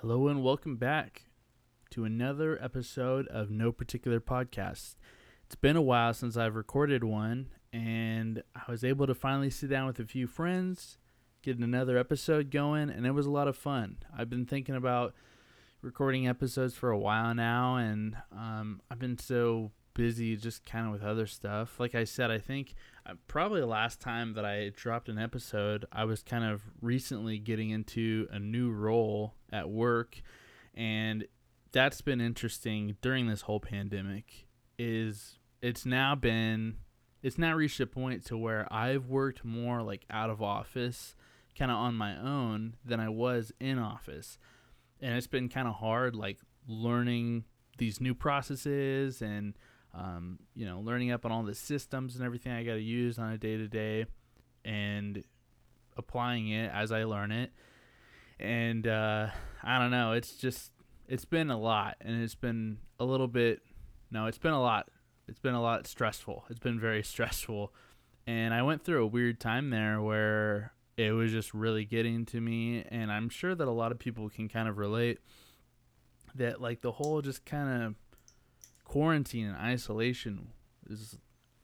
Hello and welcome back to another episode of No Particular Podcast. It's been a while since I've recorded one, and I was able to finally sit down with a few friends, get another episode going, and it was a lot of fun. I've been thinking about recording episodes for a while now, and um, I've been so busy just kind of with other stuff. Like I said, I think Uh, probably the last time that I dropped an episode, I was kind of recently getting into a new role at work, and that's been interesting during this whole pandemic. Is it's now been it's now reached a point to where I've worked more like out of office, kind of on my own than I was in office, and it's been kind of hard, like learning these new processes and um, you know, learning up on all the systems and everything I got to use on a day to day, and applying it as I learn it. And uh, I don't know, it's just it's been a lot, and it's been a little bit. No, it's been a lot. It's been a lot stressful. It's been very stressful, and I went through a weird time there where it was just really getting to me, and I'm sure that a lot of people can kind of relate. That like the whole just kind of quarantine and isolation is,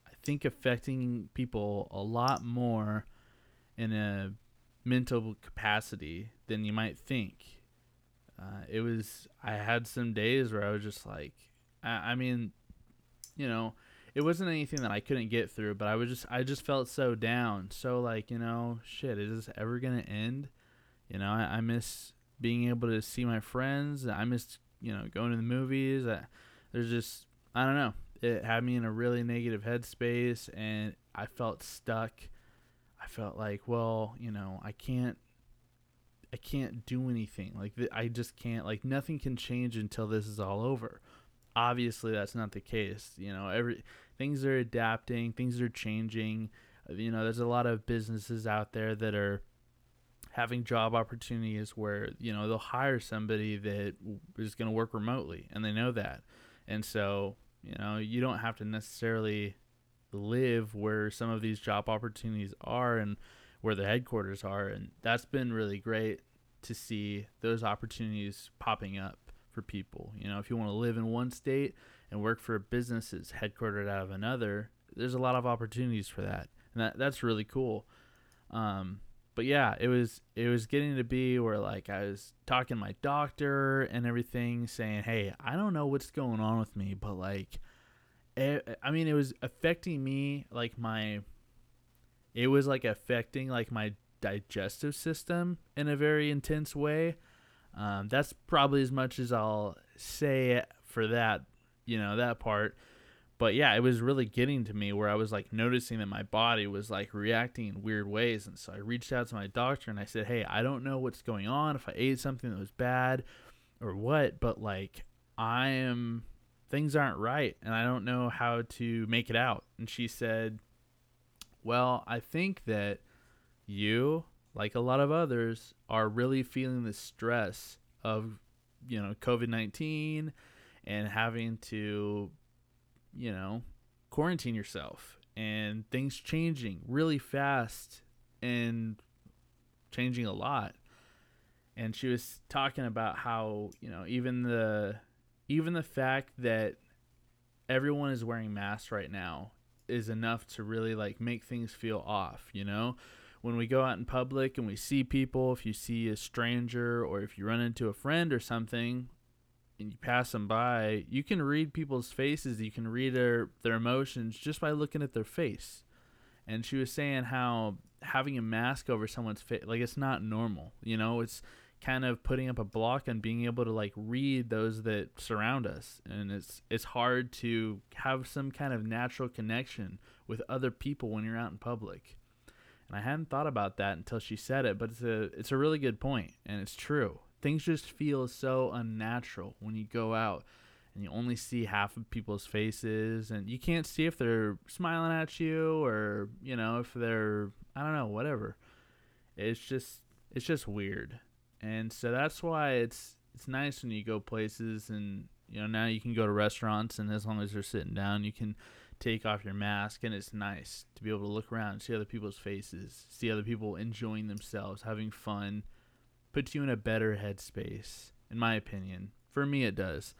I think, affecting people a lot more in a mental capacity than you might think. Uh, it was, I had some days where I was just like, I, I mean, you know, it wasn't anything that I couldn't get through, but I was just, I just felt so down. So, like, you know, shit, is this ever going to end? You know, I, I miss being able to see my friends. I miss, you know, going to the movies. I, there's just I don't know. It had me in a really negative headspace, and I felt stuck. I felt like, well, you know, I can't, I can't do anything. Like I just can't. Like nothing can change until this is all over. Obviously, that's not the case. You know, every things are adapting, things are changing. Uh, you know, there's a lot of businesses out there that are having job opportunities where you know they'll hire somebody that is going to work remotely and they know that and so you know you don't have to necessarily live where some of these job opportunities are and where the headquarters are. And that's been really great to see those opportunities popping up for people. You know if you want to live in one state and work for a business that's headquartered out of another there's a lot of opportunities for that. And that, that's really cool. Um, but yeah, it was it was getting to be where like I was talking to my doctor and everything, saying, "Hey, I don't know what's going on with me, but like, it, I mean, it was affecting me like my, it was like affecting like my digestive system in a very intense way. Um, that's probably as much as I'll say for that, you know, that part." But yeah, it was really getting to me where I was like noticing that my body was like reacting in weird ways. And so I reached out to my doctor and I said, Hey, I don't know what's going on, if I ate something that was bad or what, but like I am, things aren't right and I don't know how to make it out. And she said, Well, I think that you, like a lot of others, are really feeling the stress of, you know, COVID 19 and having to you know, quarantine yourself and things changing really fast and changing a lot. And she was talking about how, you know, even the even the fact that everyone is wearing masks right now is enough to really like make things feel off, you know? When we go out in public and we see people, if you see a stranger or if you run into a friend or something, and you pass them by, you can read people's faces. You can read their their emotions just by looking at their face. And she was saying how having a mask over someone's face, like it's not normal. You know, it's kind of putting up a block and being able to like read those that surround us, and it's it's hard to have some kind of natural connection with other people when you're out in public. And I hadn't thought about that until she said it, but it's a it's a really good point, and it's true things just feel so unnatural when you go out and you only see half of people's faces and you can't see if they're smiling at you or you know if they're i don't know whatever. It's just it's just weird. And so that's why it's it's nice when you go places and you know now you can go to restaurants and as long as they're sitting down you can take off your mask and it's nice to be able to look around see other people's faces see other people enjoying themselves having fun puts you in a better headspace. in my opinion. For me, it does.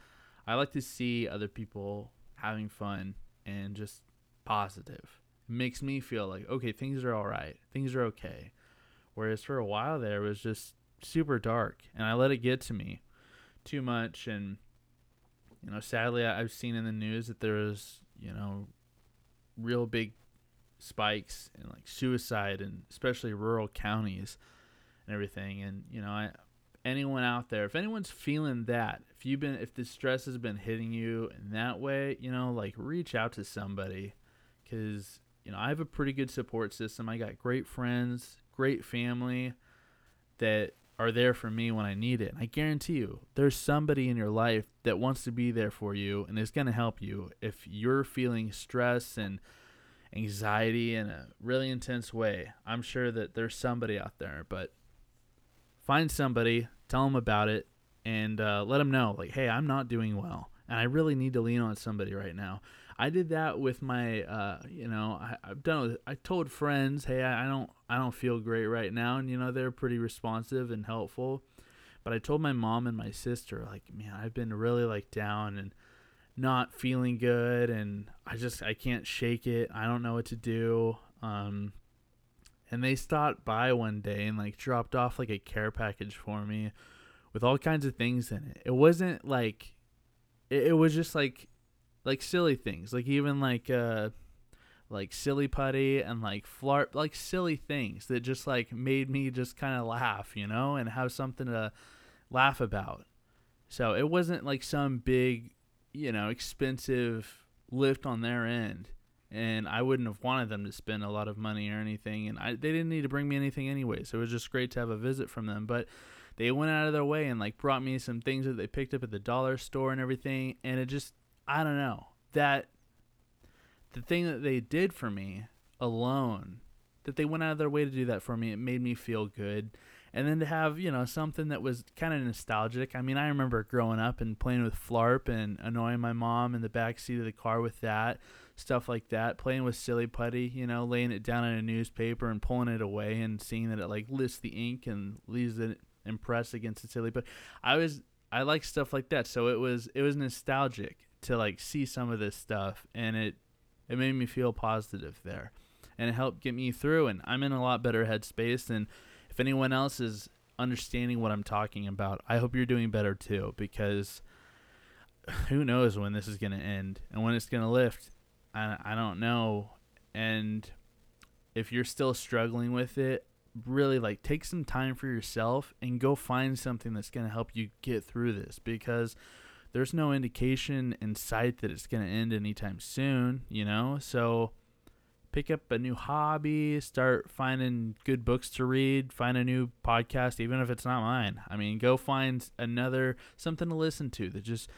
I like to see other people having fun and just positive. It makes me feel like, okay, things are all right. Things are okay. Whereas for a while there, it was just super dark and I let it get to me too much. And, you know, sadly, I've seen in the news that there was, you know, real big spikes in like suicide and especially rural counties and everything. And, you know, I, anyone out there, if anyone's feeling that, if you've been, if the stress has been hitting you in that way, you know, like reach out to somebody because, you know, I have a pretty good support system. I got great friends, great family that are there for me when I need it. And I guarantee you, there's somebody in your life that wants to be there for you and is going to help you if you're feeling stress and anxiety in a really intense way. I'm sure that there's somebody out there, but find somebody tell them about it, and uh, let them know, like, hey, I'm not doing well, and I really need to lean on somebody right now. I did that with my, uh, you know, I, have done. I told friends, hey, I, I don't, I don't feel great right now, and you know, they're pretty responsive and helpful. But I told my mom and my sister, like, man, I've been really like down and not feeling good, and I just, I can't shake it. I don't know what to do. Um, and they stopped by one day and like dropped off like a care package for me with all kinds of things in it. It wasn't like it, it was just like like silly things, like even like uh like silly putty and like flarp like silly things that just like made me just kind of laugh, you know, and have something to laugh about. So it wasn't like some big, you know, expensive lift on their end and I wouldn't have wanted them to spend a lot of money or anything, and I, they didn't need to bring me anything anyway. So it was just great to have a visit from them. But they went out of their way and like brought me some things that they picked up at the dollar store and everything, and it just I don't know that the thing that they did for me alone, that they went out of their way to do that for me, it made me feel good and then to have you know something that was kind of nostalgic. I mean, I remember growing up and playing with Flarp and annoying my mom in the back seat of the car with that stuff like that. Playing with silly putty, you know, laying it down in a newspaper and pulling it away and seeing that it like lifts the ink and leaves it impressed against the silly. But I was I like stuff like that, so it was it was nostalgic to like see some of this stuff, and it it made me feel positive there, and it helped get me through. And I'm in a lot better headspace than if anyone else is understanding what I'm talking about, I hope you're doing better too because who knows when this is going to end and when it's going to lift. I, I don't know. And if you're still struggling with it, really like take some time for yourself and go find something that's going to help you get through this because there's no indication in sight that it's going to end anytime soon, you know? So pick up a new hobby, start finding good books to read, find a new podcast, even if it's not mine. I mean, go find another something to listen to that just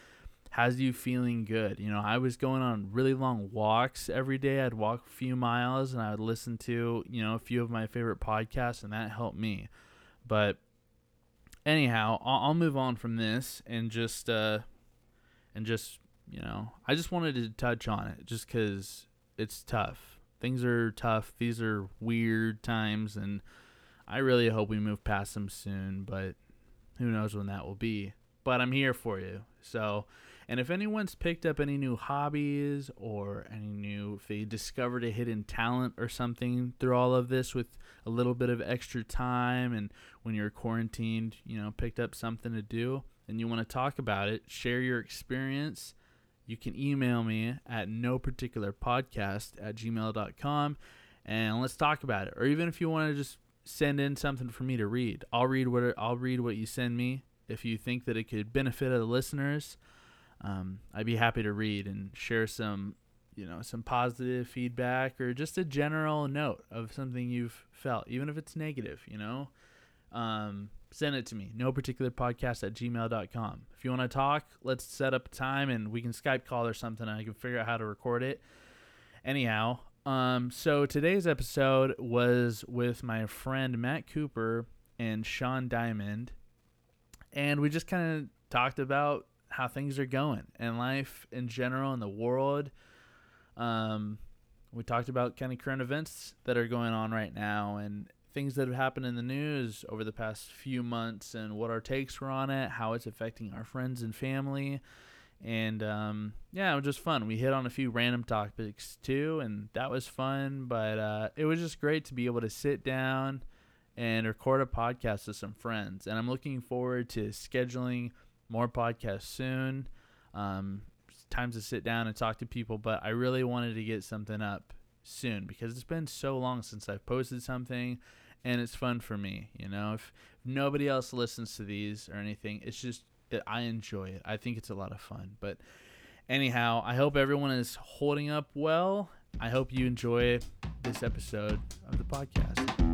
has you feeling good. You know, I was going on really long walks every day. I'd walk a few miles and I would listen to, you know, a few of my favorite podcasts, and that helped me. But anyhow, I'll, move on from this and just, uh, and just, you know, I just wanted to touch on it just because it's tough things are tough. These are weird times, and I really hope we move past them soon. But who knows when that will be? But I'm here for you. So, and if anyone's picked up any new hobbies or any new, if they discovered a hidden talent or something through all of this with a little bit of extra time, and when you're quarantined, you know, picked up something to do, and you want to talk about it, share your experience you can email me at no particular podcast at gmail.com and let's talk about it. Or even if you want to just send in something for me to read, I'll read what I'll read what you send me. If you think that it could benefit the listeners, um, I'd be happy to read and share some, you know, some positive feedback or just a general note of something you've felt, even if it's negative. You know, um, send it to me. No particular podcast at gmail.com. If you want to talk, let's set up a time and we can Skype call or something I can figure out how to record it. Anyhow, um, so today's episode was with my friend Matt Cooper and Sean Diamond. And we just kind of talked about how things are going and life in general in the world. Um, we talked about kind of current events that are going on right now and things that have happened in the news over the past few months and what our takes were on it, how it's affecting our friends and family. And um, yeah, it was just fun. We hit on a few random topics too, and that was fun. But uh, it was just great to be able to sit down and record a podcast with some friends. And I'm looking forward to scheduling more podcasts soon. Um, times to sit down and talk to people, but I really wanted to get something up soon because it's been so long since I've posted something and it's fun for me. You know, if, nobody else listens to these or anything, it's just that I enjoy it. I think it's a lot of fun. But anyhow, I hope everyone is holding up well. I hope you enjoy this episode of the podcast.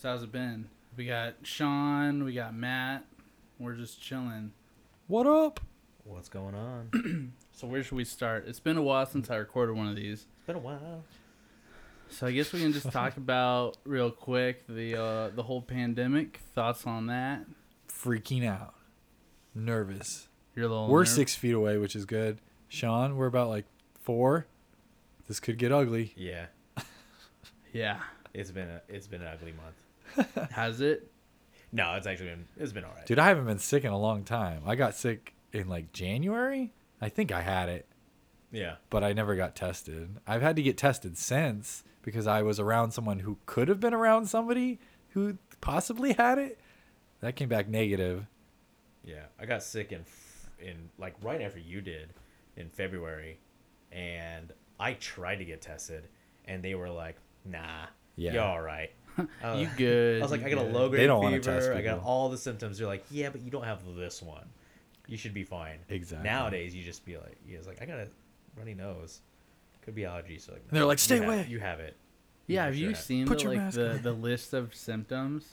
So how's it been? We got Sean, we got Matt. We're just chilling. What up? What's going on? So where should we start? It's been a while since I recorded one of these. It's been a while. So I guess we can just talk about real quick the uh, the whole pandemic. Thoughts on that? Freaking out. Nervous. You're a little we're nerv- six feet away, which is good. Sean, we're about like four. This could get ugly. Yeah, Yeah. it's been a it's been an ugly month. Has it? No, it's actually been it's been all right. Dude, I haven't been sick in a long time. I got sick in like January. I think I had it, Yeah, but I never got tested. I've had to get tested since because I was around someone who could have been around somebody who possibly had it. That came back negative. yeah. I got sick in in like right after you did in February, and I tried to get tested, and they were like, "Nah, Yeah. you're all right." Uh, you good? I was like, I got a good." low grade fever. wanna test I got all the symptoms. They're like, yeah, but you don't have this one. You should be fine. Exactly. Nowadays, you just be like, yeah, was like, I got a runny nose. Could be allergies. So like, And they're like, "You "Stay have- away." You have it. Yeah, for have you sure seen Put the, like the, on. the list of symptoms?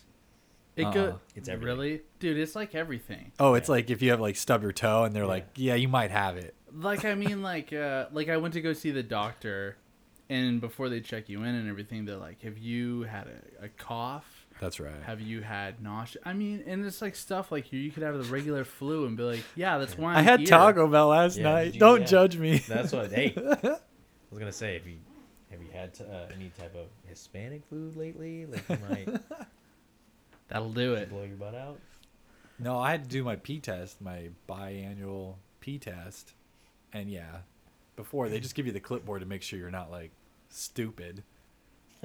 It Uh-uh. go It's everything. really, dude. It's like everything. Oh, it's Yeah. like if you have like stub your toe and they're Yeah. like, yeah, you might have it. Like I mean, like uh, like I went to go see the doctor, and before they check you in and everything, they're like, "Have you had a, a cough? That's right. Have you had nausea?" I mean, and it's like stuff like you, you could have the regular flu and be like, "Yeah, that's why I'm I had here." Taco Bell last Yeah, night. did you- Don't yeah. judge me. That's what. Hey, I was gonna say, have you have you had uh, any type of Hispanic food lately? Like you might That'll do it. blow your butt out. No, I had to do my P test, my biannual P test. And yeah, before they mm-hmm. just give you the clipboard to make sure you're not like stupid.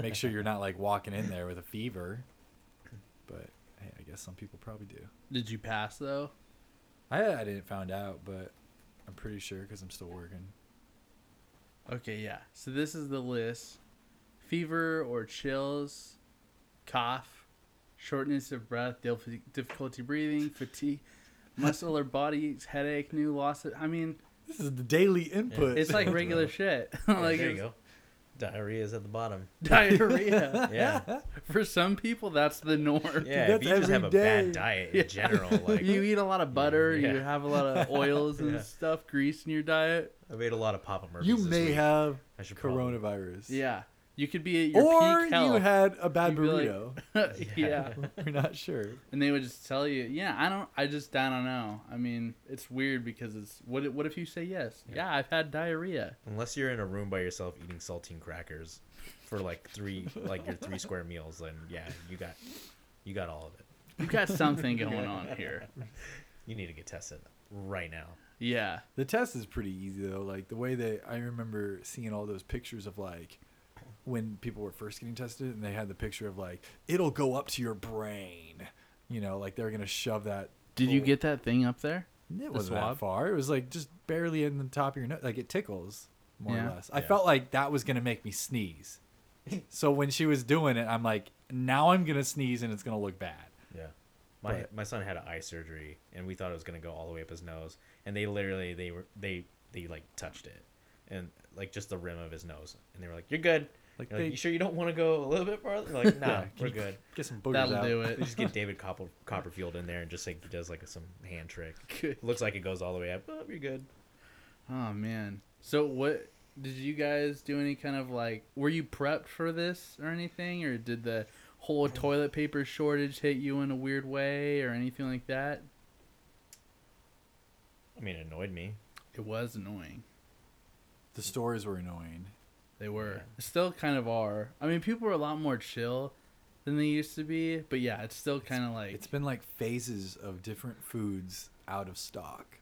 Make sure you're not like walking in there with a fever. But hey, I guess some people probably do. Did you pass though? I I didn't find out, but I'm pretty sure because I'm still working. Okay, yeah. So this is the list: fever or chills, cough, shortness of breath, difficulty breathing, fatigue, muscle or body headache, new loss. Of, I mean, This is the daily input. it's like regular shit. Like there you go. Diarrhea is at the bottom. diarrhea. Yeah, For some people, that's the norm. yeah. that's if you just have every a day. bad diet Yeah. in general, like you eat a lot of butter. You have a lot of oils and Yeah. stuff, grease in your diet. I've ate a lot of Papa Murphy's. you this may week. have I should probably- coronavirus. Yeah, you could be at your Or peak you had a bad You'd be like- burrito. yeah. We're not sure. and they would just tell you, yeah, I don't, I just, I don't know. I mean, it's weird because it's what, if- what if you say yes? Yeah. Yeah, I've had diarrhea. Unless you're in a room by yourself eating saltine crackers for like three, like your three square meals, then yeah, you got, you got all of it. You've got something going on here. You need to get tested right now. Yeah, The test is pretty easy though. Like the way that I remember seeing all those pictures of like when people were first getting tested, and they had the picture of like it'll go up to your brain. You know, like they're gonna shove that. did you get that thing up there? It wasn't swab? that far. It was like just barely in the top of your nose. Like it tickles more Yeah. or less. I Yeah. felt like that was gonna make me sneeze. so when she was doing it, I'm like, now I'm gonna sneeze and it's gonna look bad. Yeah. My But- my son had an eye surgery and we thought it was gonna go all the way up his nose and they literally they were they they like touched it and like just the rim of his nose and they were like you're good Like You're they like, you sure you don't want to go a little bit farther? Like, nah, yeah, we're good. get some boogers That'll out. do it. just get David Copper, Copperfield in there and just like he does like some hand trick. Good. Looks like it goes all the way up. Oh, you're good. Oh man. So what did you guys do any kind of like were you prepped for this or anything or did the whole mm. toilet paper shortage hit you in a weird way or anything like that? I mean, it annoyed me. It was annoying. The stories were annoying. They were. Yeah. Still kind of are. I mean, people are a lot more chill than they used to be, but yeah, it's still kind of like It's been like phases of different foods out of stock.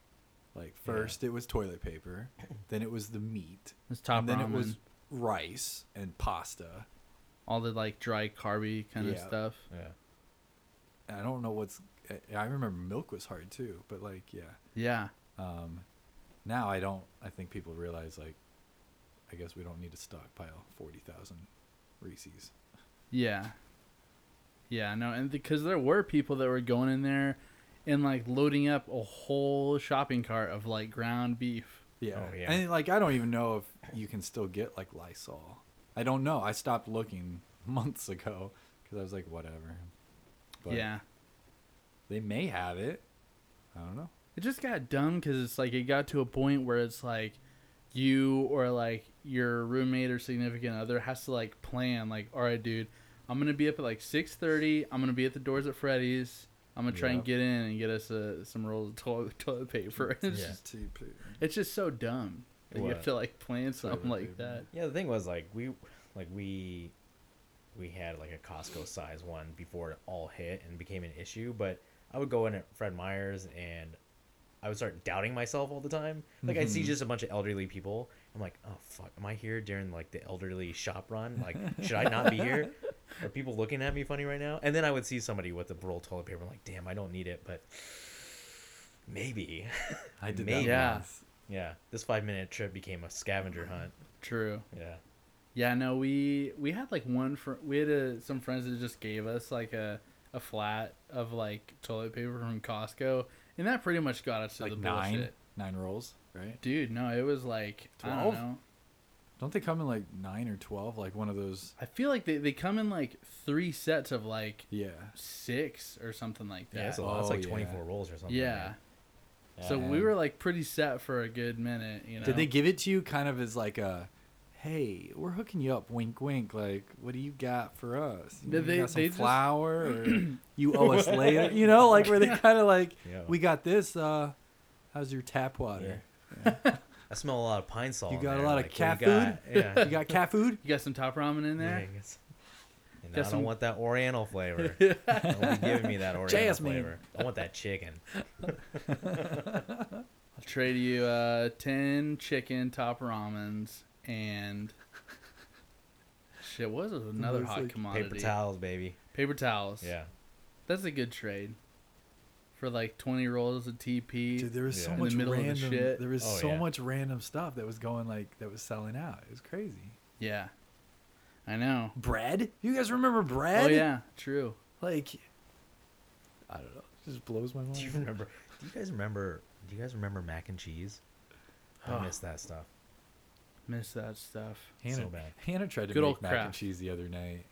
Like first it was toilet paper, then it was the meat, it's top and then ramen, it was rice and pasta. all the like dry carby kind of stuff. Yeah. And I don't know what's. I- I remember milk was hard too, but like yeah. Yeah. Um, now I don't. I think people realize like, I guess we don't need to stockpile forty thousand Reese's. Yeah. Yeah, no, and because there were people that were going in there and like loading up a whole shopping cart of like ground beef. Yeah. Oh, yeah. And like I don't even know if you can still get like Lysol. I don't know. I stopped looking months ago because I was like, whatever. But yeah. They may have it. I don't know. It just got dumb because it's like it got to a point where it's like you or like your roommate or significant other has to like plan like, all right, dude, I'm gonna be up at like six thirty. I'm gonna be at the doors at Freddy's. I'm gonna try and get in and get us uh, some rolls of toilet, toilet paper. It's, Yeah. just, it's just so dumb. that you have to like plan something Toilet like paper. that. Yeah, the thing was like we like we we had like a Costco size one before it all hit and became an issue, but I would go in at Fred Meyer's and I would start doubting myself all the time. Like I'd see just a bunch of elderly people. I'm like, oh fuck, am I here during like the elderly shop run? Like, should I not be here? Are people looking at me funny right now? And then I would see somebody with a roll of toilet paper. I'm like, damn, I don't need it, but maybe. I did Maybe. that. Yeah. once. yeah, this five minute trip became a scavenger hunt. True. Yeah. Yeah, no, we we had like one fr- we had a, some friends that just gave us like a a flat of like toilet paper from Costco, and that pretty much got us to Like the nine, bullshit. nine rolls, right? Dude, no, it was like I don't know. Don't they come in like nine or twelve? Like one of those. I feel like they, they come in like three sets of like Yeah. six or something like that. Yeah, that. that's a lot. It's Oh, like yeah. 24 rolls or something. Yeah. man. So Yeah. we were like pretty set for a good minute, you know. Did they give it to you kind of as like a, hey, we're hooking you up, wink, wink. Like, what do you got for us? You, Did they- got some they just- flour, or you owe us later? You know, like where they kind of like, Yeah. we got this. Uh, how's your tap water? I smell a lot of pine salt. You in got a there, lot of cat what do you got? Yeah. You got cat food? You got some top ramen in Yeah, there? I guess. And Got I some- don't want that Oriental flavor. don't be giving me that Oriental Jasmine. flavor. I want that chicken. I'll trade you uh, 10 chicken top ramens and shit, what was another hot like commodity? Paper towels, baby. Paper towels. Yeah. That's a good trade. For like 20 rolls of TP. Dude, there was Yeah. so In the much middle of the random. shit. There was Oh, so yeah. much random stuff that was going like that was selling out. It was crazy. yeah. I know. Bread? You guys remember bread? Oh yeah, true. Like, I don't know. It just blows my mind. Do you remember? Do you guys remember? Do you guys remember mac and cheese? I Oh. miss that stuff. Miss that stuff. Hannah, so bad. Hannah tried to Good make old mac and cheese the other night.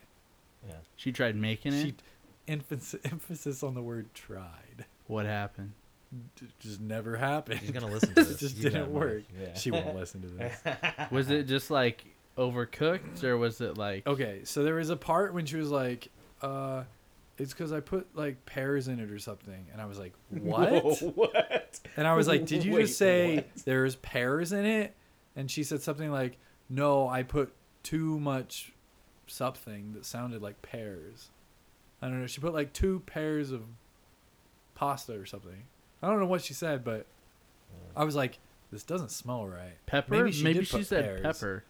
Yeah. She tried making it. She emphasis, emphasis on the word tried. What happened? D- just never happened. She's gonna listen to It this. just You didn't work. Yeah. She won't listen to this. Was it just like overcooked or was it like Okay, so there was a part when she was like, uh, it's because I put like pears in it or something. And I was like, what? Whoa, what? And I was like, did you Wait, just say what? there's pears in it? And she said something like, no, I put too much something that sounded like pears. I don't know. She put like two pairs of pasta or something. I don't know what she said, but I was like, this doesn't smell right. pepper? Maybe Maybe she she, did put said pears. pepper.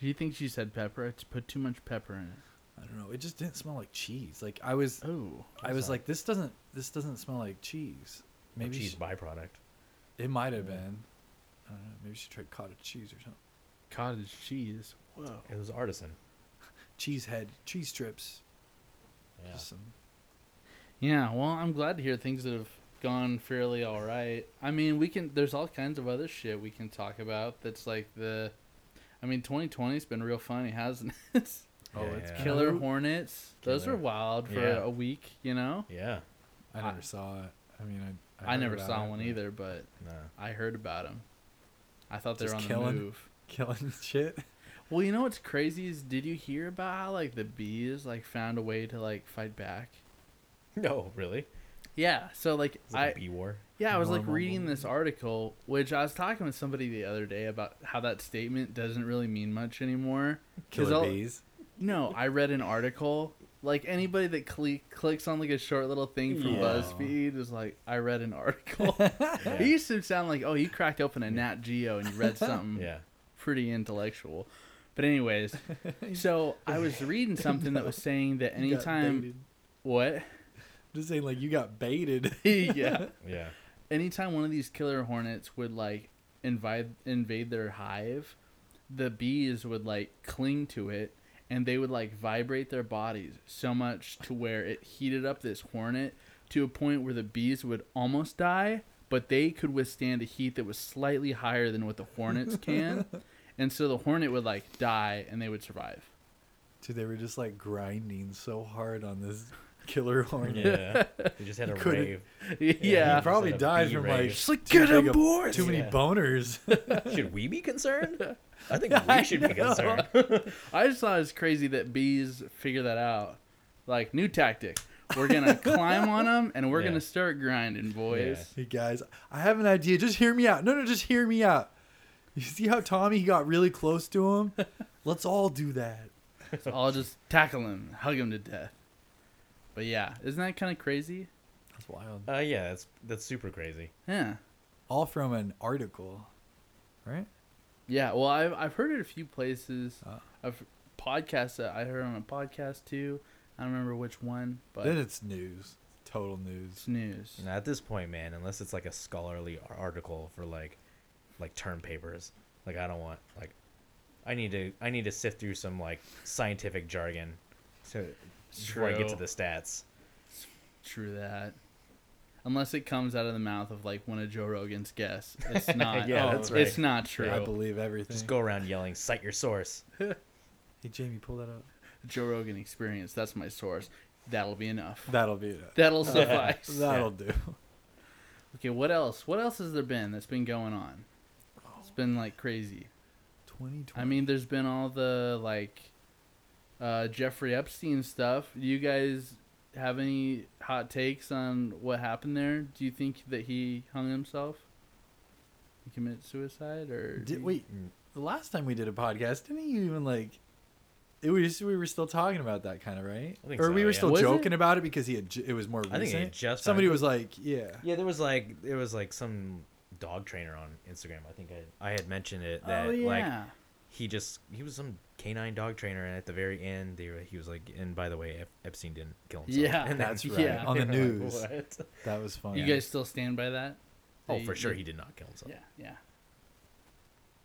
Do you think she said pepper? I put too much pepper in it. I don't know. It just didn't smell like cheese. Like I was, Oh. I was not- like, this doesn't, this doesn't smell like cheese. Maybe Maybe cheese she, byproduct. it might have Yeah. been. I don't know. Maybe she tried cottage cheese or something. Cottage cheese. Whoa. It was artisan. Cheese head, cheese strips. Yeah. Just some Yeah, well, I'm glad to hear things that have gone fairly all right. I mean, we can. There's all kinds of other shit we can talk about. That's like the. I mean, 2020's been real funny, hasn't it? Oh, Yeah, it's yeah. Killer Killer. Hornets. Those Killer. are wild for Yeah. a week, you know? Yeah. I never saw it. I mean, I. I, heard never saw it, one but either, but Nah. I heard about them. I thought they were on Just the move. Killing shit. Well, you know what's crazy is did you hear about how like the bees like found a way to like fight back? No, really? Yeah, so like like bee war. yeah, I was like reading this article which I was talking with somebody the other day about how that statement doesn't really mean much anymore. Killer I'll- bees. No, I read an article. Like anybody that cle- clicks on like a short little thing from Yeah. BuzzFeed is like, I read an article. Yeah. It used to sound like, oh, you cracked open a Nat Geo and you read something Yeah. pretty intellectual. But anyways, so I was reading something that was saying that anytime what? Just saying, like you got baited. yeah. Yeah. Anytime one of these killer hornets would like invade invade their hive, the bees would like cling to it and they would like vibrate their bodies so much to where it heated up this hornet to a point where the bees would almost die, but they could withstand a heat that was slightly higher than what the hornets can. and so the hornet would like die and they would survive. Dude, they were just like grinding so hard on this killer hornet. Yeah. he just had a couldn't- rave. yeah. he probably Instead of died bee from rave. like Just like, too "Get big him, of- boys!" Too many Yeah. boners. Should we be concerned? I think I we should be concerned. I just thought it was crazy that bees figure that out. Like new tactic. We're gonna climb on them and we're Yeah. gonna start grinding, boys. hey guys, I have an idea. Just hear me out. No, no, just hear me out. You see how Tommy he got really close to him? Let's all do that. So I'll just tackle him, hug him to death. But yeah, isn't that kind of crazy? That's wild. Uh, yeah, that's that's super crazy. Yeah, All from an article, right? yeah. Well, I've I've heard it a few places. Uh. I've podcasts that I heard on a podcast too. I don't remember which one, but then it's news. Total news. it's news. And at this point, man, unless it's like a scholarly article for like like term papers, like I don't want like I need to I need to sift through some like scientific jargon to before I get to the stats. True that. Unless it comes out of the mouth of like one of Joe Rogan's guests, it's not. Yeah, Oh, that's It's not true. I believe everything. Just go around yelling, "Cite your source." Hey Jamie, pull that up. Joe Rogan experience. That's my source. That'll be enough. That'll be enough. That'll suffice. That'll do. Okay, what else? What else has there been that's been going on? It's been like crazy. 2020. I mean, there's been all the like uh, Jeffrey Epstein stuff. Do you guys have any hot takes on what happened there? Do you think that he hung himself? He committed suicide, or Did, you- wait, the last time we did a podcast, didn't you even like? It was we were still talking about that kind of right, or so, we were yeah. still Was it? joking about it because he had. It was more I recent. think just somebody was like, "Yeah, Yeah, there was like there was like some dog trainer on Instagram. I think I I had mentioned it that oh like yeah, he just he was some canine dog trainer, and at the very end, they were, he was like, and by the way, Ep- Epstein didn't kill himself. Yeah, and that's right." Yeah. On the news, what? that was fun. you guys still stand by that? Oh, That for you- sure, he did not kill himself. Yeah, yeah,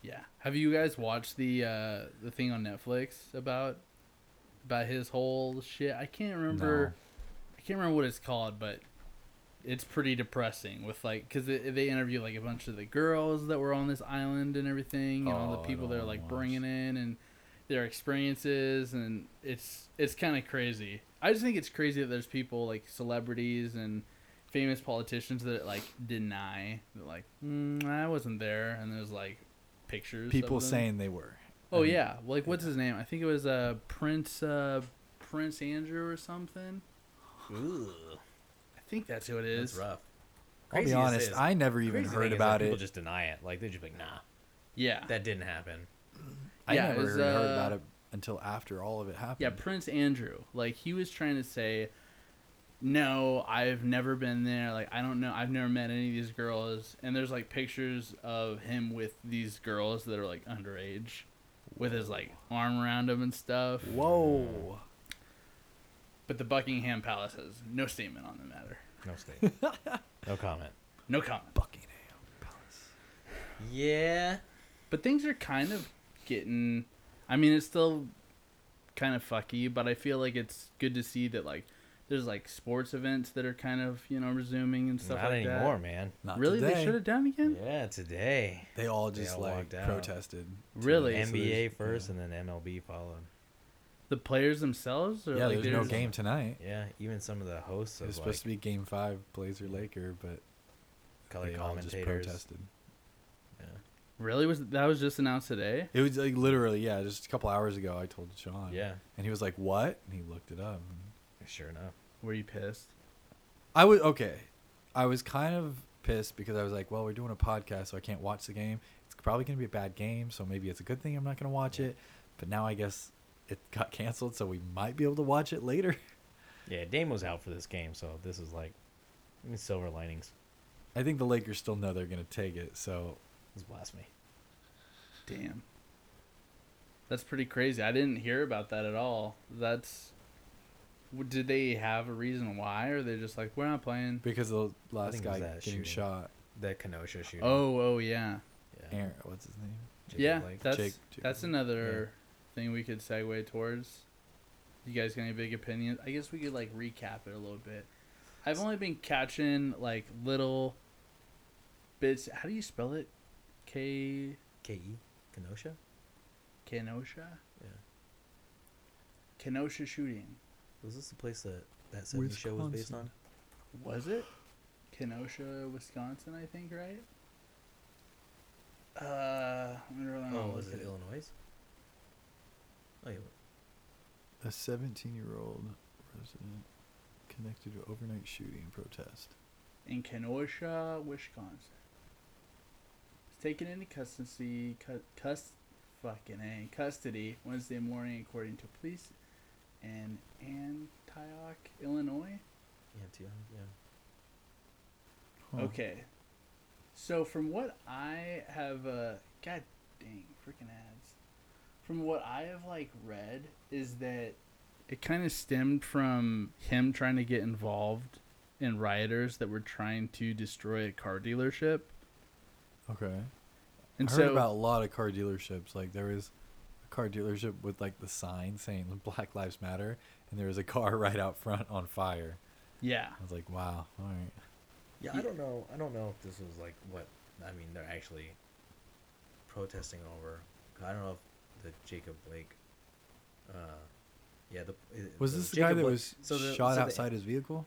yeah. Have you guys watched the uh, the thing on Netflix about about his whole shit? I can't remember. I can't remember what it's called, but it's pretty depressing. With like, because they, they interview like a bunch of the girls that were on this island and everything, and all the Oh, people they're like watch. bringing in and their experiences, and it's it's kind of crazy. I just think it's crazy that there's people like celebrities and famous politicians that like deny that like mm, I wasn't there, and there's like pictures. people of them. saying they were. Oh And yeah, like what's his name? I think it was uh Prince uh Prince Andrew or something. Ooh, I think that's who it is. that's rough. I'll be Crazy as honest, is- I never even crazy thing heard is that about people it. just deny it. Like they just be like, nah, Yeah, that didn't happen. I yeah, never was, heard uh, about it until after all of it happened. yeah, Prince Andrew. Like he was trying to say, no, I've never been there. Like I don't know, I've never met any of these girls. And there's like pictures of him with these girls that are like underage, with his like arm around him and stuff. Whoa. But the Buckingham Palace has no statement on the matter. No state, no comment. No comment. Buckingham Palace. Yeah, But things are kind of getting. I mean, it's still kind of fucky, but I feel like it's good to see that like there's like sports events that are kind of you know resuming and stuff like that. Not like anymore, that. man. Not really, today. they shut it down again. Yeah, today. They all They just all like protested. Really? NBA there's- first, yeah. and then MLB followed. The players themselves, or Yeah, like there's no game tonight. Yeah, even some of the hosts It of was like supposed to be Game Five, Blazer Laker, but color they all just commentators. protested. Yeah. Really was that was just announced today? It was like literally, yeah, just a couple hours ago. I told Sean. yeah, and he was like, "What?" And he looked it up. sure enough. Were you pissed? I was okay. I was kind of pissed because I was like, "Well, we're doing a podcast, so I can't watch the game. It's probably gonna be a bad game, so maybe it's a good thing I'm not gonna watch it." But now I guess it got canceled, so we might be able to watch it later. Yeah, Dame was out for this game, so this is like silver linings. I think the Lakers still know they're gonna take it, so This is blasphemy. Damn. That's pretty crazy. I didn't hear about that at all. That's. w- Did they have a reason why, or they just like we're not playing? because the last think it was guy that getting shooting. shot, that Kenosha shooting. Oh, oh yeah, yeah. Aaron, what's his name? Jacob yeah. Blake. That's Jake- Jake that's Blake. another thing we could segue towards. You guys got any big opinions? I guess we could like recap it a little bit. I've only been catching like little bits. How do you spell it? K Ke Kenosha. Kenosha. Yeah. Kenosha shooting. Was this the place that that 70 show was based on? Was it? Kenosha, Wisconsin, I think, right? Uh, I wonder when Oh, I'll was look it at Illinois? Oh, yeah. A 17-year-old resident connected to overnight shooting protest. in Kenosha, Wisconsin. Was taken into custody, cu- cus, fucking a, custody Wednesday morning, according to police in Antioch, Illinois. Yeah, too. Yeah. Huh. Okay, so from what I have, uh, god dang, freaking ads. From what I have like read, is that it kind of stemmed from him trying to get involved in rioters that were trying to destroy a car dealership. Okay. And I so heard about a lot of car dealerships. Like there was a car dealership with like the sign saying Black Lives Matter, and there was a car right out front on fire. yeah, I was like, wow, all right. Yeah, I don't know. I don't know if this was like what I mean. They're actually protesting over. I don't know if the Jacob Blake. Uh, yeah, the Was the this the Jacob guy that Blake- was so the- shot so the- outside his vehicle?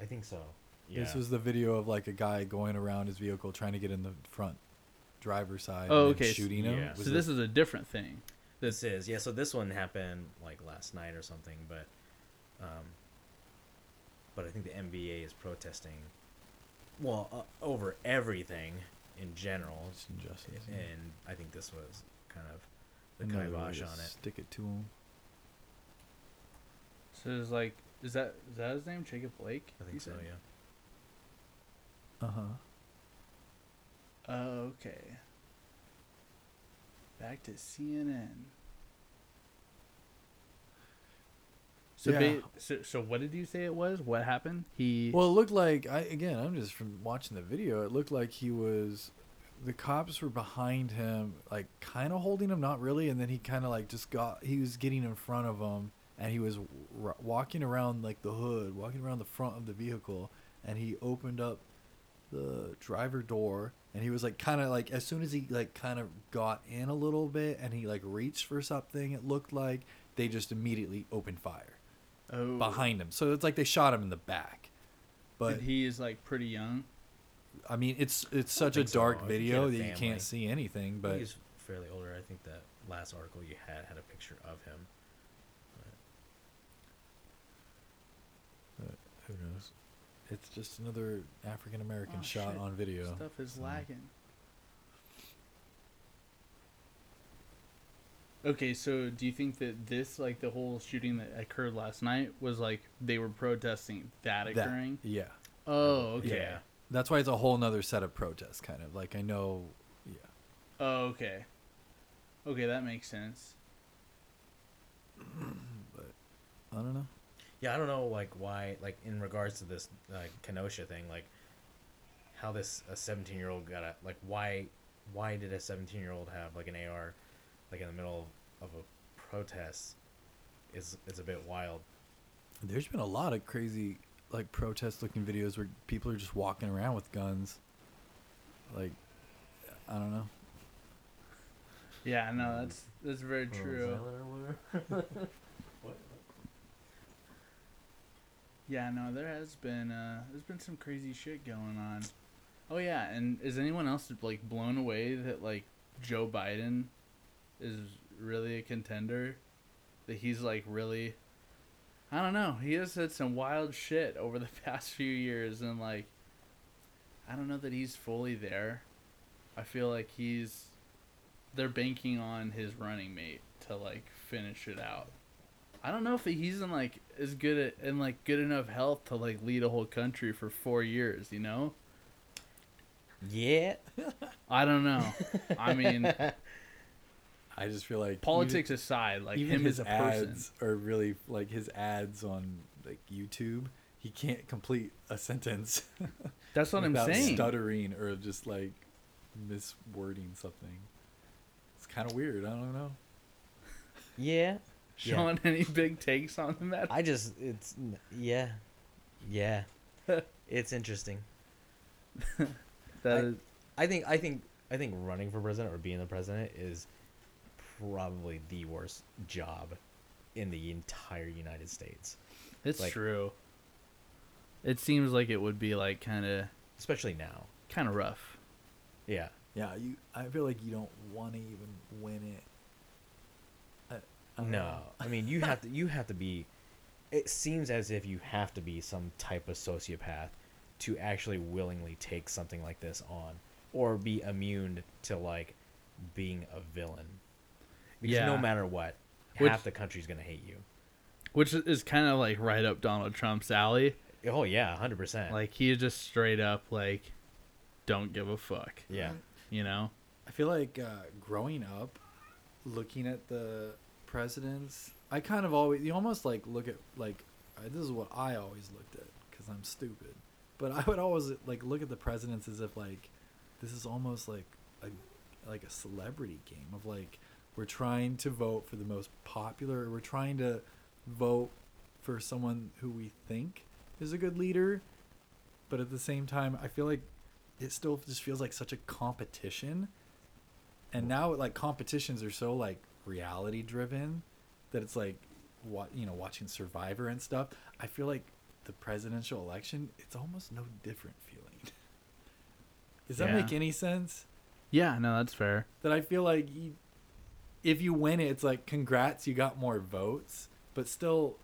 I think so. Yeah. This was the video of like a guy going around his vehicle trying to get in the front driver's side Oh, and then okay, so- shooting him. yeah. Was so this is a different thing. This is yeah. So this one happened like last night or something, but, um, but I think the NBA is protesting, well, uh, over everything in general, It's injustice. yeah. and I think this was kind of the Another way kibosh on it. Stick it to him. So it's like, is that is that his name, Jacob Blake? I You think so. said? Yeah. Uh huh. Oh, okay. Back to CNN. So, Yeah. ba- so, so what did you say it was? What happened? He. Well, it looked like I again. I'm just from watching the video. It looked like he was. The cops were behind him, like kind of holding him, not really, and then he kind of like just got. He was getting in front of him, and he was r- walking around like the hood, walking around the front of the vehicle, and he opened up the driver door, and he was like kind of like as soon as he like kind of got in a little bit, and he like reached for something. It looked like they just immediately opened fire oh, behind him. So it's like they shot him in the back. But But he is like pretty young. I mean, it's it's such a so. dark he video that you can't see anything. But he's fairly older. I think that last article you had had a picture of him. Uh, who knows? It's just another African American Oh, shot shit. on video. Stuff is so- lagging. Okay, so do you think that this, like the whole shooting that occurred last night, was like they were protesting that That- occurring? yeah, Oh, okay. Yeah. That's why it's a whole nother set of protests. Kind of like I know. Yeah, Oh, okay. Okay, that makes sense. but I don't know. Yeah, I don't know like why like in regards to this like Kenosha thing, like how this a seventeen year old got a like why why did a seventeen year old have like an AR like in the middle of a protest is is a bit wild. There's been a lot of crazy like protest looking videos where people are just walking around with guns. Like I don't know. Yeah, no, that's that's very true. Yeah, no, there has been uh there's been some crazy shit going on. Oh yeah, and is anyone else like blown away that like Joe Biden is really a contender? That he's like really I don't know. He has said some wild shit over the past few years and like I don't know that he's fully there. I feel like he's they're banking on his running mate to like finish it out. I don't know if he's in like as good at in like good enough health to like lead a whole country for four years. You know, Yeah. I don't know. I mean, I just feel like politics aside, like even him his as a person. ads are really like his ads on like YouTube. He can't complete a sentence That's what I'm saying. stuttering or just like miswording something. It's kind of weird. I don't know. Yeah. Sean, any big takes on the matter? I just it's yeah. Yeah. it's interesting. That I- is- I think I think I think running for president or being the president is probably the worst job in the entire United States, it's like- true. It seems like it would be like kind of especially now. kind of rough. Yeah. Yeah, you. I feel like you don't want to even win it. I, I No, know. I mean you have to you have to be. It seems as if you have to be some type of sociopath to actually willingly take something like this on, or be immune to like being a villain. Because Yeah. no matter what, Which- half the country's gonna hate you. Which is kind of like right up Donald Trump's alley. Oh yeah, hundred percent. Like he just straight up like don't give a fuck. yeah, You know? I feel like uh, growing up, looking at the presidents, I kind of always you almost like look at like uh, this is what I always looked at because I'm stupid, but I would always like look at the presidents as if like this is almost like a like a celebrity game of like we're trying to vote for the most popular, or we're trying to vote for someone who we think is a good leader, but at the same time, I feel like it still just feels like such a competition and now like competitions are so like reality driven that it's like what you know watching survivor and stuff i feel like the presidential election it's almost no different feeling does that Yeah. make any sense Yeah, no, that's fair. that i feel like you, if you win it it's like congrats you got more votes but still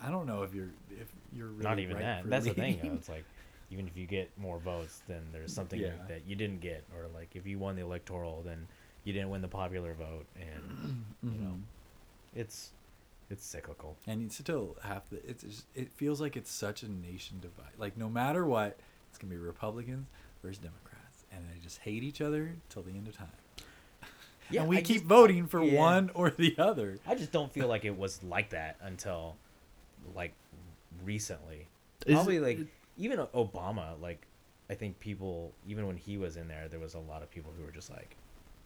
i don't know if you're if you're really not even right that. That's the thing. leading. Though. It's like even if you get more votes, then there's something Yeah. that you didn't get, or like if you won the electoral, then you didn't win the popular vote, and you know, Mhm. it's it's cyclical. and you still have to it's just, it feels like it's such a nation divide like no matter what it's gonna be republicans versus democrats and they just hate each other till the end of time and we I keep just- voting for yeah. one or the other I just don't feel like it was like that until like recently. Is Probably it- like even Obama. Like I think people even when he was in there, there was a lot of people who were just like,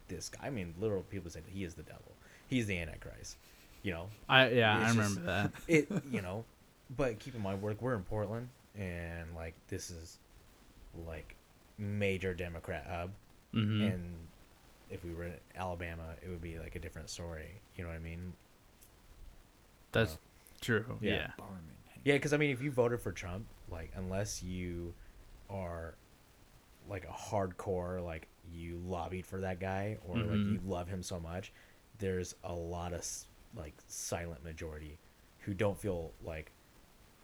"This guy." I mean, literal people said he is the devil. He's the Antichrist. You know, I yeah, It's I just- remember that. it you know but keep in mind we're, we're in portland and like this is like major democrat hub hmm and if we were in alabama it would be like a different story you know what i mean That's uh, true. yeah. Yeah. Barman. yeah because i mean if you voted for trump like unless you are like a hardcore like you lobbied for that guy or like Mhm. you love him so much there's a lot of like silent majority who don't feel like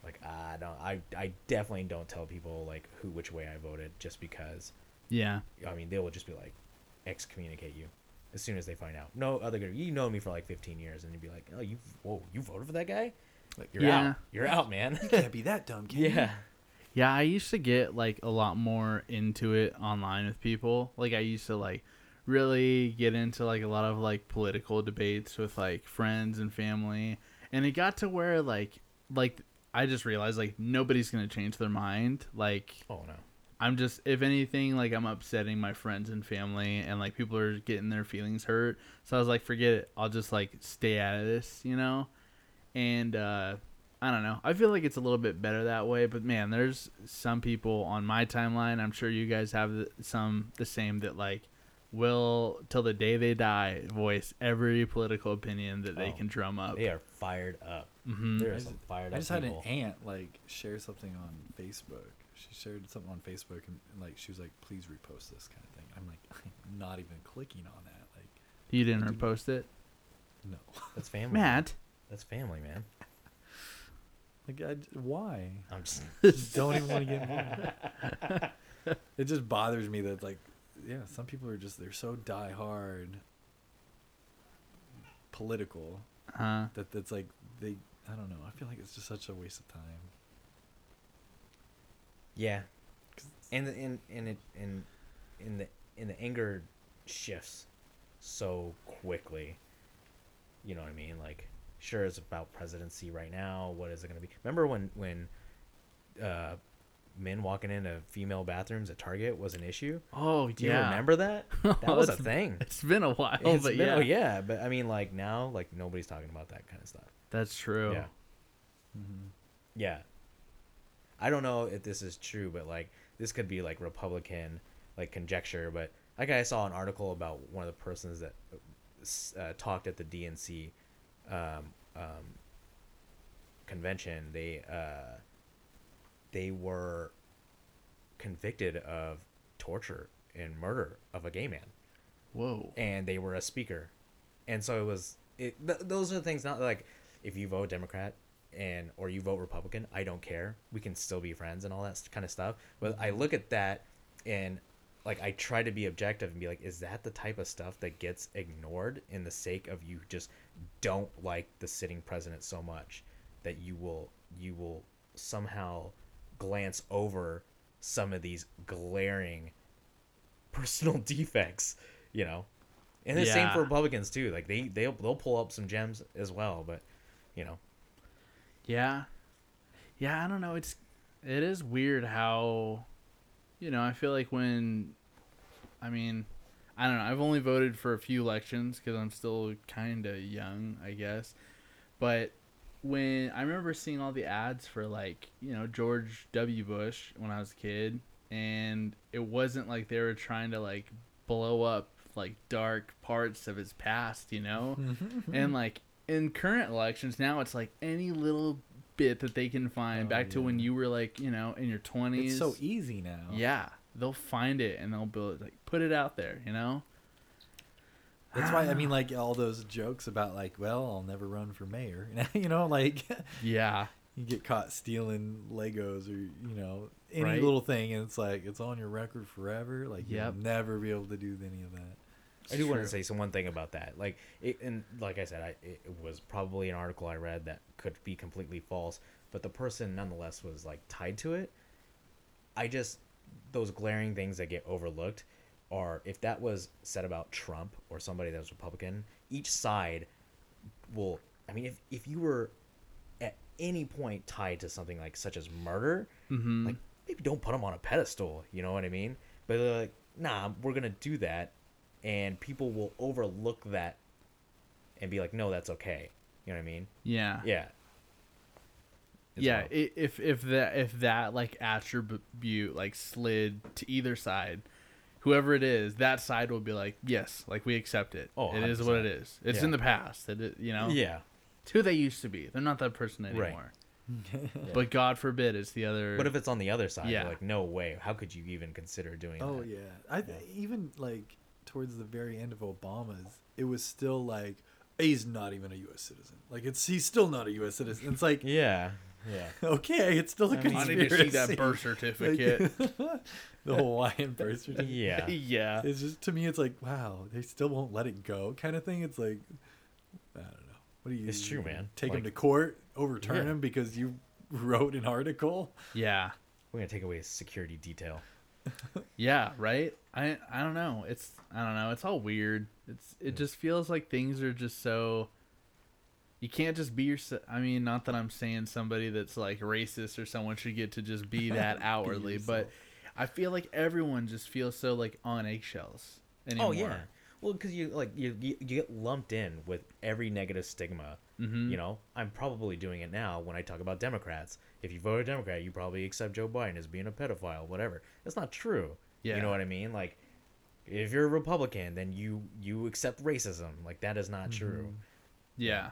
like I don't I I definitely don't tell people like who which way I voted just because Yeah. I mean they will just be like excommunicate you as soon as they find out. No other good you know me for like 15 years and you'd be like, "Oh, you whoa, you voted for that guy? like You're Yeah. out. You're out, man." you can't be that dumb can you? yeah. Yeah, I used to get like a lot more into it online with people. Like I used to like really get into like a lot of like political debates with like friends and family. And it got to where like like I just realized like nobody's going to change their mind. Like Oh no. I'm just if anything like I'm upsetting my friends and family and like people are getting their feelings hurt. So I was like forget it. I'll just like stay out of this, you know? And uh I don't know. I feel like it's a little bit better that way, but man, there's some people on my timeline. I'm sure you guys have some the same that like will till the day they die voice every political opinion that they Oh, can drum up. They are fired up. hmm There I are just- some fired I up I just had people. an aunt like share something on Facebook. She shared something on Facebook and, and like she was like, "Please repost this kind of thing." I'm like, I'm not even clicking on that. Like, You didn't I repost it, no. That's family. Matt. That's family, man. Like, I, why? I'm just. Just don't even want to get involved. it just bothers me that like, yeah, some people are just they're so die hard political Uh, that that's like they. I don't know. I feel like it's just such a waste of time. Yeah, and the- and and it and in the in the anger shifts so quickly. You know what I mean? Like, sure, it's about presidency right now. What is it going to be? Remember when when uh, men walking into female bathrooms at Target was an issue? oh Do you yeah. remember that? That was a thing. It's been a while, It's but been- yeah, oh yeah, but I mean, like now, like nobody's talking about that kind of stuff. that's true. Yeah. Yeah. I don't know if this is true, but like this could be like Republican like conjecture, but like I saw an article about one of the persons that uh, talked at the DNC um, um, convention. They uh, they were convicted of torture and murder of a gay man Whoa. and they were a speaker, and so it was. It th- those are the things. Not like if you vote Democrat and or you vote Republican, I don't care. We can still be friends and all that kind of stuff. But I look at that and like I try to be objective and be like, is that the type of stuff that gets ignored in the sake of you just don't like the sitting president so much that you will you will somehow glance over some of these glaring personal defects, you know. And the same for Republicans too. Like they they'll they'll pull up some gems as well, but you know. Yeah. Yeah, I don't know. It's it is weird how you know, I feel like when I mean, I don't know. I've only voted for a few elections cuz I'm still kind of young, I guess. But when I remember seeing all the ads for like, you know, George W. Bush when I was a kid and it wasn't like they were trying to like blow up like dark parts of his past, you know? and like in current elections now it's like any little bit that they can find Oh, back to when you were like you know in your 20s It's so easy now. yeah they'll find it and they'll build like put it out there you know That's why I mean, like all those jokes about like, well, I'll never run for mayor. you know, like yeah you get caught stealing Legos or you know any Right. little thing, and it's like it's on your record forever. Like Yep. you'll never be able to do any of that. I do want to say some one thing about that. Like it, and like I said, I it was probably an article I read that could be completely false, but the person nonetheless was like tied to it. I just those glaring things that get overlooked are if that was said about Trump or somebody that was Republican, each side will. I mean, if if you were at any point tied to something like such as murder, mm-hmm. like maybe don't put them on a pedestal you know what i mean but they're like nah we're gonna do that and people will overlook that and be like no that's okay. You know what i mean? Yeah. Yeah. It's yeah wild. if if that if that like attribute like slid to either side whoever it is that side will be like yes like we accept it. Oh, it is what it 100%. is. It's Yeah. in the past. It, is- you know? Yeah. It's who they used to be. They're not that person anymore. Right. anymore. But god forbid it's the other but if it's on the other side? Yeah. like no way. How could you even consider doing Oh that? yeah, I even like towards the very end of Obama's, it was still like he's not even a U.S. citizen. Like it's he's still not a U.S. citizen. It's like yeah yeah okay, it's still a I mean- i conspiracy. need to see that birth certificate the Hawaiian birth certificate. yeah yeah It's just to me, it's like wow, they still won't let it go, kind of thing. It's like I don't know. What do you? It's true, man. Take him to court, overturn Yeah. him because you wrote an article. yeah we're gonna take away his security detail Yeah, right? I I don't know. It's I don't know. It's all weird. It's it just feels like things are just so you can't just be yourself. I mean, not that I'm saying somebody that's like racist or someone should get to just be that outwardly, but. I feel like everyone just feels so like on eggshells anymore. oh yeah Well, because you like you, you you get lumped in with every negative stigma. Mhm. You know, I'm probably doing it now when I talk about Democrats. If you vote a Democrat, you probably accept Joe Biden as being a pedophile, whatever. That's not true. Yeah. You know what I mean? Like, if you're a Republican, then you you accept racism. Like that is not true. Mm-hmm. Yeah.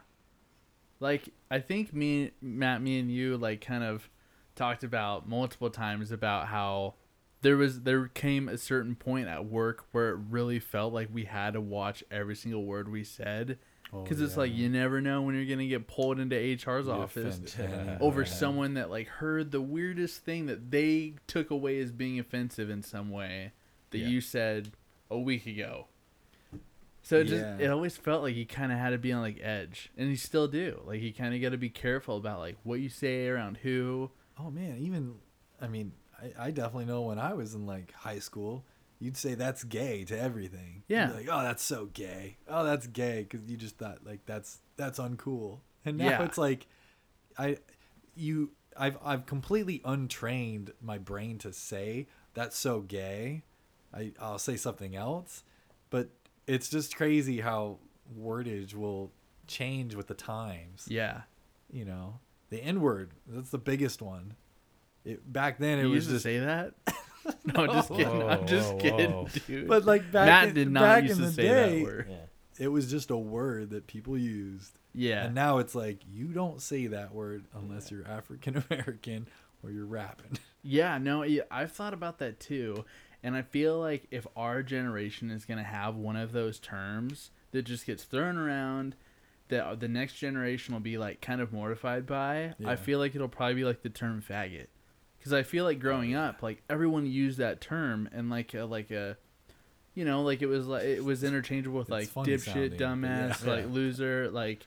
Like I think me Matt me and you like kind of talked about multiple times about how there was there came a certain point at work where it really felt like we had to watch every single word we said Oh, cuz it's like you never know when you're going to get pulled into HR's You office offend anyone. over someone that like heard the weirdest thing that they took away as being offensive in some way that Yeah. you said a week ago. So it just Yeah. it always felt like you kind of had to be on like edge, and you still do. Like you kind of got to be careful about like what you say around who. Oh man, even I mean, I, I definitely know when I was in like high school, you'd say that's gay to everything. Yeah. like, oh, that's so gay. Oh, that's gay because you just thought like that's that's uncool. And now Yeah. it's like, I, you, I've I've completely untrained my brain to say that's so gay. I I'll say something else, but it's just crazy how wordage will change with the times Yeah, you know the n word that's the biggest one it back then it you was used to just say that. no, I'm just No. kidding. I'm just whoa, kidding, whoa. dude. but like back Matt in, did not back used in to the say day that word. Yeah. it was just a word that people used Yeah, and now it's like you don't say that word unless you're african american or you're rapping Yeah, no, yeah, I've thought about that too. And I feel like if our generation is going to have one of those terms that just gets thrown around that the next generation will be like kind of mortified by, Yeah. I feel like it'll probably be like the term faggot. Cuz I feel like growing up like everyone used that term and like a, like a you know, like it was like it was interchangeable with like dipshit, sounding, dumbass, yeah. like loser, like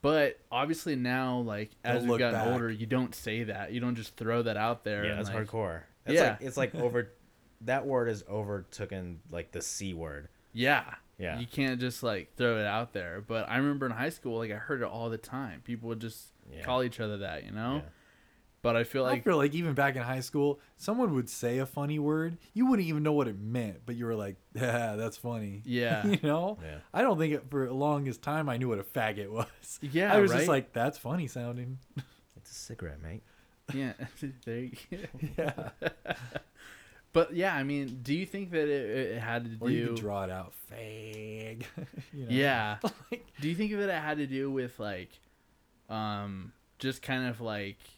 but obviously now like as Don't we've gotten back. older, you don't say that. You don't just throw that out there. Yeah, that's like, hardcore. It's Yeah. like it's like over that word is overtaken like the c word. Yeah. Yeah. You can't just like throw it out there. But I remember in high school, like I heard it all the time. People would just Yeah. call each other that, you know? Yeah. But I feel like i like feel like even back in high school someone would say a funny word you wouldn't even know what it meant but you were like yeah that's funny Yeah. you know Yeah. i don't think it, for the longest time i knew what a faggot was Yeah, i was right? just like that's funny sounding It's a cigarette, mate. yeah, there you go. yeah But yeah, I mean, do you think that it, it had to do? or you do could draw it out fag you know? Yeah. Like- do you think that it had to do with like um just kind of like it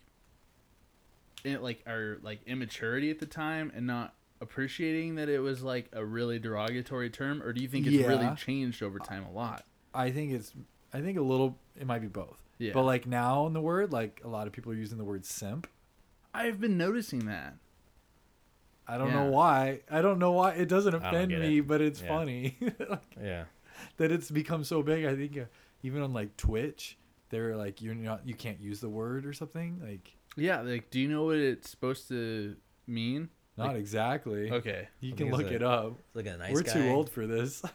like our like immaturity at the time and not appreciating that it was like a really derogatory term or do you think it's really changed over time a lot? I think it's I think a little it might be both. Yeah. But like now in the word, like a lot of people are using the word simp. I've been noticing that. I don't Yeah. know why. I don't know why it doesn't offend me, it. but it's Yeah. funny like, Yeah. that it's become so big. I think uh, even on like Twitch, they're like you're not you can't use the word or something. Like Yeah, like do you know what it's supposed to mean? not Like- exactly. Okay. You I can think it's look a- it up. It's like a nice We're guy. too old for this.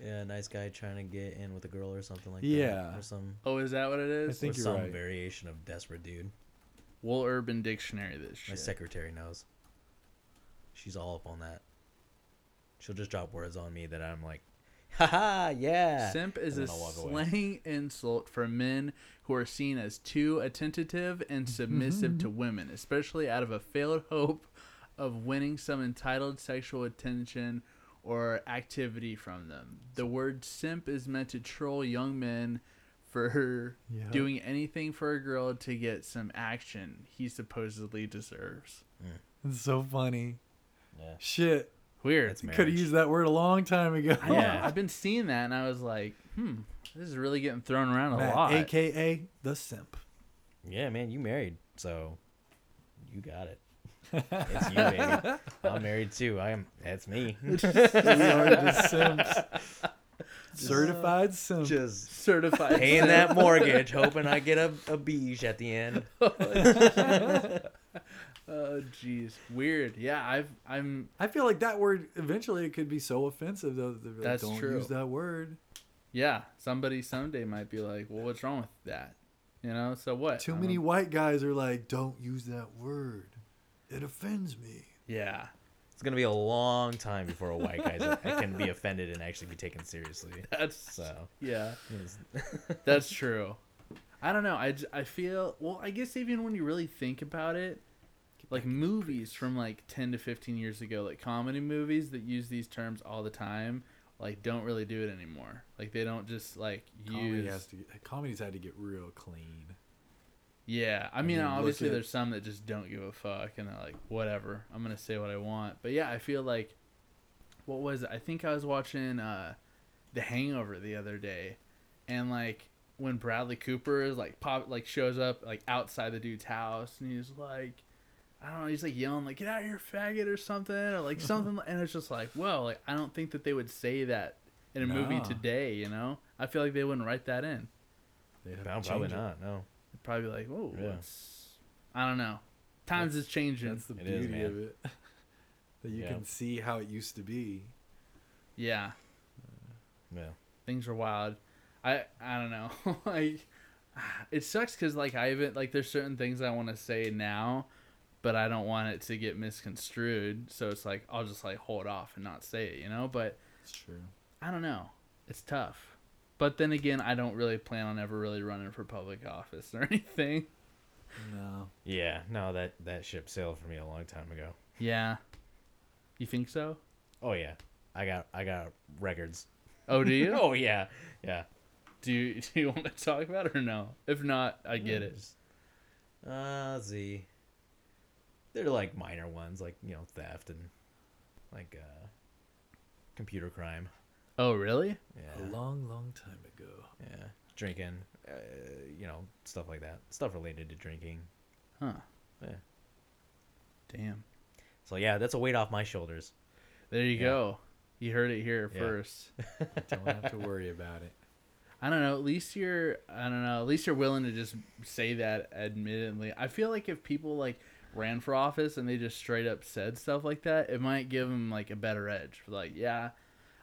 Yeah, a nice guy trying to get in with a girl or something like that. Yeah. Or some Oh, is that what it I is? think or you're some right. variation of desperate dude. Wool Urban Dictionary this My shit. secretary knows. She's all up on that. She'll just drop words on me that I'm like, haha, yeah. Simp is a And then I'll walk away. slang insult for men who are seen as too attentive and mm-hmm. submissive to women, especially out of a failed hope of winning some entitled sexual attention or activity from them. The word simp is meant to troll young men for Yeah. doing anything for a girl to get some action he supposedly deserves. Mm. It's so funny. Yeah. Shit. Weird. That's Could have used that word a long time ago. yeah. I've been seeing that and I was like, hmm, this is really getting thrown around a Matt, lot. AKA the simp. Yeah, man, you married, so you got it. It's you, baby. I'm married too. I am. That's me. we are the simps. Certified simp. Just certified paying that mortgage, hoping I get a, a beach at the end. Oh jeez, weird. Yeah, I've I'm I feel like that word eventually it could be so offensive though. that they're like, That's Don't true. use that word. yeah. Somebody someday might be like, well, what's wrong with that? You know. So what? Too many don't- white guys are like, don't use that word. It offends me. Yeah. It's gonna be a long time before a white guy can be offended and actually be taken seriously. That's So yeah. That's true. I don't know. I, I feel well. I guess even when you really think about it, like movies from like ten to fifteen years ago, like comedy movies that use these terms all the time, like don't really do it anymore. Like they don't just like Comedy use. has to. Get, comedies had to get real clean. Yeah, I I mean, mean, obviously at- there's some that just don't give a fuck and they're like, whatever, I'm gonna say what I want. But yeah, I feel like, what was it? I think I was watching uh, The Hangover the other day, and like when Bradley Cooper is like pop like shows up like outside the dude's house and he's like, I don't know, he's like yelling like get out of here, faggot or something or like something, and it's just like, whoa, like I don't think that they would say that in a movie today. You know, I feel like they wouldn't write that in. They have to probably change it. not. No. They'd probably be like, whoa, Yeah. I don't know. Times is changing. That's the It is, beauty man. of it. that you Yeah. can see how it used to be. yeah, Yeah. things are wild. I I don't know. like it sucks because like I haven't like there's certain things I want to say now, but I don't want it to get misconstrued. So it's like I'll just like hold off and not say it, you know. But It's true. I don't know. It's tough. But then again, I don't really plan on ever really running for public office or anything. No. Yeah. No, that that ship sailed for me a long time ago. Yeah. You think so? Oh yeah. I got I got records. Oh, do you? oh yeah. Yeah. Do you do you want to talk about it or no? If not, I get it. Just- Uh, let's see. They're like minor ones, like you know, theft and like uh, computer crime. Oh, really? Yeah, A long, long time ago. yeah, drinking, uh, you know, stuff like that. Stuff related to drinking. Huh. Yeah. Damn. So yeah, that's a weight off my shoulders. There you Yeah. go. You heard it here Yeah. first. Don't have to worry about it. I don't know. At least you're. I don't know. At least you're willing to just say that. Admittedly, I feel like if people like ran for office and they just straight up said stuff like that, it might give them like a better edge. For like, yeah,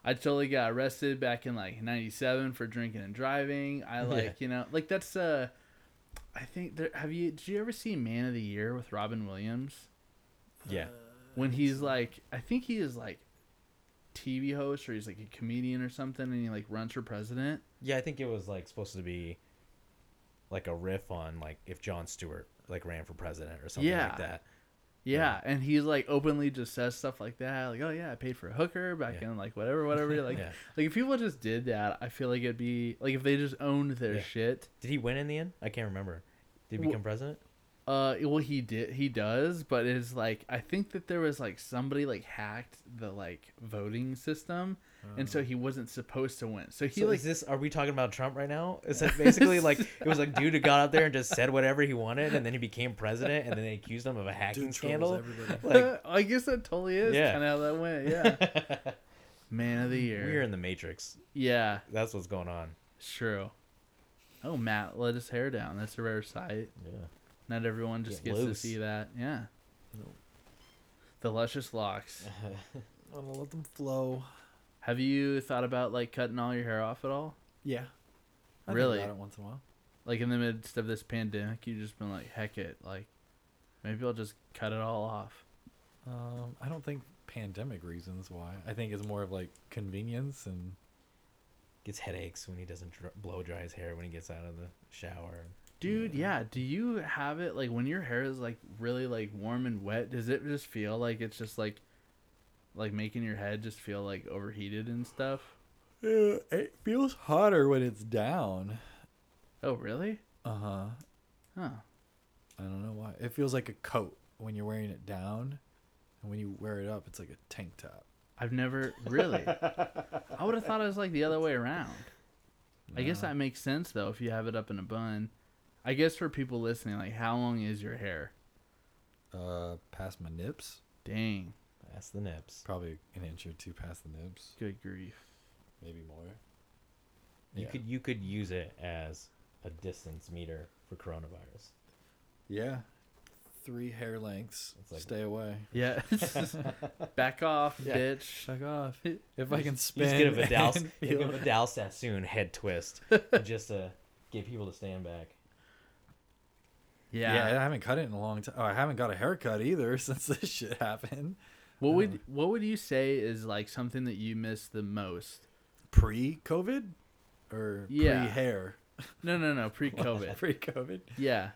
I totally got arrested back in like '97 for drinking and driving. I like, Yeah. you know, like that's uh. I think there. Have you? Did you ever see Man of the Year with Robin Williams? Yeah, when he's like I think he is like TV host or he's like a comedian or something and he like runs for president. yeah. I think it was like supposed to be like a riff on like if Jon Stewart like ran for president or something Yeah. like that. Yeah, Yeah. and he's like openly just says stuff like that, like, "Oh yeah, I paid for a hooker back Yeah. in like whatever, whatever." Like, Yeah. like if people just did that, I feel like it'd be like if they just owned their shit. Did he win in the end? I can't remember. Did he Well- become president? Uh, well, he did, he does, but it's like I think that there was like somebody like hacked the like voting system, and so he wasn't supposed to win. So he so like is this? Are we talking about Trump right now? Is that basically like it was like dude who got out there and just said whatever he wanted, and then he became president, and then they accused him of a hacking Dude scandal? Like, I guess that totally is Yeah. kind of how that went. Yeah, man of the year. we're in the Matrix. Yeah, That's what's going on. it's true. Oh, Matt let his hair down. That's a rare sight. Yeah. Not everyone just Get gets loose. to see that. Yeah. No. The luscious locks. I'm gonna let them flow. Have you thought about like cutting all your hair off at all? Yeah. I think Really? about it once in a while. Like in the midst of this pandemic, you've just been like, heck it, like maybe I'll just cut it all off. Um, I don't think pandemic reasons why. I think it's more of like convenience and Gets headaches when he doesn't dr- blow dry his hair when he gets out of the shower. Dude, yeah. Do you have it like when your hair is like really like warm and wet? Does it just feel like it's just like like making your head just feel like overheated and stuff? Yeah, it feels hotter when it's down. Oh, really? Uh huh. Huh. I don't know why. It feels like a coat when you're wearing it down, and when you wear it up, it's like a tank top. I've never really. I would have thought it was like the other way around. I guess that makes sense though if you have it up in a bun. I guess for people listening, like how long is your hair? Uh, past my nips, Dang, That's the nips. probably an inch or two past the nips, good grief. maybe more. You Yeah. could you could use it as a distance meter for coronavirus. Yeah, three hair lengths. Like- Stay away. Yeah, back off, Yeah. bitch. Back off. If I can You just spin, get a Vidal, and you get feel- a Vidal Sassoon head twist just to get people to stand back. Yeah. Yeah. I haven't cut it in a long time. Oh, I haven't got a haircut either since this shit happened. What would what would you say is like something that you miss the most? Pre-COVID or Yeah. pre-hair? No, no, no, pre-COVID. Pre-COVID. yeah.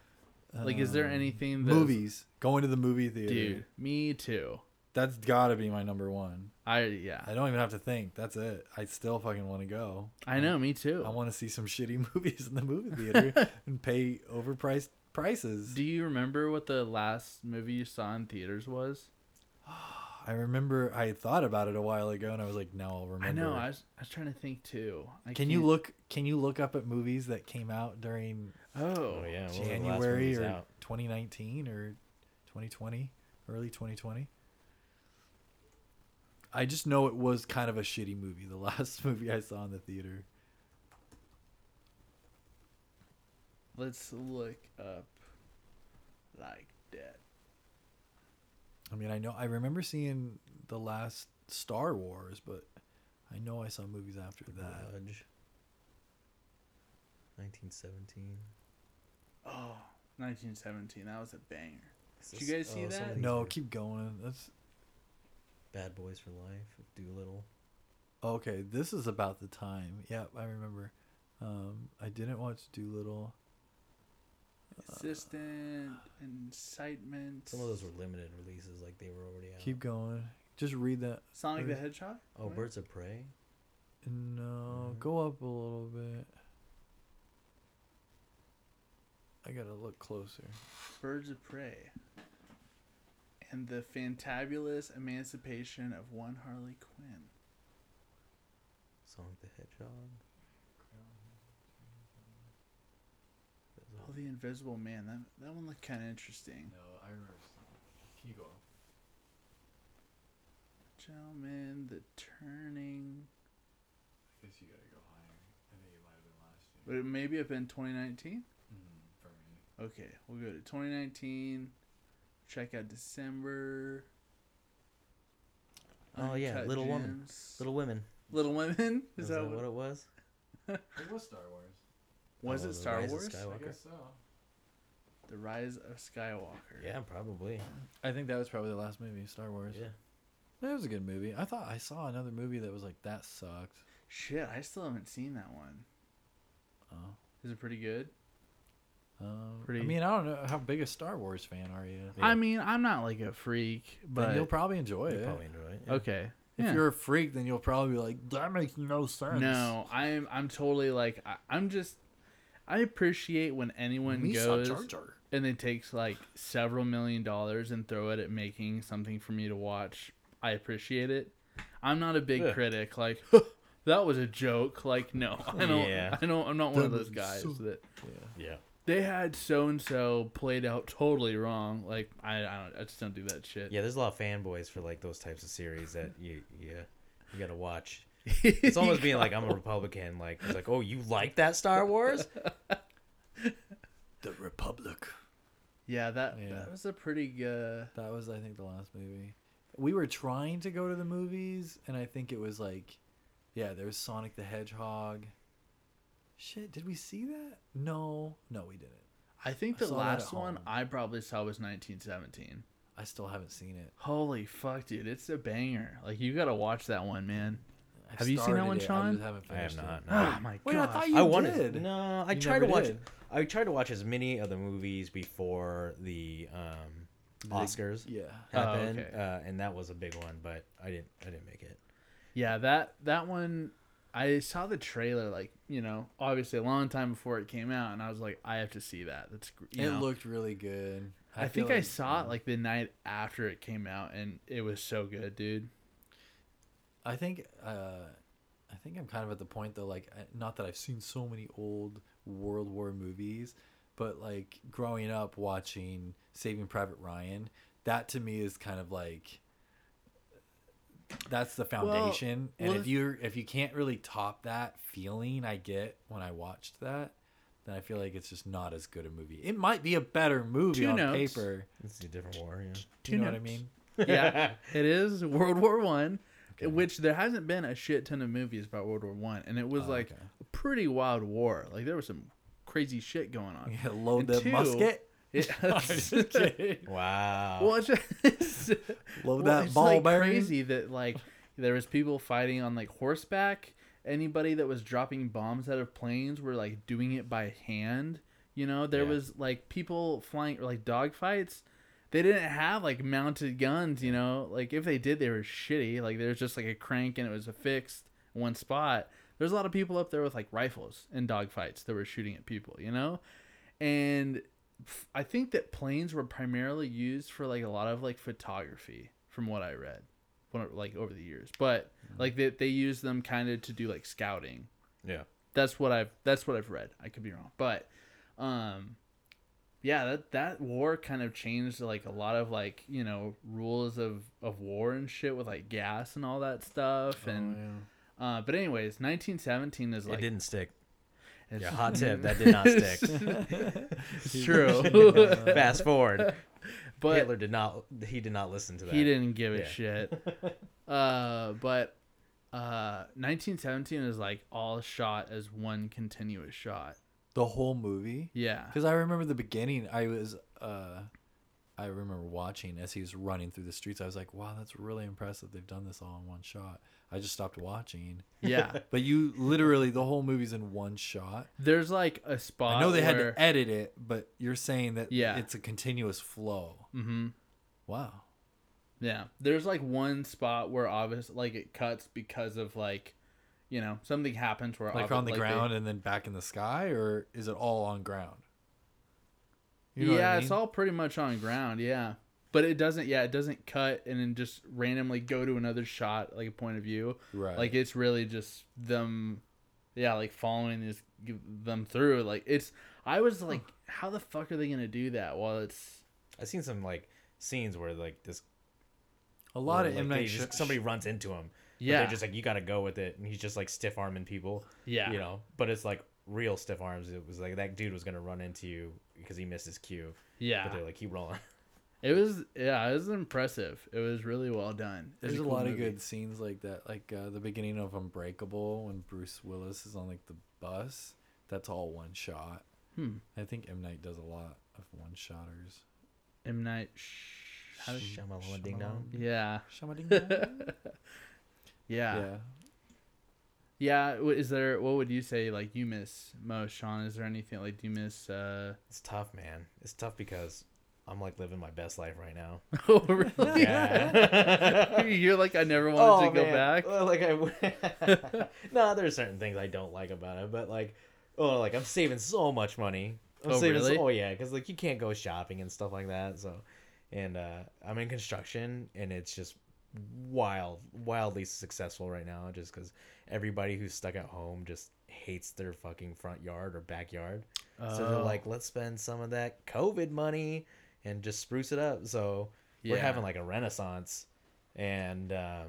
Like, is there Um, anything that's- movies? Going to the movie theater. Dude, me too. That's got to be my number one. I yeah. I don't even have to think. That's it. I still fucking want to go. I know, me too. I want to see some shitty movies in the movie theater and pay overpriced prices. Do you remember what the last movie you saw in theaters was? I remember I thought about it a while ago and I was like, now I'll remember. I know. I was, I was trying to think too. I can you can't- look? Can you look up at movies that came out during Oh, Oh yeah, what were the last January movies or out? 2019 or 2020, early 2020? I just know it was kind of a shitty movie. The last movie I saw in the theater. Let's look up like that. I mean, I know I remember seeing the last Star Wars, but I know I saw movies after that. Grudge. 1917. Oh, 1917. That was a banger. Is Did you guys see oh, that? No, are keep going. That's Bad Boys for Life Dolittle. okay. This is about the time. Yep, I remember. Um, I didn't watch Dolittle. Assistant, incitement. Some of those were limited releases, like they were already out. Keep going. Just read that. Sonic the Hedgehog. oh, What? Birds of Prey. No, Mhm. go up a little bit. I gotta look closer. Birds of Prey. And the fantabulous emancipation of one Harley Quinn. Sonic the Hedgehog. Oh, the Invisible Man. That that one looked kind of interesting. No, I remember. Can you go? Gentlemen, the turning. I guess you gotta go higher. I think it might have been last year. Would it maybe have been 2019? Mm, for me. Okay, we'll go to 2019. Check out December. Oh, yeah, Uncut Little Woman. Gems. Little Women. Little Women. Is, Is that, that what? what it was? It was Star Wars. Was Oh, it Star Rise Wars? I guess so. The Rise of Skywalker. Yeah, probably. I think that was probably the last movie, Star Wars. Yeah. That was a good movie. I thought I saw another movie that was like that sucked. Shit, I still haven't seen that one. Oh. Is it pretty good? Um, Pretty- I mean, I don't know how big a Star Wars fan are you? Yeah. I mean, I'm not like a freak, But but you'll probably enjoy You it. probably enjoy it. yeah. okay. If yeah. you're a freak, then you'll probably be like, "That makes no sense." No, I'm I'm totally like I, I'm just I appreciate when anyone Misa goes Jar Jar. and it takes like several million dollars and throw it at making something for me to watch. I appreciate it. I'm not a big Ugh. critic like that was a joke. Like no, I don't Yeah. I don't I'm not one of those guys so- that Yeah. they had so and so played out totally wrong. Like I I don't I just don't do that shit. Yeah, there's a lot of fanboys for like those types of series that you yeah you gotta watch. It's almost being like I'm a Republican. Like it's like, oh, you like that Star Wars? The Republic. Yeah, that Yeah. that was a pretty good That was, I think, the last movie. We were trying to go to the movies, and I think it was like, yeah, there was Sonic the Hedgehog. Shit, did we see that? No, no, we didn't. I think I the saw last one. I probably saw was 1917. I still haven't seen it. Holy fuck, dude! It's a banger. Like you gotta watch that one, man. I've Have you seen that started one, it, I Sean? just haven't I have finished it. not. Oh No. my Wait! I thought you I did. wanted. No, I You try to watch. did. I try to watch as many of the movies before the um, The- Oscars Yeah. Oh, happened, okay. uh, and that was a big one. But I didn't. I didn't make it. Yeah, that that one. I saw the trailer, like you know, obviously a long time before it came out, and I was like, I have to see that. That's you it know. looked really good. I, feel think I like- saw it like the night after it came out, and it was so good, dude. I think uh, I think I'm kind of at the point though, like not that I've seen so many old World War movies, but like growing up watching Saving Private Ryan, that to me is kind of like that's the foundation. and well, if you if you can't really top that feeling I get when I watched that, then I feel like it's just not as good a movie. It might be a better movie Two on notes. paper. It's a different war. Yeah. Do Two you know what I mean? yeah, it is World War One, which there hasn't been a shit ton of movies about World War One, and it was Oh, like okay. a pretty wild war. Like there was some crazy shit going on. Yeah, load And the two- musket. It, I'm just kidding. Wow. well, it's Love well, that it's ball like bearing. crazy that like there was people fighting on like horseback. Anybody that was dropping bombs out of planes were like doing it by hand. You know, there Yeah. was like people flying or like dog fights. They didn't have like mounted guns. You know, like if they did, they were shitty. Like there was just like a crank and it was a fixed one spot. There's a lot of people up there with like rifles and dogfights that were shooting at people. You know, and I think that planes were primarily used for like a lot of like photography, from what I read, like over the years. But like they they use them kind of to do like scouting. yeah. That's what I've that's what I've read. I could be wrong, but um, yeah, that that war kind of changed like a lot of like you know rules of of war and shit with like gas and all that stuff. And oh, uh, but anyways, 1917 is like it didn't stick. it's- Yeah, hot tip. That did not stick. it's true. Fast forward. but Hitler did not. He did not listen to that. He didn't give a Yeah. shit. uh, but uh, 1917 is like all shot as one continuous shot. The whole movie. Yeah. Because I remember the beginning. I was, uh, I remember watching as he was running through the streets. I was like, "Wow, that's really impressive. They've done this all in one shot." I just stopped watching. Yeah. But you literally the whole movie's in one shot. There's like a spot. I know they had to edit it, but you're saying that Yeah. it's a continuous flow. Mm-hmm. Wow. Yeah. There's like one spot where obviously like it cuts because of like, you know, something happens where Like obvi- on the they- ground and then back in the sky, or is it all on ground? You know yeah, what I it's all pretty much on ground. Yeah. But it doesn't. Yeah, it doesn't cut and then just randomly go to another shot, like a point of view. right. Like it's really just them, yeah, like following this them through. Like it's. I was like, how the fuck are they gonna do that? While it's I've seen some like scenes where like this a lot where, of like, M Night just- Sh- somebody runs into him. But yeah, they're just like you got to go with it, and he's just like stiff arming people. yeah, You know, but it's like real stiff arms. It was like that dude was gonna run into you because he missed his cue. yeah. But they're like keep rolling. It was yeah, it was impressive. It was really well done. It There's a cool lot of good scenes like that, like uh, the beginning of Unbreakable when Bruce Willis is on like the bus. That's all one shot. Hmm. I think M Night does a lot of one shotters. M Night. Sh- how does- Shyamalan ding dong. yeah, Shamading. yeah, yeah. yeah. Is there? What would you say? Like you miss most, Sean? Is there anything like do you miss? uh It's tough, man. It's tough because I'm like living my best life right now. Oh really? Yeah. You're like I never wanted to go man. back. Well, like I. no, there's certain things I don't like about it, but like, oh, like I'm saving so much money. I'm Oh, saving really? So, oh yeah, because like you can't go shopping and stuff like that. So, and uh, I'm in construction, and it's just wild, wildly successful right now. Just because everybody who's stuck at home just hates their fucking front yard or backyard. So they're Oh, like, let's spend some of that COVID money and just spruce it up. So we're having like a renaissance, and um,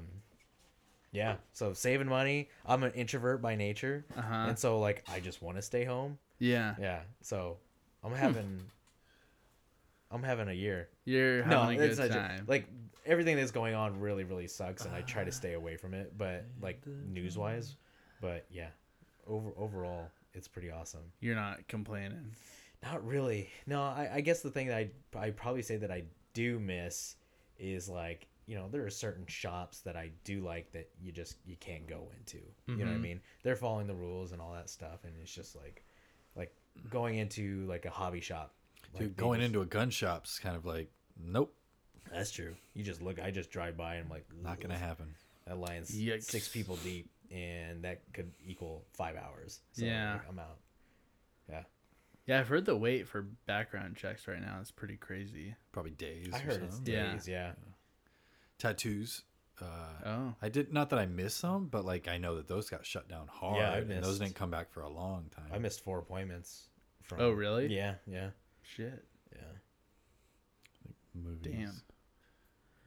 yeah, so saving money. I'm an introvert by nature, uh-huh. and so like I just want to stay home. yeah, Yeah, so I'm having, I'm having a year. you're No, having a it's good time. Like everything that's going on really, really sucks, and I try to stay away from it. But like news wise, but yeah, over overall, it's pretty awesome. You're not complaining. Not really. No, I, I guess the thing that I I probably say that I do miss is like you know there are certain shops that I do like that you just you can't go into. You know what I Mhm. mean? They're following the rules and all that stuff, and it's just like like going into like a hobby shop. Like, Dude, they going into a gun shop's kind of like, nope, that's true. You just look. I just drive by and I'm like, not gonna happen. That line's Yikes. six people deep, and that could equal five hours. So Yeah. like, I'm out. Yeah, Yeah, I've heard the wait for background checks right now is pretty crazy. Probably days. I or heard it's something. Yeah. days. Yeah. tattoos. Uh, Oh, I did not that I missed some, but like I know that those got shut down hard, Yeah, I and those didn't come back for a long time. I missed four appointments. From, Oh, really? Yeah, yeah, shit. yeah. Movies, Damn.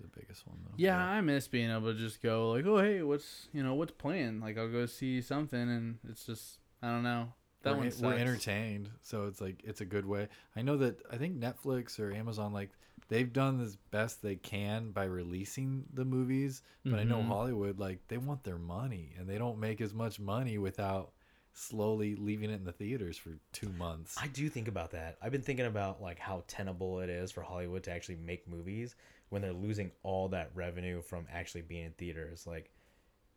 the biggest one though. Yeah, I miss being able to just go like, oh hey, what's you know what's playing? Like I'll go see something, and it's just I don't know. That we're, we're entertained, so it's like it's a good way. I know that I think Netflix or Amazon like they've done as best they can by releasing the movies, but I know Mhm. Hollywood like they want their money and they don't make as much money without slowly leaving it in the theaters for two months. I do think about that. I've been thinking about like how tenable it is for Hollywood to actually make movies when they're losing all that revenue from actually being in theaters. Like,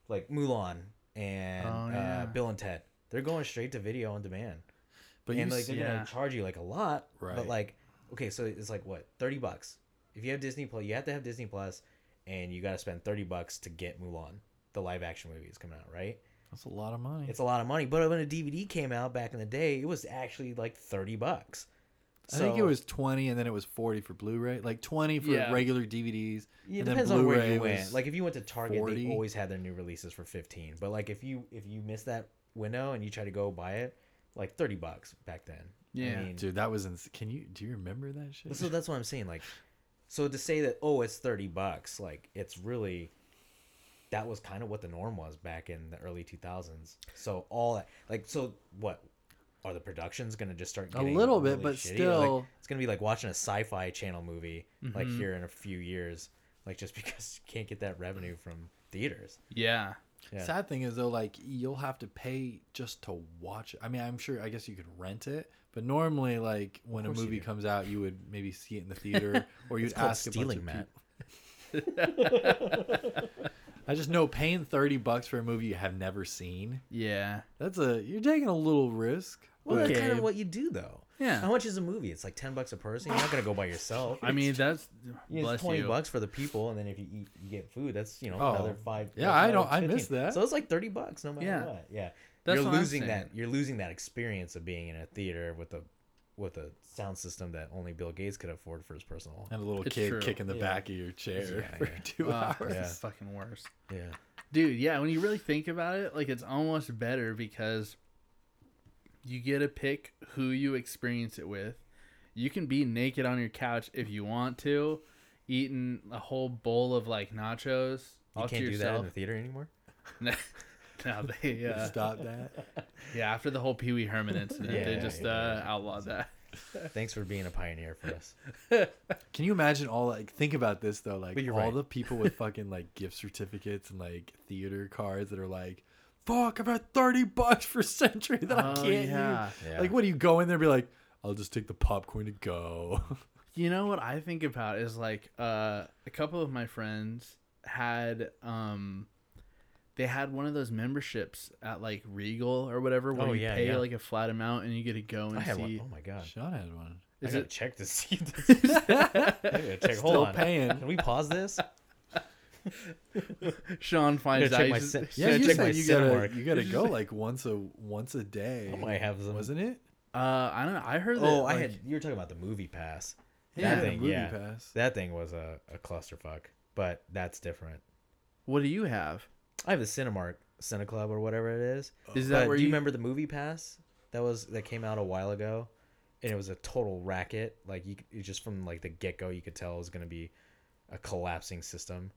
like Mulan and Oh, yeah. uh, Bill and Ted, they're going straight to video on demand, but and you like see, they're gonna charge you like a lot. Right. But like, okay, so it's like what thirty bucks. If you have Disney Plus, you have to have Disney Plus, and you got to spend thirty bucks to get Mulan, the live action movie is coming out, right? That's a lot of money. It's a lot of money. But when a DVD came out back in the day, it was actually like thirty bucks. I think it was twenty, and then it was forty for Blu-ray. Like twenty for Yeah. regular DVDs. Yeah, it depends on where you went. Like if you went to Target, 40. they always had their new releases for fifteen. But like if you if you miss that window and you try to go buy it, like thirty bucks back then. Yeah. I mean, Dude, that was. Ins- Can you do you remember that shit? so that's what I'm saying. Like, so to say that oh it's thirty bucks, like it's really that was kind of what the norm was back in the early two thousands. So all that like so what are the productions gonna just start A little bit, but shitty? Like, still- it's gonna be like watching a sci-fi channel movie like Mhm. here in a few years, like just because you can't get that revenue from theaters. Yeah. Yeah. Sad thing is though, like you'll have to pay just to watch it. I mean, I'm sure. I guess you could rent it, but normally, like when a movie comes out, you would maybe see it in the theater, or you'd ask a stealing, bunch of Matt. people. I just know paying thirty bucks for a movie you have never seen. Yeah. That's a you're taking a little risk. Well, but- that's kind of what you do though. Yeah. How much is a movie? It's like ten bucks a person. You're not gonna go by yourself. I mean, that's You bless it's twenty you. bucks for the people, and then if you eat, you get food. That's you know Oh. another five. Yeah, that's I don't- I 15. missed that. So it's like thirty bucks no matter Yeah. what. Yeah, That's you're what I'm losing saying. that. You're losing that experience of being in a theater with a with a sound system that only Bill Gates could afford for his personal. and a little It's kid true. kicking the Yeah. back of your chair Yeah, for yeah. two Ah, hours. Yeah. it's fucking worse. Yeah, Dude, yeah, when you really think about it, like it's almost better because you get to pick who you experience it with. You can be naked on your couch if you want to, eating a whole bowl of like nachos you all can't to do that in yourself. the theater anymore. no, they uh, Stop that. yeah. After the whole Pee Wee Herman incident, they just yeah, uh, yeah. outlawed that. Thanks for being a pioneer for us. Can you imagine all like think about this though, like But you're all right. the people with fucking like gift certificates and like theater cards that are like, fuck, I've had thirty bucks for Century that I Oh, can't yeah. use. Yeah. Like, what do you go in there and be like, I'll just take the popcorn to go. You know what I think about is like uh, a couple of my friends had um they had one of those memberships at like Regal or whatever where Oh, you yeah, pay yeah. like a flat amount and you get to go and I have see. one. Oh my god. Sean had one. Is I it check to see. This. I check. Hold Still on. paying. Can we pause this? Sean finds out my he's- Yeah, Gotta you check my said you gotta work. you gotta go like once a once a day. I might have some. wasn't it? uh I don't know. I heard that Oh, I like, had. You were talking about the movie pass. Yeah, that thing, Movie yeah. Pass. That thing was a, a clusterfuck, but that's different. What do you have? I have the Cinemark Cineclub or whatever it is. Is that But where do you, you remember the movie pass that was that came out a while ago, and it was a total racket. Like you, you just from like the get go, you could tell it was gonna be a collapsing system.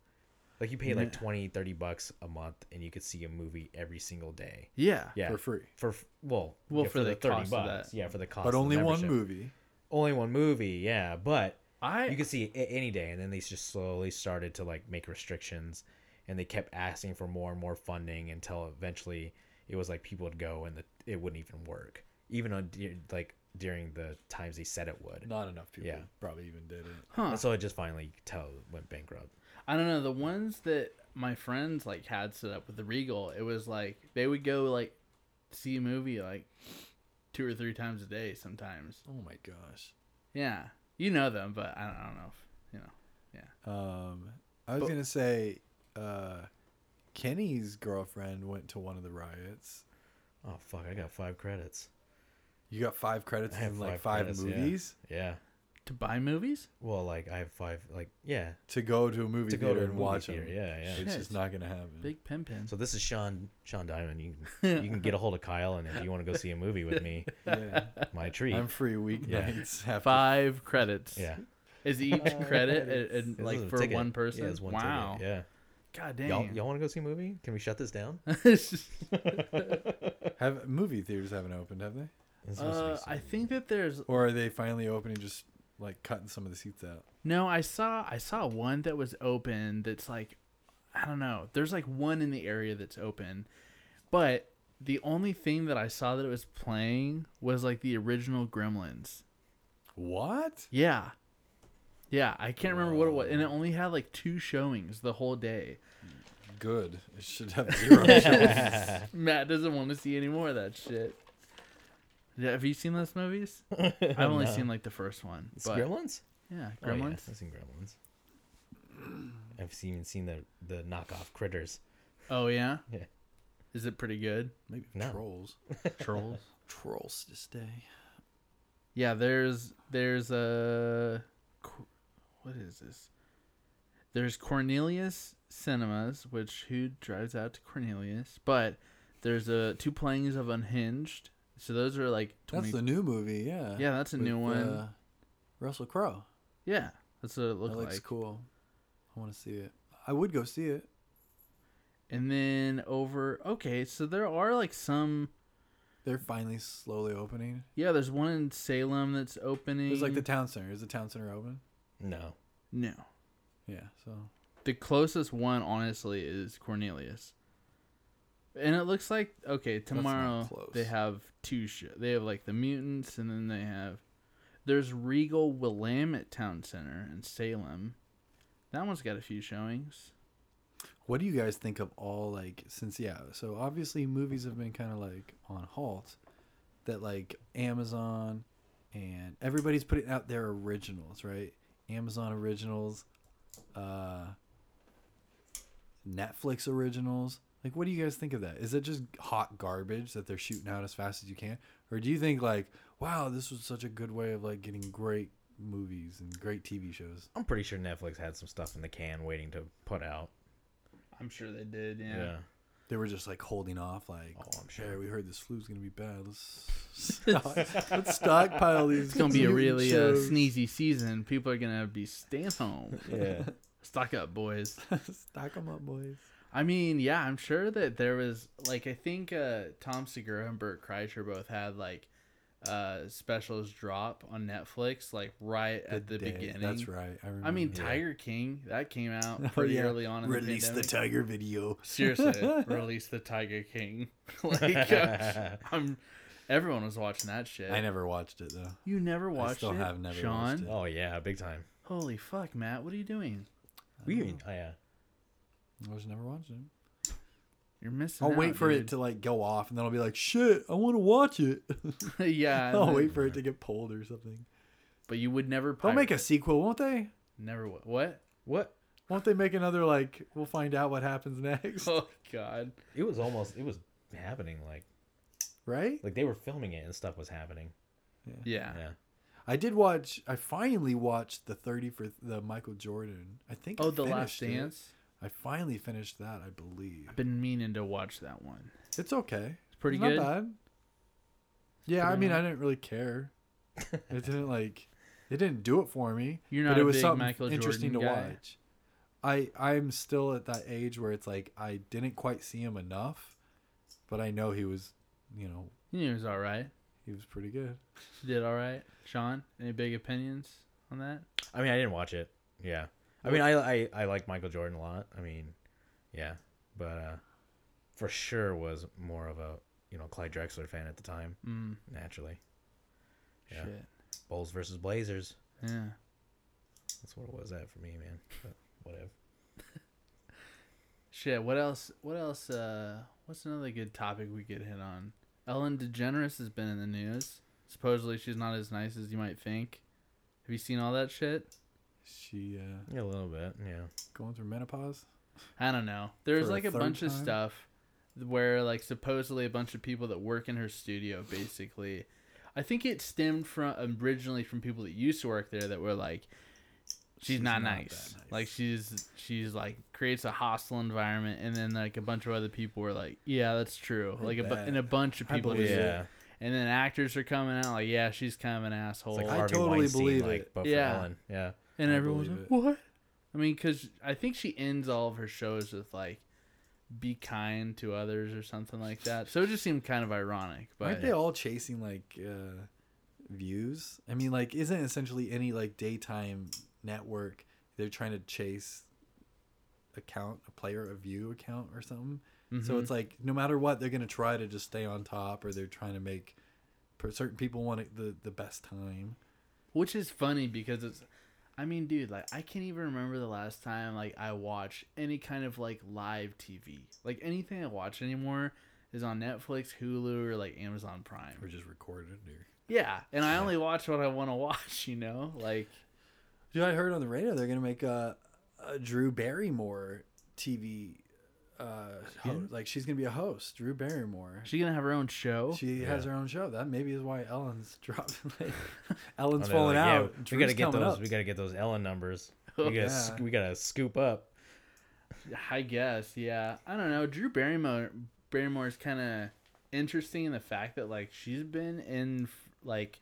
Like you pay like Yeah. 20, 30 bucks a month, and you could see a movie every single day. Yeah. Yeah, for free, for f- well, Well, yeah, for the cost of that. Yeah, for the cost. but of the only one movie. Only one movie. Yeah, but I you could see it any day and then they just slowly started to like make restrictions and they kept asking for more and more funding until eventually it was like people would go and the, it wouldn't even work even on like during the times they said it would Not enough people Yeah. probably even did it. huh. so it just finally you tell went bankrupt I don't know. The ones that my friends like had set up with the Regal, it was like they would go like see a movie like two or three times a day sometimes. Oh my gosh. Yeah, you know them, but I don't, I don't know if you know. Yeah. Um, I was But- gonna say, uh, Kenny's girlfriend went to one of the riots. oh fuck i got five credits You got five credits I have in like five five credits, movies yeah To buy movies? well like i have five like yeah to go to a movie to go theater to a and movie watch theater. them. yeah yeah It's just not gonna happen. Big pin pin. so this is sean sean diamond you can, you can get a hold of kyle and if you want to go see a movie with me yeah. my treat I'm free weeknights. after- Five credits. yeah Is each credit and, and, like for ticket. one person? Yeah, it's one wow. ticket. Yeah. God Y'all, damn. y'all want to go see a movie? Can we shut this down? Have movie theaters haven't opened, have they? It's supposed to be uh. I think that there's Or are they finally opening, just like cutting some of the seats out? no. I saw I saw one that was open. That's like I don't know. There's like one in the area that's open, but the only thing that I saw that it was playing was like the original Gremlins. What? Yeah. Yeah, I can't remember what it was, and it only had like two showings the whole day. Good. It should have zero shows. Matt doesn't want to see any more of that shit. Yeah, have you seen those movies? I've only No. seen like the first one. It's But Gremlins. yeah, Oh, yeah, Gremlins. I've seen Gremlins. I've seen seen the the knockoff critters. Oh yeah. Yeah. Is it pretty good? Maybe No. trolls. Trolls. Trolls to stay. Yeah, there's there's a what is this? There's Cornelius Cinemas, which who drives out to Cornelius? But there's a two playings of Unhinged. So those are like twenty. That's the new movie, yeah. yeah, that's a new one. uh, Russell Crowe. yeah, that's what it That looks looks like. cool. I want to see it. I would go see it. And then over, okay, so there are like some. They're finally slowly opening. Yeah, there's one in Salem that's opening. There's like the town center. Is the town center open? No. no. Yeah. So The closest one, honestly, is Cornelius. And it looks like okay tomorrow they have two sh- they have like the mutants and then they have there's Regal Willamette Town Center in Salem. That one's got a few showings. What do you guys think of all like since yeah, so obviously movies have been kind of like on halt that like Amazon and everybody's putting out their originals, right? Amazon originals, uh Netflix originals. Like what do you guys think of that? Is it just hot garbage that they're shooting out as fast as you can? Or do you think like, wow, this was such a good way of like getting great movies and great TV shows? I'm pretty sure Netflix had some stuff in the can waiting to put out. I'm sure they did. Yeah. Yeah. They were just like holding off, like, Oh, I'm "Hey, sure. we heard this flu's gonna be bad. Let's stock, let's stockpile these. It's gonna be a really uh, sneezy season. People are gonna be staying home. Yeah. Stock up, boys. Stock them up, boys. I mean, yeah, I'm sure that there was like I think uh, Tom Segura and Bert Kreischer both had like uh, specials drop on Netflix like right at the day. beginning. That's right. I, remember. I mean, Yeah. Tiger King that came out Oh, pretty yeah. early on in release the the, tiger video. Seriously, release the Tiger King. like uh, I'm, everyone was watching that shit. I never watched it though. You never watched still it, have never Sean? watched it. oh yeah, big time. Holy fuck, Matt! What are you doing? We even, oh yeah. I was never watching it. You're missing. I'll out, wait for it to like go off, and then I'll be like, "Shit, I want to watch it." yeah, I'll then- wait for it to get pulled or something. But you would never. They'll make a sequel, won't they? never. wa- What? What? Won't they make another like? We'll find out what happens next, Oh God. It was almost. It was happening. Like right? like they were filming it and stuff was happening. Yeah. Yeah. I did watch. I finally watched the thirty for the Michael Jordan. I think. Oh, I Oh, the Last Dance. it. Dance. I finally finished that. I believe I've been meaning to watch that one. it's okay. It's pretty It's good. Not bad. Yeah, I Pretty mean, I didn't really care. it didn't like. It didn't do it for me. You're but not it a was big something Michael interesting Jordan to guy. watch. I I'm still at that age where it's like I didn't quite see him enough, but I know he was, you know, He was all right. he was pretty good. He did all right. Sean, any big opinions on that? I mean, I didn't watch it. Yeah. I mean, I I I like Michael Jordan a lot. I mean, yeah, but uh, for sure was more of a you know Clyde Drexler fan at the time. Mm, Naturally, Yeah. Shit. Bulls versus Blazers. Yeah. That's what it was at for me, man. But whatever. Shit. What else? What else? Uh, what's another good topic we could hit on? Ellen DeGeneres has been in the news. Supposedly she's not as nice as you might think. Have you seen all that shit? She uh, Yeah, a little bit. Yeah. going through menopause. I don't know. There's For a like a third bunch of stuff where like supposedly a bunch of people that work in her studio basically I think it stemmed from originally from people that used to work there that were like she's, She's not, not nice. nice. Like she's she's like creates a hostile environment and then like a bunch of other people were like, Yeah, that's true. I Like a bu- bet. and a bunch of people believe just it. Yeah. and then actors are coming out like, Yeah, she's kind of an asshole. Like I totally Weinstein, believe like, it. but Yeah. for Ellen. Yeah. And I everyone's like, "What?" I mean, because I think she ends all of her shows with like, "Be kind to others" or something like that. So it just seemed kind of ironic. But Aren't they all chasing like uh, views? I mean, like, isn't essentially any like daytime network they're trying to chase account a player a view account or something? So Mhm. it's like no matter what, they're gonna try to just stay on top, or they're trying to make certain people want it the the best time. Which is funny because it's I mean, dude, like I can't even remember the last time like I watched any kind of like live TV. Like anything I watch anymore is on Netflix, Hulu, or like Amazon Prime. Or just recorded. Or... Yeah, and I only watch what I want to watch, you know? Like Dude, I heard on the radio they're gonna make a, a Drew Barrymore TV. Uh, ho- like she's gonna be a host, Drew Barrymore. She's gonna have her own show. She has her own show. That maybe is why Ellen's dropped. like, Ellen's they're falling like, yeah, out. we gotta get coming those. up. We gotta get those Ellen numbers. We gotta, Yeah. sc- we gotta scoop up. I guess, yeah. I don't know. Drew Barrymore Barrymore is kind of interesting in the fact that like she's been in like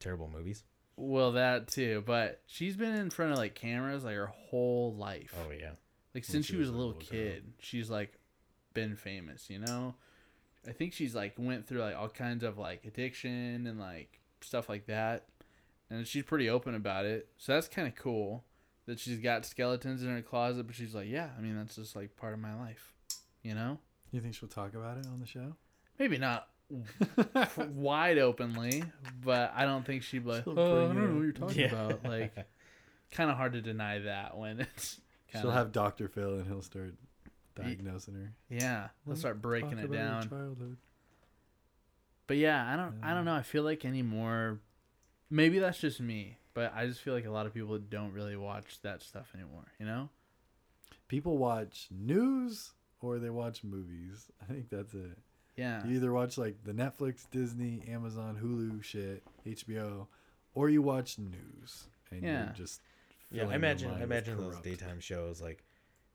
Terrible movies. well that too, but she's been in front of like cameras like her whole life. Oh yeah. Like since she she was was a little little girl. kid, she's like been famous, you know? I think she's like went through like all kinds of like addiction and like stuff like that. And she's pretty open about it. So that's kind of cool that she's got skeletons in her closet, but she's like, yeah, I mean, that's just like part of my life, you know? You think she'll talk about it on the show? Maybe not wide openly, but I don't think she'd be like, oh, I don't know what you're talking Yeah. about. Like, kind of hard to deny that when it's kind She'll have Dr. Phil and he'll start diagnosing her. yeah, let's start breaking Talk it about your down. Childhood. But yeah, I don't I don't know. I feel like anymore maybe that's just me, but I just feel like a lot of people don't really watch that stuff anymore, you know? People watch news or they watch movies. I think that's it. Yeah. You either watch like the Netflix, Disney, Amazon, Hulu shit, HBO, or you watch news and Yeah. you're just Yeah, I imagine. I imagine those daytime shows like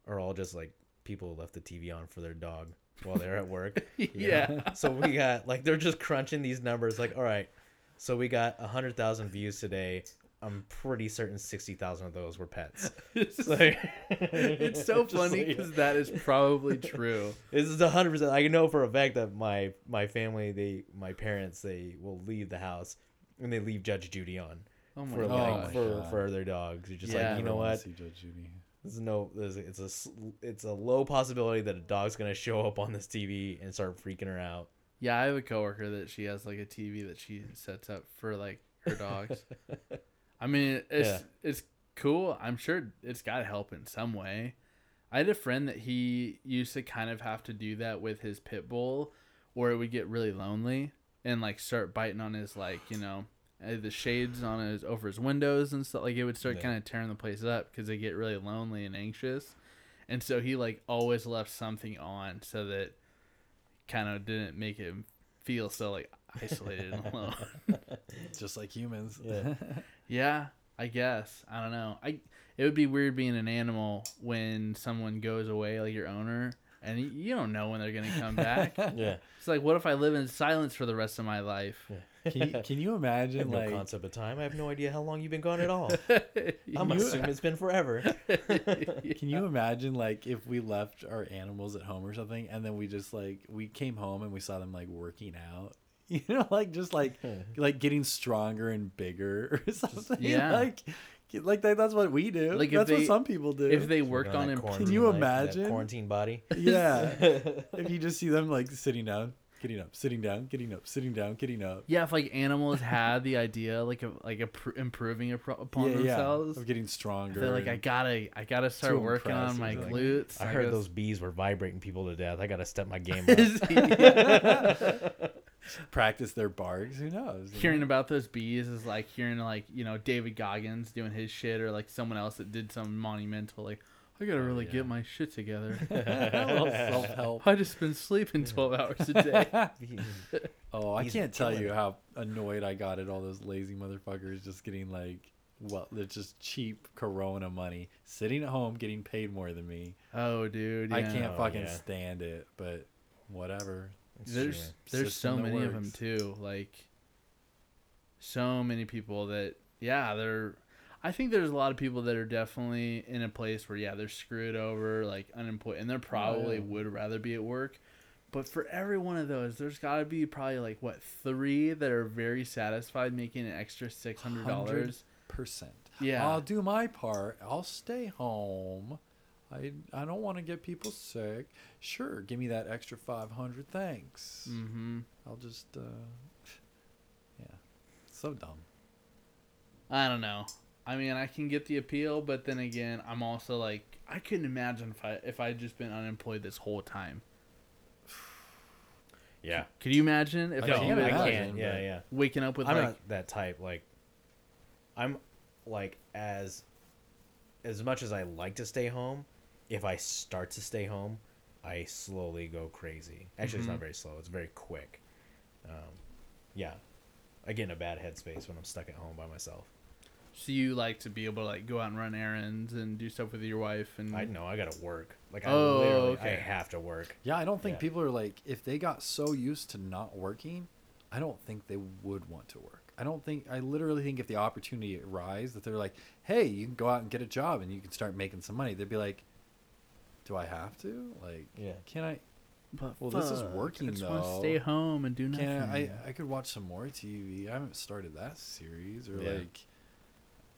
are all just like people left the TV on for their dog while they're at work. yeah. so we got like they're just crunching these numbers. Like, all right, so we got a hundred thousand views today. I'm pretty certain sixty thousand of those were pets. it's, Like, it's so funny like- because that is probably true. This is a hundred percent. I know for a fact that my my family, they my parents, they will leave the house and they leave Judge Judy on Oh my for god. Oh like for God. for their dogs. You're just Yeah. like, you know what? see Judge Judy. There's no. There's, it's a it's a low possibility that a dog's gonna show up on this TV and start freaking her out. Yeah, I have a coworker that she has like a TV that she sets up for like her dogs. I mean, it's Yeah. it's cool. I'm sure it's got to help in some way. I had a friend that he used to kind of have to do that with his pit bull, or it would get really lonely and like start biting on his like you know uh, the shades on his over his windows and stuff. Like it would start Yeah. kind of tearing the place up because they get really lonely and anxious. And so he like always left something on so that kind of didn't make him feel so like isolated and alone. Just like humans. Yeah. Yeah, I guess. I don't know. I it would be weird being an animal when someone goes away, like your owner, and you don't know when they're gonna come back. Yeah. It's like, what if I live in silence for the rest of my life? can, you, can you I have imagine no like concept of time. I have no idea how long you've been gone at all. I'm You- assuming it's been forever. Can you imagine like if we left our animals at home or something and then we just like we came home and we saw them like working out? You know, like just like like getting stronger and bigger or something. Yeah. Like like that, that's what we do. Like, that's they- what some people do. if they worked on that him, quarantine you life, that imagine? quarantine body? yeah. if you just see them like sitting down, getting up, sitting down, getting up, sitting down, getting up. yeah, if like animals had the idea like of like appro- improving upon yeah, themselves, yeah. Of getting stronger. they're like, I gotta, I gotta start working on my something. glutes. I heard guess- those bees were vibrating people to death. I gotta step my game up. practice their barks. Who knows? hearing about those bees is like hearing like you know David Goggins doing his shit or like someone else that did some monumental like I gotta oh, really yeah. get my shit together. self help. I just been sleeping twelve hours a day. Oh, I He's can't tell you it. how annoyed I got at all those lazy motherfuckers just getting like, well, they're just cheap Corona money, sitting at home getting paid more than me. oh, dude, I can't Oh, fucking yeah. stand it, but whatever. It's There's true. there's so System that many of them too. Like so many people that yeah they're. I think there's a lot of people that are definitely in a place where yeah they're screwed over like unemployed and they're probably yeah. would rather be at work. But for every one of those, there's got to be probably like what three that are very satisfied making an extra six hundred dollars. Percent. Yeah. I'll do my part. I'll stay home. I I don't want to get people sick. Sure, give me that extra five hundred. Thanks. Mm-hmm. I'll just uh, yeah, so dumb. I don't know. I mean, I can get the appeal, but then again, I'm also like, I couldn't imagine if I if I'd just been unemployed this whole time. Yeah. Could you imagine if I No, like, can't I were, imagine, like, can't. Yeah, yeah. waking up with I'm like not that type. Like, I'm like as as much as I like to stay home. If I start to stay home, I slowly go crazy. Actually, it's Mhm. not very slow. It's very quick. Um, yeah, I get in a bad headspace when I'm stuck at home by myself. So you like to be able to like go out and run errands and do stuff with your wife and I know I gotta work. Like I Oh, literally, okay. I have to work. Yeah, I don't think Yeah. people are like if they got so used to not working, I don't think they would want to work. I don't think I literally think if the opportunity arise that they're like, "Hey, you can go out and get a job and you can start making some money." They'd be like, "Do I have to? Like, Yeah. can I But Well, this is fuck, working, I just want to though. stay home and do nothing. can I, I could watch some more TV. I haven't started that series or Yeah. like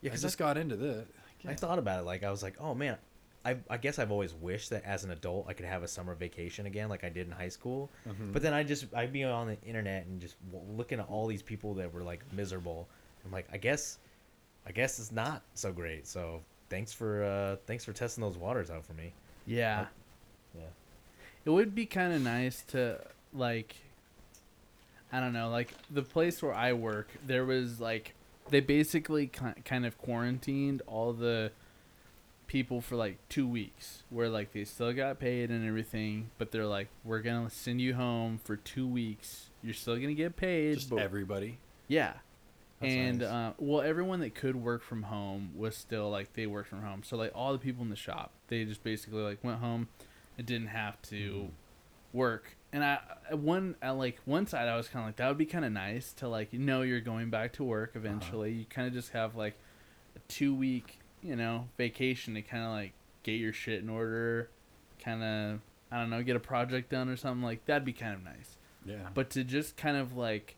Yeah, I 'cause just got into this. I thought about it. Like I was like, oh man, I I guess I've always wished that as an adult I could have a summer vacation again, like I did in high school. Mhm. But then I just I'd be on the internet and just looking at all these people that were like miserable. I'm like, I guess, I guess it's not so great. So thanks for uh thanks for testing those waters out for me. yeah. Yeah. It would be kind of nice to like I don't know, like the place where I work, there was like they basically ki- kind of quarantined all the people for like 2 weeks where like they still got paid and everything, but they're like we're going to send you home for 2 weeks. You're still going to get paid, just but everybody. yeah. That's and nice. uh, well, everyone that could work from home was still like they worked from home. So like all the people in the shop, they just basically like went home and didn't have to Mhm. work. And I one at like one side, I was kind of like that would be kind of nice to like know you're going back to work uh-huh. eventually. You kind of just have like a two week you know vacation to kind of like get your shit in order, kind of I don't know get a project done or something like that'd be kind of nice Yeah. but to just kind of like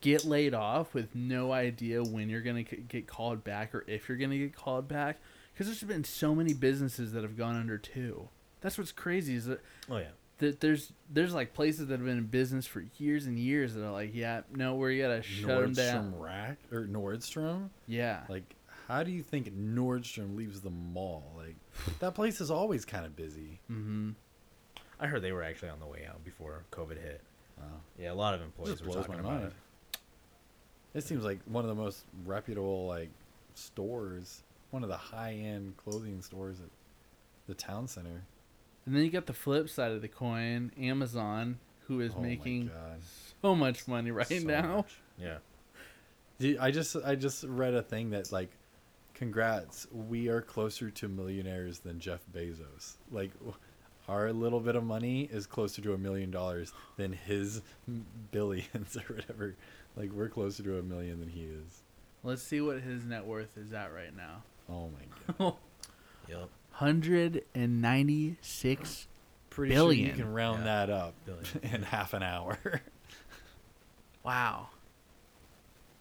get laid off with no idea when you're gonna c- get called back or if you're gonna get called back because there's been so many businesses that have gone under too that's what's crazy is that, Oh yeah. That there's there's like places that have been in business for years and years that are like yeah no we gotta shut them down Nordstrom Rack or Nordstrom. yeah Like, how do you think Nordstrom leaves the mall? Like, that place is always kind of busy. mm-hmm I heard they were actually on the way out before COVID hit. Wow. Yeah, a lot of employees were blows talking my about mind. it. It seems like one of the most reputable like stores, one of the high end clothing stores at the town center. And then you got the flip side of the coin amazon who is Oh making so much money right So now much. Yeah. Dude, I just I just read a thing that like, congrats, we are closer to millionaires than Jeff Bezos. Like, our little bit of money is closer to a million dollars than his billions or whatever. Like, we're closer to a million than he is. let's see what his net worth is at right now Oh my god. Yep. Hundred and ninety six. Pretty sure you can round Yeah. that up Billion. in half an hour. Wow,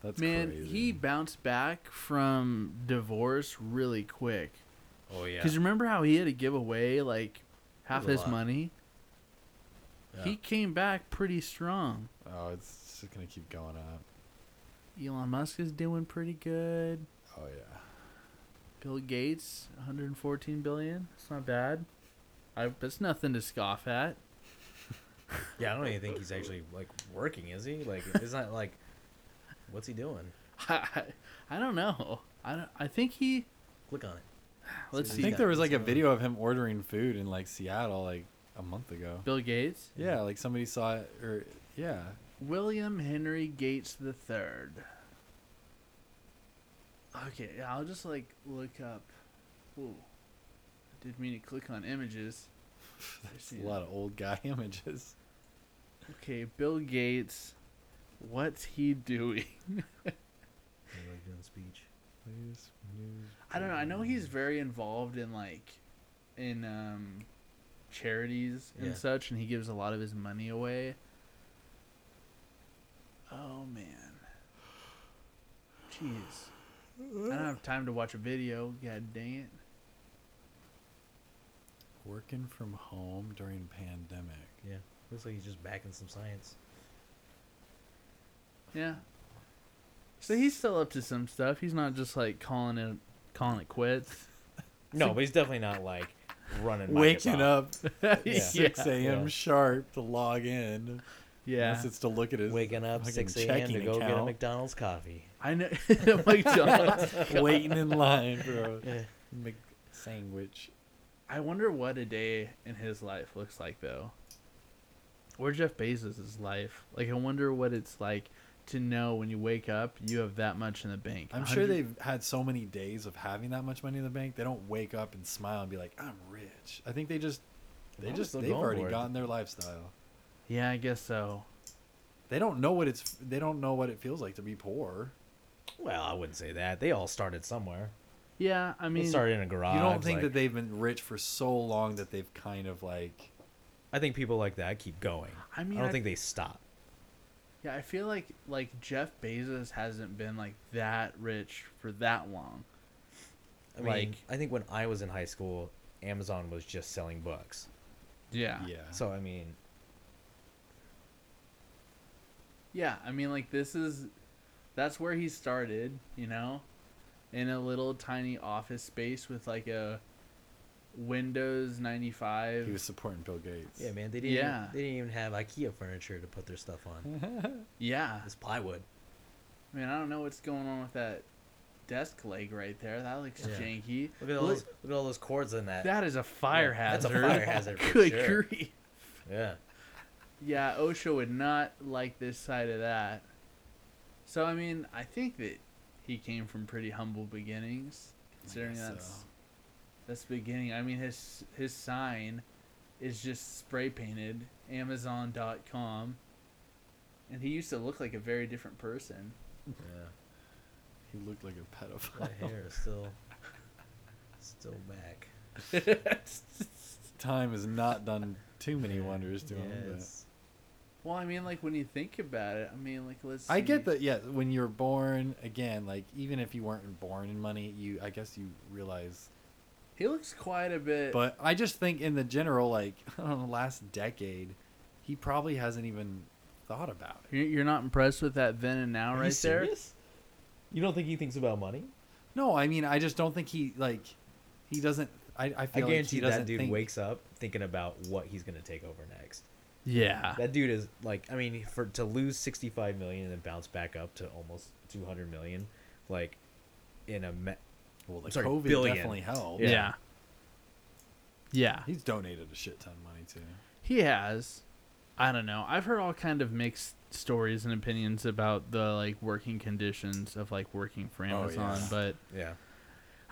That's man, crazy. he bounced back from divorce really quick. Oh yeah. Because remember how he had to give away like half his lot. money? Yeah. He came back pretty strong. Oh, it's just gonna keep going up. Elon Musk is doing pretty good. Oh yeah. Bill Gates, 114 billion. It's not bad. I, that's nothing to scoff at. Yeah, I don't even think he's actually like working, is he? Like, it's not like, what's he doing? I, I don't know. I don't, I think he. Click on it. Let's I see. think there was like a video of him ordering food in like Seattle like a month ago. Bill Gates. Yeah, like somebody saw it or yeah. William Henry Gates the Third. Okay, I'll just like look up. Ooh, I did mean to click on images. There's a lot of old guy images. Okay, Bill Gates. What's he doing? Like doing speech? Please, news, I don't know. I know he's very involved in like, in um, charities and Yeah. such, and he gives a lot of his money away. Oh man. Jeez. I don't have time to watch a video. God dang it. Working from home during pandemic. Yeah, looks like he's just backing some science. Yeah. So he's still up to some stuff. He's not just like calling it calling it quits. No, but he's definitely not like running. Waking Microsoft. up yeah. 6 a.m. Yeah. sharp to log in. Yeah. Unless it's to look at his Waking up fucking 6 a.m. to checking go get a. McDonald's coffee. I know McDonald's. waiting in line for a Yeah. Mc sandwich. I wonder what a day in his life looks like though. Or Jeff Bezos' life. Like I wonder what it's like to know when you wake up you have that much in the bank. I'm sure they've had so many days of having that much money in the bank. They don't wake up and smile and be like, "I'm rich." I think they just they Well, just still they've already for it. gotten their lifestyle. Yeah, I guess so. They don't know what it's they don't know what it feels like to be poor. Well, I wouldn't say that. They all started somewhere. Yeah, I mean They started in a garage. you don't think like- that they've been rich for so long that they've kind of like I think people like that keep going. I mean I don't I- think they stop. Yeah, I feel like like Jeff Bezos hasn't been like that rich for that long. I mean, Like- I think when I was in high school, Amazon was just selling books. Yeah. yeah. So I mean, Yeah, I mean like this is that's where he started, you know? In a little tiny office space with like a Windows 95. he was supporting Bill Gates. yeah, man, they didn't. Yeah. They didn't even have IKEA furniture to put their stuff on. yeah. It's plywood. I mean, I don't know what's going on with that desk leg right there. That looks Yeah. janky. Look at all those. Look at all those cords in that. That is a fire Yeah, that's a fire hazard for Good sure. grief. Yeah. Yeah, OSHA would not like this side of that. So I mean, I think that he came from pretty humble beginnings, considering that's so. that's beginning. I mean, his his sign is just spray painted Amazon.com, and he used to look like a very different person. Yeah. He looked like a pedophile. That hair is still, still back. Time has not done too many wonders to Yeah, him. But. it's- Well, I mean, like when you think about it, I mean, like let's. I get that. Yeah, when you're born, again, like even if you weren't born in money, you I guess you realize. He looks quite a bit. But I just think in the general, like I don't know, last decade, he probably hasn't even thought about it. you're, you're not impressed with that then and now Are right you there. serious? You don't think he thinks about money? No, I mean I just don't think he like he doesn't. I, I I feel like guarantee he doesn't that dude think, wakes up thinking about what he's gonna take over next. Yeah. That dude is like, I mean, for to lose sixty five million and then bounce back up to almost two hundred million, like in a me- Well, the sorry, COVID billion. definitely helped. yeah. Yeah. Yeah. He's donated a shit ton of money too. He has. I don't know. I've heard all kind of mixed stories and opinions about the like working conditions of like working for Oh, Amazon, yeah. but yeah.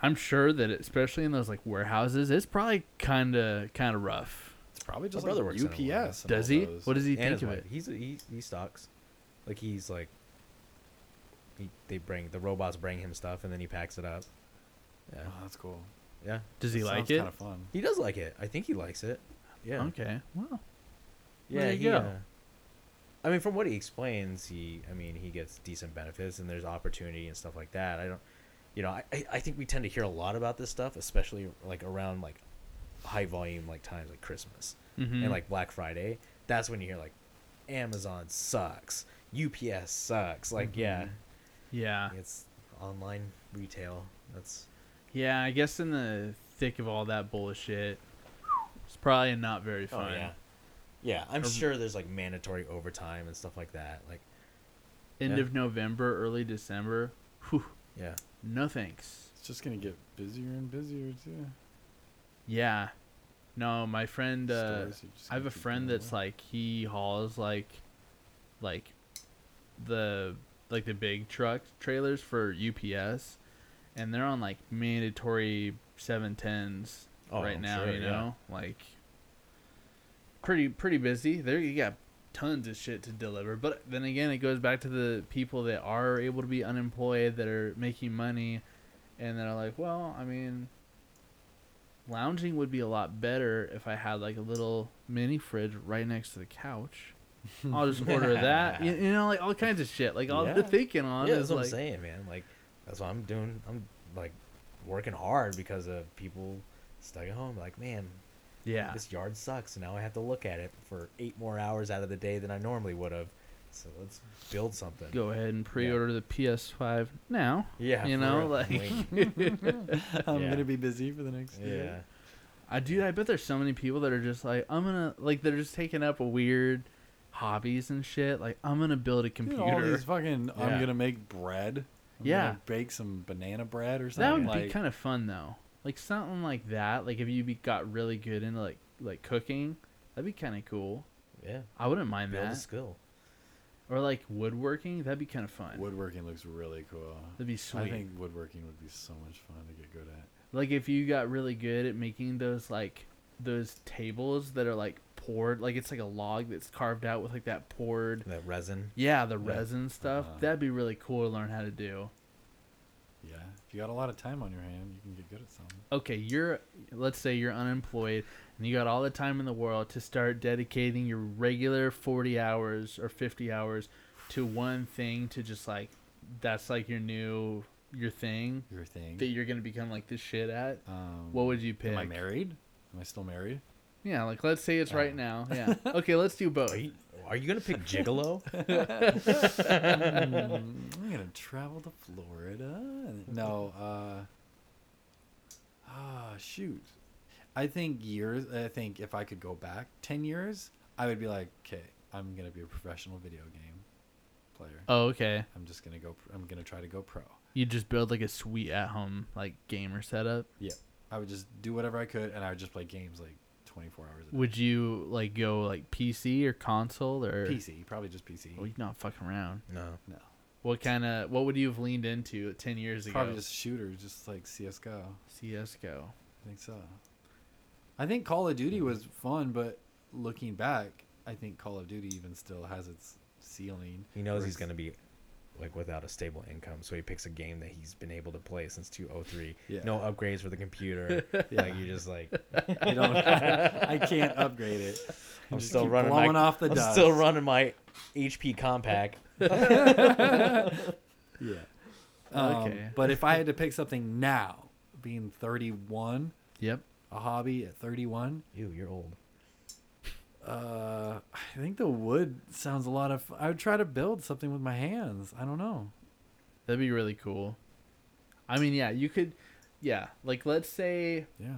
I'm sure that especially in those like warehouses, it's probably kind of kind of rough. It's probably just My brother like works in a UPS. and Does he? those. What does he and think his of wife. it? He's he he stocks, like he's like. He, they bring the robots bring him stuff and then he packs it up. Yeah, Oh, that's cool. yeah. Does he That like sounds it? Kind of fun. He does like it. I think he likes it. Yeah. Okay. Wow. Yeah, There you he, go. uh, I mean, from what he explains, he, I mean, he gets decent benefits and there's opportunity and stuff like that. I don't, you know, I, I- I think we tend to hear a lot about this stuff, especially like around like high volume like times like Christmas mhm. and like Black Friday. That's when you hear like Amazon sucks, UPS sucks. Like, yeah, yeah, it's online retail. That's yeah. I guess in the thick of all that bullshit, it's probably not very fun. oh fun. yeah, yeah. I'm Or- sure there's like mandatory overtime and stuff like that. Like, End Yeah. of November, early December. Whew, yeah, no thanks. It's just gonna get busier and busier too. Yeah. No, my friend uh are I have a friend that's away. like he hauls like like the like the big truck trailers for UPS and they're on like mandatory 710s Oh, right I'm now, sure, you yeah. know? Like pretty pretty busy. There you got tons of shit to deliver. But then again, it goes back to the people that are able to be unemployed that are making money and they're like, "Well, I mean, lounging would be a lot better if I had like a little mini fridge right next to the couch. I'll just order that. You, you know, like all kinds of shit. Like all Yeah. the thinking on yeah, is that's what like, I'm saying, man. Like that's what I'm doing. I'm like working hard because of people stuck at home. Like, man, Yeah. this yard sucks. Now I have to look at it for eight more hours out of the day than I normally would have. So let's build something. Go ahead and pre-order the PS5 now. Yeah, You know, real. like I'm Yeah. gonna be busy for the next year. yeah. I do. I bet there's so many people that are just like, I'm gonna like they're just taking up weird hobbies and shit. Like I'm gonna build a Dude, computer. all these fucking. Yeah. I'm gonna make bread. I'm Yeah. gonna bake some banana bread or something. that would like, be kind of fun though. Like something like that. Like if you be, got really good into like like cooking, that'd be kind of cool. Yeah. I wouldn't mind Build a that. skill. Or like woodworking, that'd be kind of fun. Woodworking looks really cool. That'd be sweet. I think woodworking would be so much fun to get good at. like if you got really good at making those like those tables that are like poured, like it's like a log that's carved out with like that poured. That resin. Yeah, the Yeah. resin stuff. Uh-huh. That'd be really cool to learn how to do. Yeah, if you got a lot of time on your hand, you can get good at something. okay, you're let's say you're unemployed and you got all the time in the world to start dedicating your regular 40 hours or 50 hours to one thing to just like that's like your new your thing Your thing. that you're going to become like this shit at. um, What would you pick? Am I married? Am I still married? Yeah, like let's say it's right Um, now. Yeah. Okay, let's do both. Are you, are you gonna pick Gigolo? Mm, I'm gonna travel to Florida. No, uh, ah, shoot. I think years. I think if I could go back ten years, I would be like, okay, I'm gonna be a professional video game player. Oh, okay. I'm just gonna go. I'm gonna try to go pro. You just build like a sweet at home like gamer setup. Yeah, I would just do whatever I could, and I would just play games like 24 hours a day. Would you like go like PC or console or PC, probably just PC. Well, you're not fucking around. No. no, What kind of what would you have leaned into 10 years ago? probably just shooters, just like CS:GO. CS:GO. I think so. I think Call of Duty was fun, but looking back, I think Call of Duty even still has its ceiling. He knows he's gonna be like without a stable income, so he picks a game that he's been able to play since 2003. Yeah. No upgrades for the computer. Yeah. Like you just like I don't. I can't upgrade it. I'm Just still running blowing my, off the I'm dust. still running my HP Compaq. Yeah. Um, Okay. but if I had to pick something now, being 31, Yep. A hobby at 31, Ew, you're old. uh, I think the wood sounds a lot of. I would try to build something with my hands. I don't know. That'd be really cool. I mean, yeah, you could yeah, like let's say Yeah.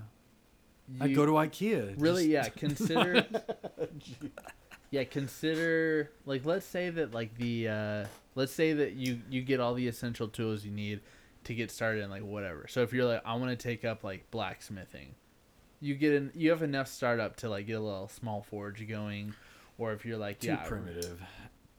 I'd go to IKEA. really just- yeah, consider Yeah, consider like let's say that like the uh let's say that you you get all the essential tools you need to get started in like whatever. So if you're like I want to take up like blacksmithing, you get in you have enough startup to like get a little small forge going or if you're like Too yeah, primitive.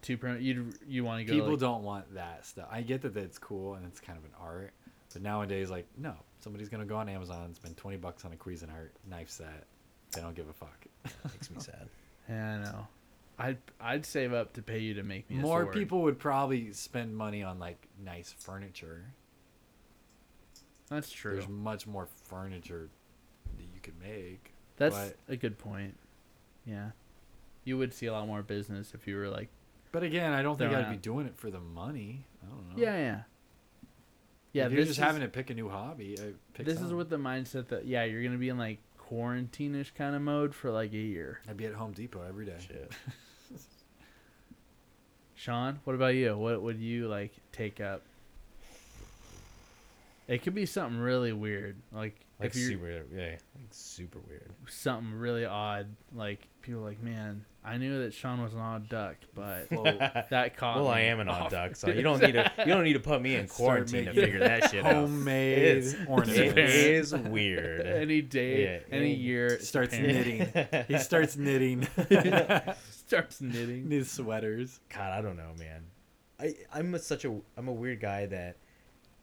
too primitive you you want to go People like, don't want that stuff. I get that it's cool and it's kind of an art, but nowadays, like, no, somebody's gonna go on Amazon and spend twenty bucks on a Cuisinart knife set. They don't give a fuck. Makes me sad. Yeah, I know. I'd I'd save up to pay you to make me a More sword. people would probably spend money on like nice furniture. That's true. There's much more furniture that you could make. That's but- a good point. Yeah. You would see a lot more business if you were like, But again, I don't think I'd be doing it for the money. I don't know. yeah, yeah. Yeah, if you're just is, having to pick a new hobby, I pick this is with the mindset that yeah, you're gonna be in like quarantine-ish kind of mode for like a year. I'd be at Home Depot every day. Shit. Sean, what about you? What would you like take up? It could be something really weird, like, Like if you're super, yeah, like super weird. something really odd. Like people are like, man, I knew that Sean was an odd duck, but Float. that caught. Well, I am an odd duck, so you don't need to. You don't need to put me in quarantine to figure that shit out. Homemade It is. ornaments. It is weird. any day, Yeah, any any- year. starts apparent. knitting. he starts knitting starts knitting. his sweaters. God, I don't know, man. I I'm a, such a I'm a weird guy that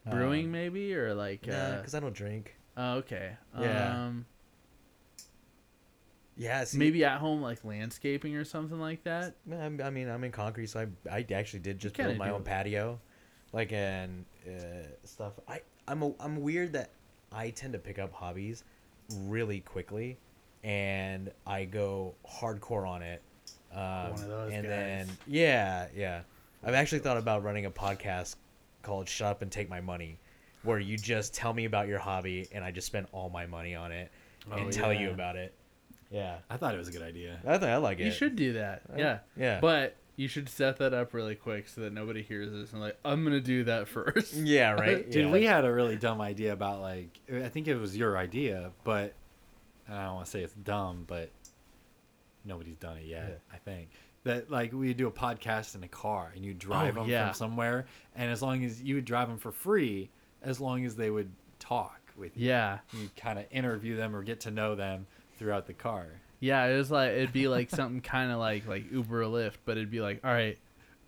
Brewing um, maybe or like. uh, because I don't drink. Oh, okay. Yeah. Um, Yeah, see, maybe at home like landscaping or something like that. I'm- mean, I'm in concrete, so I, I actually did just build my own it. patio, like and uh, stuff. I I'm a, I'm weird that I tend to pick up hobbies really quickly, and I go hardcore on it. Um, One of those and guys. then yeah, yeah. I've actually thought about running a podcast called "Shut Up and Take My Money," where you just tell me about your hobby, and I just spend all my money on it oh, and Oh, tell you about it. Yeah. I thought it was a good idea. I think I like it. You should do that. Yeah. Yeah. But you should set that up really quick so that nobody hears this and like I'm gonna do that first. yeah, right. Dude, yeah. we had a really dumb idea about like I think it was your idea, but I don't want to say it's dumb, but nobody's done it yet. I think that like we do a podcast in a car and you drive Oh, them yeah. from somewhere, and as long as you would drive them for free, as long as they would talk with you, Yeah. you kind of interview them or get to know them throughout the car. Yeah, it was like it'd be like something kind of like like Uber or Lyft, but it'd be like, all right,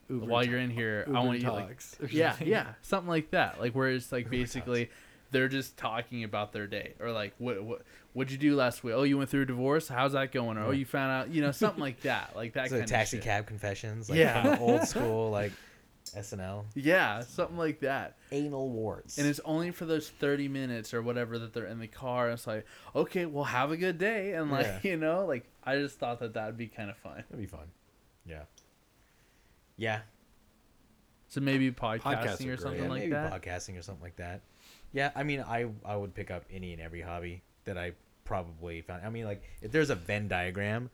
Uber while talk- you're in here, I want you like, talks or yeah, yeah, something like that. Like where it's like Uber basically they're just talking about their day or like what what what'd you do last week? Oh, you went through a divorce. How's that going? Or oh, you found out, you know, something like that, like that It's kind like of taxi shit. cab confessions. Like Yeah. kind of old school like SNL. Yeah, something like that. Anal warts. And it's only for those 30 minutes or whatever that they're in the car. It's like, okay, well, have a good day. And, like, Yeah. you know, like, I just thought that that would be kind of fun. That'd be fun. Yeah. Yeah. So maybe podcasting Podcasts are or something great. yeah, like maybe that. podcasting or something like that. Yeah, I mean, I I would pick up any and every hobby that I probably found. I mean, like if there's a Venn diagram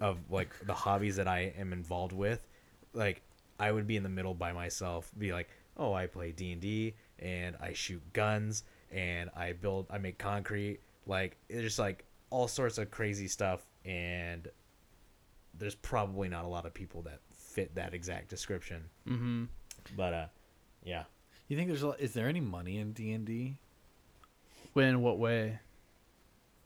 of like the hobbies that I am involved with, like I would be in the middle by myself. Be like, oh, I play D and D and I shoot guns and I build, I make concrete. Like it's just like all sorts of crazy stuff, and there's probably not a lot of people that fit that exact description. Mm-hmm. But uh, yeah. You think there's a, lot, is there any money in D and D? When what way?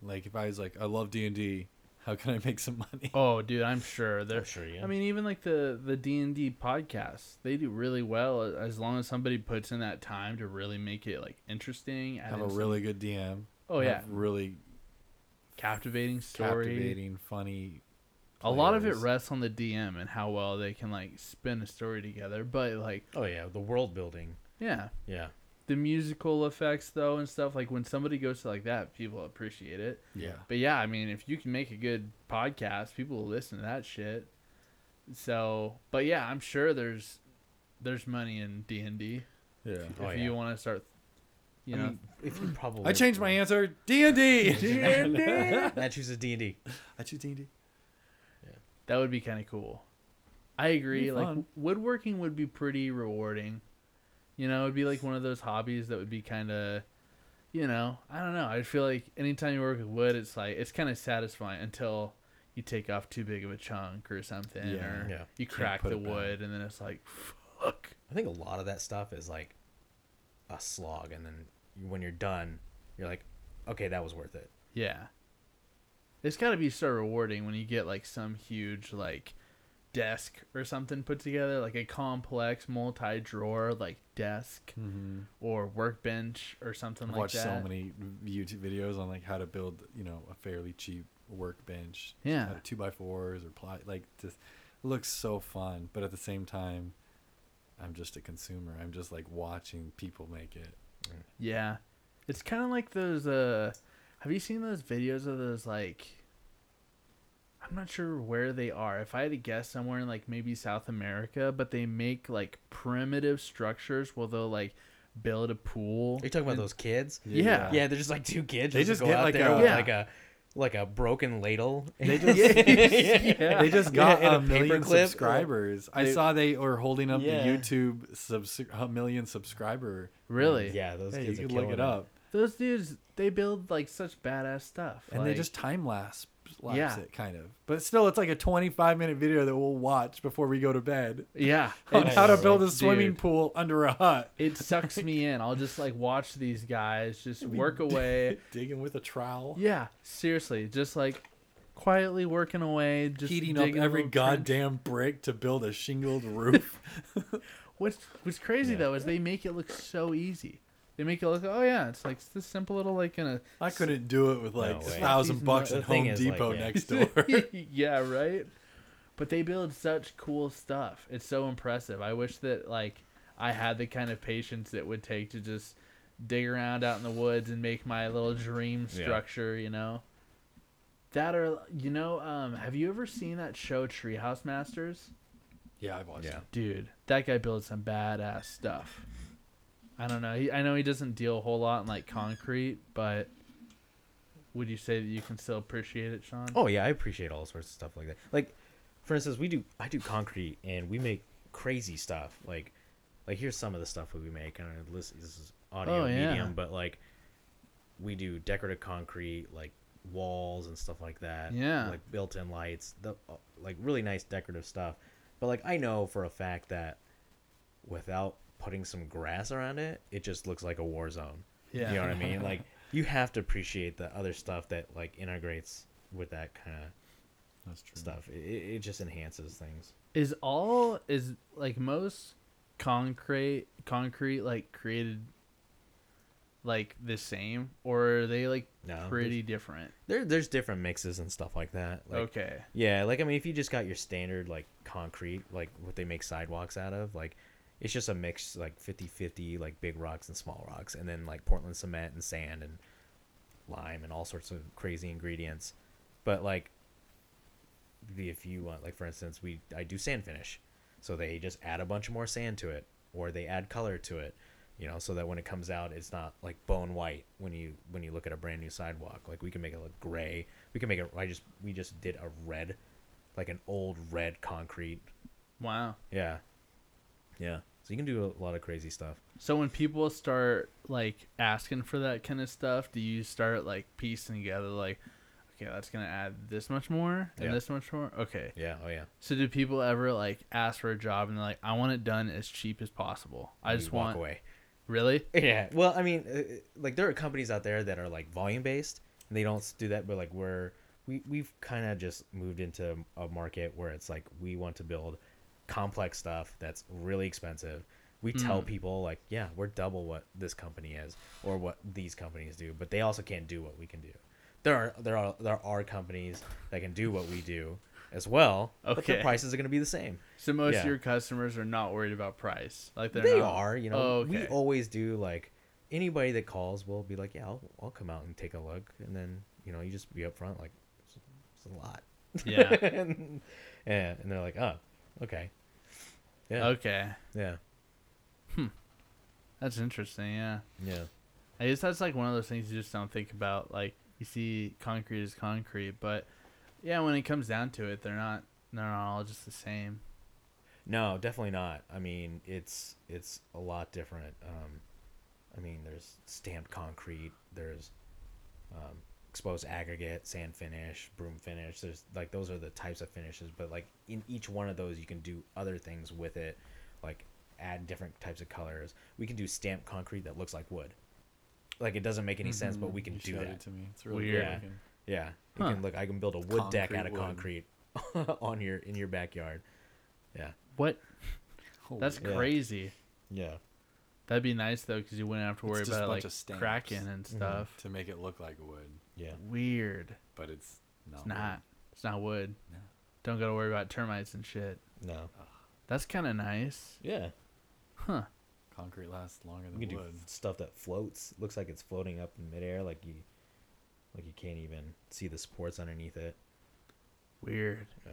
Like if I was like I love D and D, how can I make some money? Oh, dude, I'm sure. They're, I'm sure, yeah. I mean, even like the the D and D podcasts, they do really well as long as somebody puts in that time to really make it like interesting. add have a some- really good DM. oh yeah, have really captivating story. captivating, funny. A lot of it rests on the DM and how well they can like spin a story together. But like, Oh yeah, the world building. yeah, Yeah. The musical effects though and stuff like when somebody goes to like that, people appreciate it. Yeah. But yeah, I mean, if you can make a good podcast, people will listen to that shit. So, but yeah, I'm sure there's there's money in D and D Yeah. if Oh, you yeah. want to start. You I know, mean, if you probably I changed my answer. D and D. Matt chooses D and D. I choose D and D. Yeah that would be kind of cool. I agree. Like woodworking would be pretty rewarding. You know, it'd be like one of those hobbies that would be kind of, you know, I don't know. I feel like anytime you work with wood, it's like it's kind of satisfying until you take off too big of a chunk or something, Yeah. or Yeah. you crack the wood, and then it's like, fuck. I think a lot of that stuff is like a slog, and then when you're done, you're like, okay, that was worth it. Yeah. It's got to be so rewarding when you get like some huge like desk or something put together, like a complex multi-drawer like desk Mm-hmm. or workbench or something I've like watched that. so many YouTube videos on like how to build, you know, a fairly cheap workbench. Yeah. two by fours or ply. Like just looks so fun, but at the same time, I'm just a consumer. I'm just like watching people make it. Yeah. It's kind of like those uh have you seen those videos of those like I'm not sure where they are. If I had to guess somewhere in like maybe South America, but they make like primitive structures where they'll like build a pool. Are you talking about those kids? Yeah. Yeah, they're just like two kids. They just just go get out like there a- with Yeah. like a like a broken ladle. They just Yeah. they just got and a, a million paperclip. subscribers. I They- saw they were holding up Yeah. the YouTube subs- a million subscriber. Really? yeah, those Hey, you kids are look killing it up, Those dudes, they build like such badass stuff. and they just time lapse Yeah. it kind of. But still, it's like a 25 minute video that we'll watch before we go to bed yeah. on how to build a dude. swimming pool under a hut. It sucks me in. I'll just like watch these guys just work away. digging with a trowel. Yeah, seriously, just like quietly working away, just heating up every little trench. goddamn brick to build a shingled roof. What's what's crazy Yeah. though is they make it look so easy. They make it look, oh yeah, it's like this simple little like in a I couldn't do it with like No a way. thousand These bucks nu- at the thing Home is, like, Depot yeah. next door. yeah, right. But they build such cool stuff. It's so impressive. I wish that like I had the kind of patience it would take to just dig around out in the woods and make my little dream Yeah. structure. You know. That or you know, um, have you ever seen that show Treehouse Masters? yeah, I've watched Yeah. it. Dude, that guy builds some badass stuff. I don't know. He, I know he doesn't deal a whole lot in like concrete, but would you say that you can still appreciate it, Sean? Oh yeah, I appreciate all sorts of stuff like that. Like, for instance, we do I do concrete and we make crazy stuff. Like, like here's some of the stuff that we make. And this this is audio Oh, yeah. medium, but like, we do decorative concrete, like walls and stuff like that. Yeah. Like built-in lights, the uh, like really nice decorative stuff. But like I know for a fact that without putting some grass around it, it just looks like a war zone. yeah. You know what I mean? Like you have to appreciate the other stuff that like integrates with that kind of That's true. stuff. It, it just enhances things. Is all is like most concrete concrete like created like the same or are they like No, pretty different? There, there's different mixes and stuff like that. Like, okay. Yeah, like I mean, if you just got your standard like concrete, like what they make sidewalks out of, like it's just a mix, like 50-50, like big rocks and small rocks, and then like Portland cement and sand and lime and all sorts of crazy ingredients. But like, if you want, like for instance, we I do sand finish, so they just add a bunch more sand to it, or they add color to it, you know, so that when it comes out, it's not like bone white when you when you look at a brand new sidewalk. Like we can make it look gray. We can make it. I just we just did a red, like an old red concrete. Wow. Yeah, yeah. So you can do a lot of crazy stuff. So when people start like asking for that kind of stuff, do you start like piecing together like okay, that's going to add this much more and Yeah. this much more? Okay. Yeah. Oh yeah. So do people ever like ask for a job and they're like I want it done as cheap as possible. I just walk want away. Really? Yeah. Well, I mean, uh, like there are companies out there that are like volume based, and they don't do that. But like we're we we've kind of just moved into a market where it's like we want to build complex stuff that's really expensive. We tell Mm. people like, yeah, we're double what this company is or what these companies do, but they also can't do what we can do. There are there are there are companies that can do what we do as well, okay. but Okay. their prices are going to be the same. So most Yeah. of your customers are not worried about price. Like they're they not- are you know Oh, we always do like anybody that calls will be like yeah I'll, I'll come out and take a look and then you know you just be upfront like it's, it's a lot Yeah. and, and they're like oh okay yeah Okay. yeah Hmm. That's interesting, yeah. yeah I guess that's like one of those things you just don't think about. Like you see concrete as concrete, but yeah, when it comes down to it, they're not they're not all just the same. no definitely not i mean it's it's a lot different um i mean there's stamped concrete there's um, exposed aggregate sand finish broom finish there's like those are the types of finishes but like in each one of those you can do other things with it like add different types of colors we can do stamped concrete that looks like wood like it doesn't make any sense but we can You do that it to me. It's really Weird. Yeah. looking. yeah you Huh. can look i can build a wood deck out of Concrete concrete on your in your backyard yeah What? Holy That's Yeah. crazy. yeah That'd be nice though, because you wouldn't have to worry about like of stamps. cracking and Mhm. stuff. to make it look like wood, yeah Weird. but it's not. It's not. It's not wood. No. Don't gotta worry about termites and shit. no That's kind of nice. yeah Huh. Concrete lasts longer than You than can do wood. stuff that floats. Looks like it's floating up in midair, like you, like you can't even see the supports underneath it. Weird. Yeah.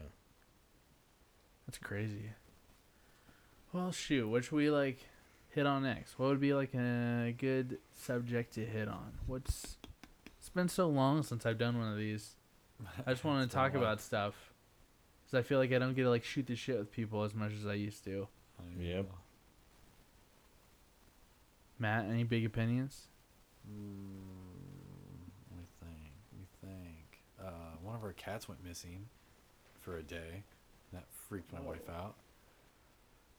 That's crazy. Well, shoot. What should we like hit on next? What would be like a good subject to hit on? What's? It's been so long since I've done one of these. I just want to talk about stuff. Cause I feel like I don't get to like shoot the shit with people as much as I used to. Yep. Matt, any big opinions? Mm, let me think. Let me think. Uh, one of our cats went missing for a day. That freaked my wife out.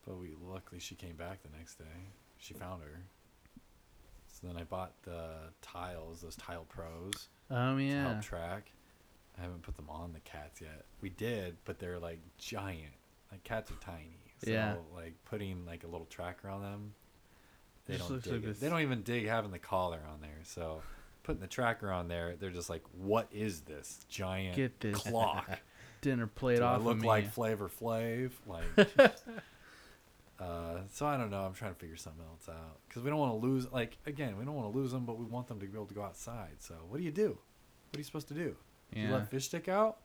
But we luckily she came back the next day. She found her. So then I bought the tiles, those tile pros, Um, to help track. I haven't put them on the cats yet. We did, but they're like giant. Like cats are tiny. So Yeah. like putting like a little tracker on them, they Just don't dig like it. They don't even dig having the collar on there. So putting the tracker on there, they're just like, what is this giant Get this clock? dinner plate Do I off look of like Flavor Flav? Like, uh, so I don't know. I'm trying to figure something else out because we don't want to lose. Like again, we don't want to lose them, but we want them to be able to go outside. So what do you do? What are you supposed to do? Do you let fish stick out?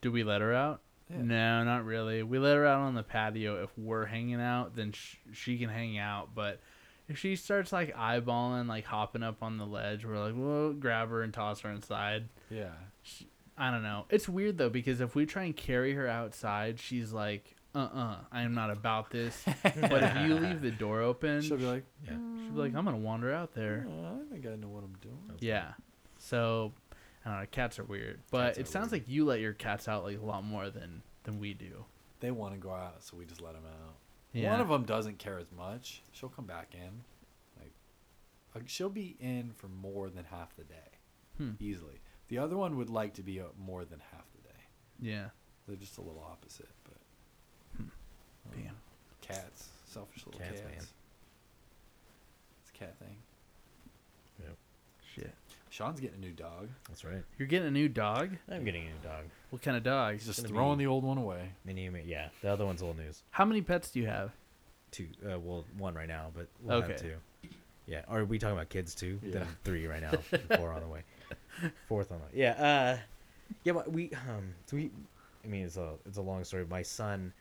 Do we let her out? Yeah. No, not really. We let her out on the patio. If we're hanging out, then sh- she can hang out. But if she starts like eyeballing, like hopping up on the ledge, we're like, we'll grab her and toss her inside. Yeah. I don't know. It's weird though because if we try and carry her outside, she's like, "Uh, uh I am not about this." but if you leave the door open, She'll be like, Yeah. she'll be like, "I'm gonna wander out there." "Oh, I think I know what I'm doing. Yeah. So, I don't know. Cats are weird, but Cats it are sounds weird. like you let your cats out like a lot more than than we do. They want to go out, so we just let them out. Yeah. One of them doesn't care as much. She'll come back in. Like, uh, she'll be in for more than half the day, Hmm. easily. The other one would like to be out more than half the day. Yeah. They're just a little opposite, but. Damn. Cats, selfish little Cats, cats. man. It's a cat thing. Yep. Shit. Sean's getting a new dog. That's right. You're getting a new dog. I'm getting a new dog. What kind of dog? He's just gonna throwing be- the old one away. Mini, yeah. The other one's old news. How many pets do you have? Two, uh, well, one right now, but we'll have two. Yeah. Are we talking about kids too? Yeah. Then three right now. and Four on the way. Fourth on the way. Yeah. Uh, yeah. But we, um, so we, I mean, it's a it's a long story. My son,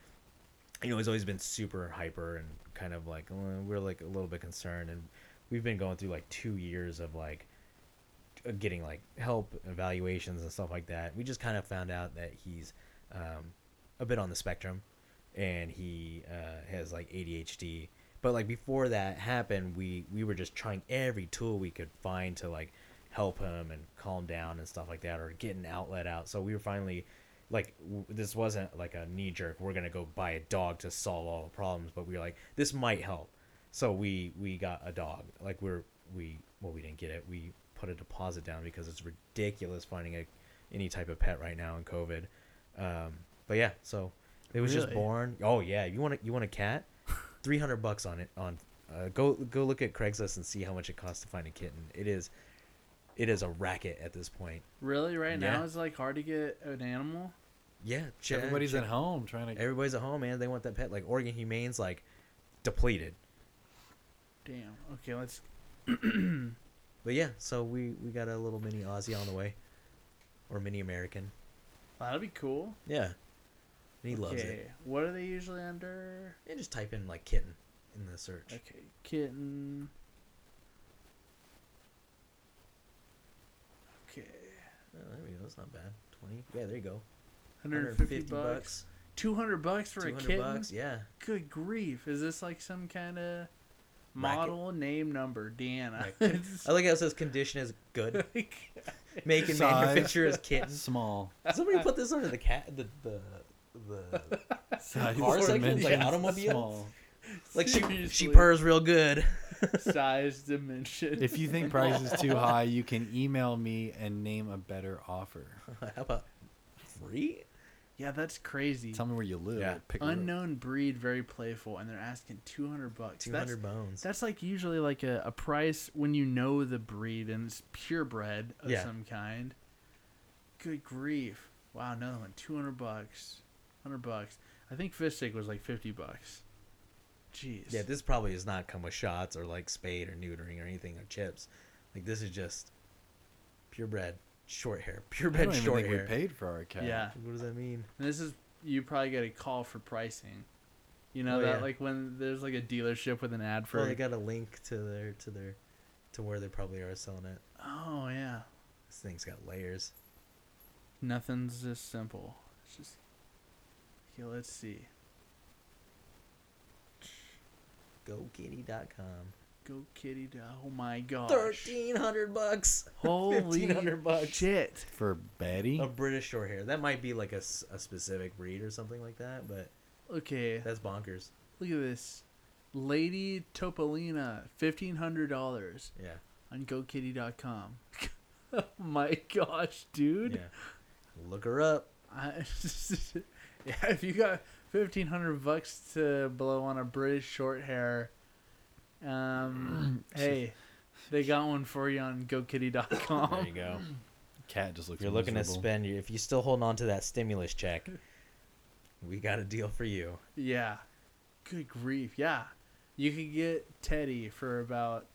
you know, he's always been super hyper and kind of like uh, we're like a little bit concerned, and we've been going through like two years of like uh, getting like help evaluations and stuff like that. We just kind of found out that he's um, a bit on the spectrum, and he uh, has like ADHD. But like before that happened, we we were just trying every tool we could find to like help him and calm down and stuff like that, or get an outlet out. So we were finally like w- this wasn't like a knee jerk. We're gonna go buy a dog to solve all the problems, but we were like this might help. So we we got a dog. Like we're we well we didn't get it. We put a deposit down because it's ridiculous finding a any type of pet right now in COVID. Um, but yeah, so it was just born. Oh yeah, you want a, you want a cat? Three hundred bucks on it on. Uh, go go look at Craigslist and see how much it costs to find a kitten. It is, it is a racket at this point. Really? Right Yeah. now, it's like hard to get an animal. Yeah, check, Everybody's check- at home trying to. Everybody's at home, man. They want that pet. Like Oregon Humane's like depleted. Damn. Okay, let's. But yeah, so we we got a little mini Aussie on the way, or mini American. That'd be cool. Yeah, and he loves it. What are they usually under? And just type in like kitten in the search. Okay, kitten. Okay, Oh, there we go. That's not bad. Twenty. Yeah, there you go. 150, bucks. 200 bucks for Two a hundred kitten. bucks. Yeah. Good grief! Is this like some kind of Racket. model name number, Deanna? Yeah. I like how it says condition is good. like- Make and Size. manufacture is kitten. Small. Somebody put this under the cat the the the Size car segment, like automobile? small. like she she purrs real good. size dimension. If you think price is too high, you can email me and name a better offer. How about free? Yeah, that's crazy. Tell me where you live. Yeah. Pick. Unknown breed, very playful, and they're asking 200 bucks. Two That's bones. That's like usually like a, a price when you know the breed and it's purebred of Yeah. some kind. Good grief! Wow, another one, two hundred bucks, hundred bucks. I think fish stick was like fifty bucks. Jeez. Yeah, this probably does not come with shots or like spayed or neutering or anything or chips. Like this is just purebred short hair. I Purebred don't even short think hair. we paid for our cat. yeah. What does that mean? And this is you probably get a call for pricing. You know Oh, that yeah. like when there's like a dealership with an ad for. Well, they got a link to their to their to where they probably are selling it. oh yeah. This thing's got layers. Nothing's this simple. It's just. Okay, let's see. GoKitty.com. Go kitty. do- Oh my gosh. Thirteen hundred bucks. Holy 1500 bucks. shit. For Betty? A British short hair. That might be like a, s- a specific breed or something like that, but Okay, that's bonkers. look at this. Lady Topolina, $1,500 Yeah. on GoKitty.com. oh my gosh, dude. Yeah. Look her up. I, yeah, if you got 1500 bucks to blow on a British short hair, um, hey, they got one for you on GoKitty.com. There you go. Cat just looks you're looking to spend, your- if you're still holding on to that stimulus check, we got a deal for you. Yeah. Good grief. Yeah. You could get Teddy for about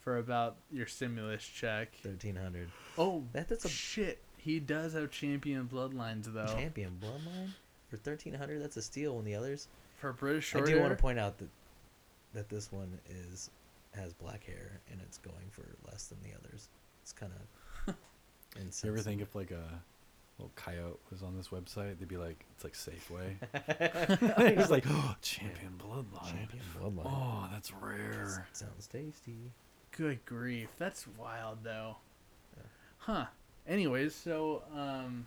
for about your stimulus check. Thirteen hundred. Oh, That, that's a shit. He does have champion bloodlines though. champion bloodline for thirteen hundred. That's a steal. When the others, For British I do hair. want to point out that that this one is has black hair and it's going for less than the others. It's kind of You ever think if like a little coyote was on this website, they'd be like, it's like Safeway. it's like, oh, champion bloodline. Champion bloodline. Oh, that's rare. Sounds tasty. Good grief, that's wild though. Huh. Anyways, so um,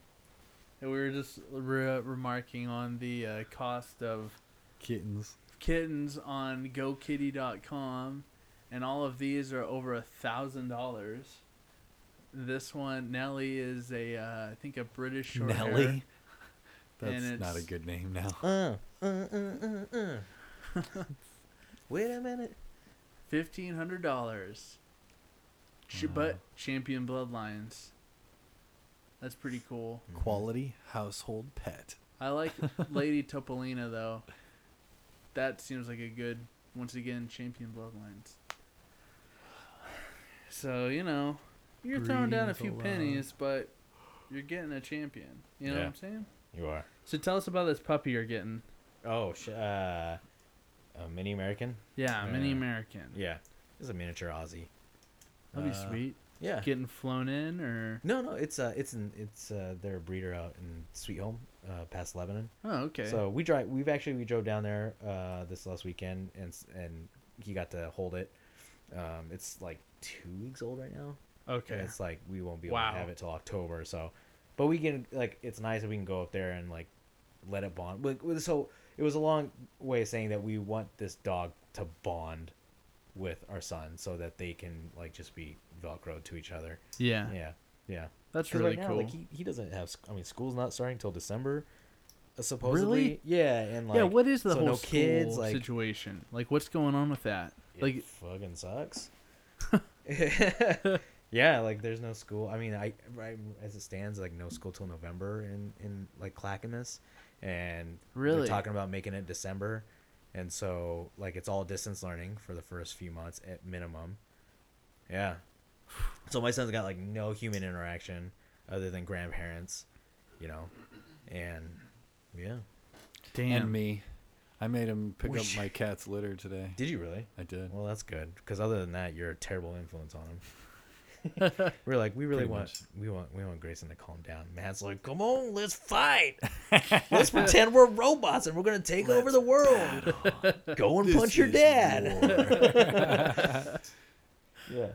we were just re- remarking on the uh, cost of Kittens. Kittens on GoKitty.com, and all of these are over a thousand dollars. This one, Nelly, is a uh, I think a British short hair. Nelly. That's not a good name now. Uh, uh, uh, uh, uh. Wait a minute. Fifteen hundred dollars. Ch- Wow. But champion bloodlines. That's pretty cool. Quality household pet. I like Lady Topolina though. That seems like a good once again champion bloodlines. So you know, you're throwing down a few allowed. pennies, but you're getting a champion. You know what I'm saying? You are. So tell us about this puppy you're getting. Oh, sh- uh, a mini American. Yeah, a mini Yeah. American. Yeah, it's a miniature Aussie. That'd be Uh, sweet. Yeah. Getting flown in or No, no, it's uh, it's an, it's uh, they're a breeder out in Sweet Home, uh, past Lebanon. oh okay. So we drive. We've actually we drove down there uh, this last weekend, and and he got to hold it. Um, it's like two weeks old right now. okay. And it's like we won't be able Wow. to have it till October. So, but we can like it's nice that we can go up there and like let it bond. So it was a long way of saying that we want this dog to bond with our son so that they can like just be velcro to each other. yeah, Yeah, yeah. That's really right now, cool. like he, he doesn't have. I mean, school's not starting till December. Uh, supposedly, Really? yeah, and like yeah, what is the so whole no school kids, like- situation? Like, what's going on with that? it like- fucking sucks. yeah, like there's no school. I mean, I right as it stands, like no school till November in in like Clackamas, and Really? they're talking about making it December, and so like it's all distance learning for the first few months at minimum. Yeah. So my son's got like no human interaction other than grandparents, you know, and yeah. Damn. And me. I made him pick We up sh- my cat's litter today. Did you really? I did. Well, that's good because other than that, you're a terrible influence on him. we're like, we really Pretty want, much. we want, we want Grayson to calm down. Matt's like, come on, let's fight. let's pretend we're robots and we're gonna take over the world. Go and This punch your dad. yeah,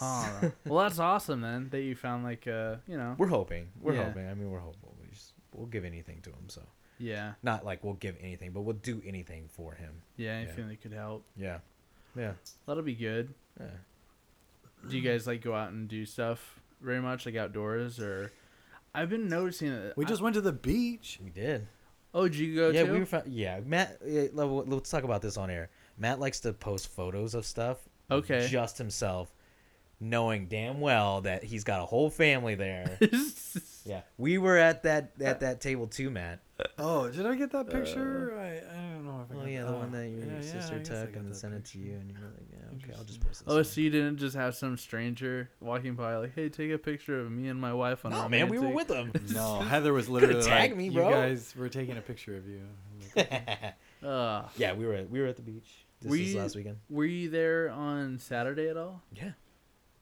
Aw. well, that's awesome then that you found like uh, you know, we're hoping. We're Yeah. hoping. I mean, we're hopeful. We just, we'll give anything to him. So yeah, not like we'll give anything, but we'll do anything for him. yeah, Yeah. anything that could help. Yeah, yeah, That'll be good. yeah. Do you guys like go out and do stuff very much, like outdoors, or? I've been noticing that. We just went to the beach. We did. Oh, did you go yeah, too? we were. Fa- yeah, Matt. Yeah, let's talk about this on air. Matt likes to post photos of stuff. Okay. Just himself, knowing damn well that he's got a whole family there. yeah, we were at that at that table too, Matt. Oh, did I get that uh, picture? I, I don't know if I Oh yeah, that. the one that your Yeah, yeah, sister I guess I took and then that sent it to you, and you were like, yeah, okay, I'll just post oh, this. oh, one. so you didn't just have some stranger walking by like, "Hey, take a picture of me and my wife on a no, man, we were with them. No, Heather was literally tag like, me, "You bro." guys were taking a picture of you." I'm like, Ugh. Uh, yeah, we were at, we were at the beach. This Were was you- last weekend. Were you there on Saturday at all? Yeah.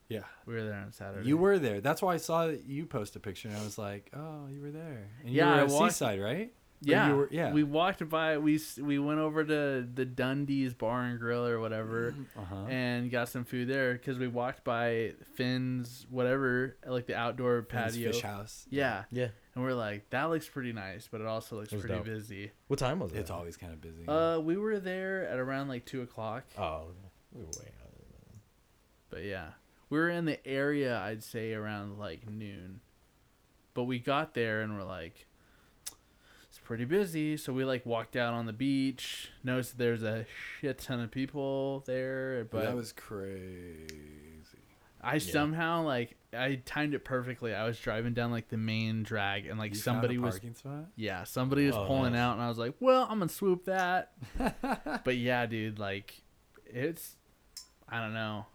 Yeah, We were there on Saturday. you were there. That's why I saw that you post a picture, and I was like, "Oh, you were there." And you Yeah, were I at walked- Seaside, right? Yeah, were- yeah. We walked by. We we went over to the Dundee's Bar and Grill or whatever, Uh huh. and got some food there because we walked by Finn's whatever, like the outdoor patio. Fish House. Yeah, Yeah. and we're like, that looks pretty nice, but it also looks It pretty dope. busy. What time was it? It's always kind of busy. Uh, we were there at around like two o'clock, Oh, we were way out. but yeah, we were in the area. I'd say around like noon, but we got there and we're like. It's pretty busy, so we like walked out on the beach. Noticed there's a shit ton of people there, but that was crazy. I somehow like I timed it perfectly. I was driving down like the main drag, and like You found a somebody was spot. yeah, somebody was Oh, pulling nice. out, and I was like, well, I'm gonna swoop that. but yeah, dude, like it's I don't know.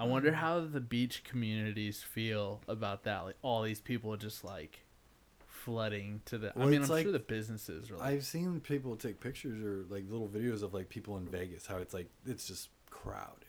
I wonder how the beach communities feel about that. Like all these people just like flooding to the. I mean, I'm like- sure the businesses are like. I've seen people take pictures or like little videos of like people in Vegas. How it's like it's just crowded.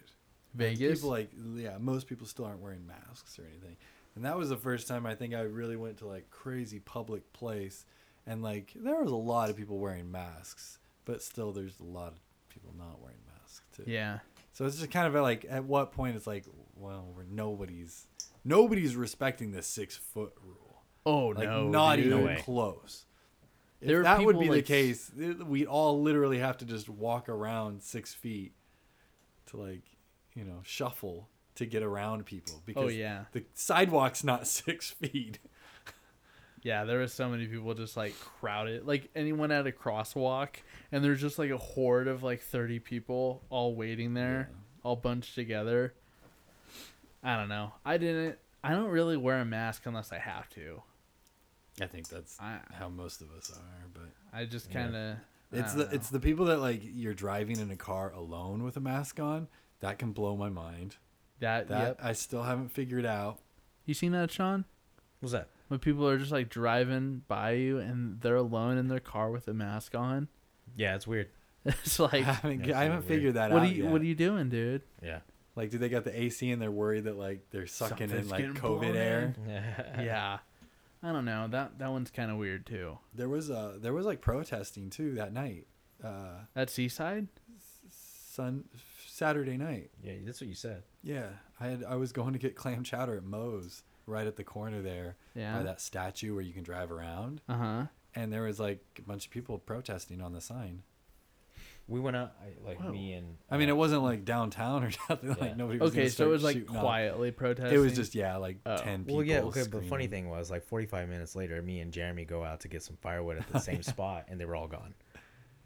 Vegas. People like yeah, most people still aren't wearing masks or anything. And that was the first time I think I really went to like crazy public place and like there was a lot of people wearing masks, but still there's a lot of people not wearing masks too. yeah. So it's just kind of like at what point it's like, well, we're nobody's nobody's respecting the six foot rule. Oh Like no, not dude. even No close. If There are that would people, be the case, we'd all literally have to just walk around six feet to like, you know, shuffle to get around people oh, because Oh yeah, the sidewalk's not six feet. Yeah. There was so many people just like crowded, like anyone at a crosswalk, and there's just like a horde of like thirty people all waiting there, Yeah. all bunched together. I don't know. I didn't. I don't really wear a mask unless I have to. I think that's I how most of us are, but I just kind of. it's the it's the people that like you're driving in a car alone with a mask on that can blow my mind. that. That yep. I still haven't figured out. You seen that, Sean? What's that? When people are just like driving by you and they're alone in their car with a mask on. Yeah, it's weird. It's I like, haven't, Yeah, I haven't figured that what out are you yet. what are you doing, dude? Yeah. Like, do they got the AC and they're worried that like they're sucking in like COVID blown air? yeah, I don't know. That that one's kind of weird too. There was uh there was like protesting too that night. Uh, At Seaside. sun Saturday night. Yeah, that's what you said. Yeah, I had I was going to get clam chowder at Moe's right at the corner there by that statue where you can drive around, Uh huh. and there was like a bunch of people protesting on the sign. We went out, I, like Whoa. me and. I mean, it wasn't like downtown or nothing. Yeah. Like nobody was. Okay, gonna so it was like shooting up. quietly protesting. It was just yeah, like Oh. ten people. Well, yeah, okay, but funny thing was, like, 45 minutes later, me and Jeremy go out to get some firewood at the same spot, and they were all gone.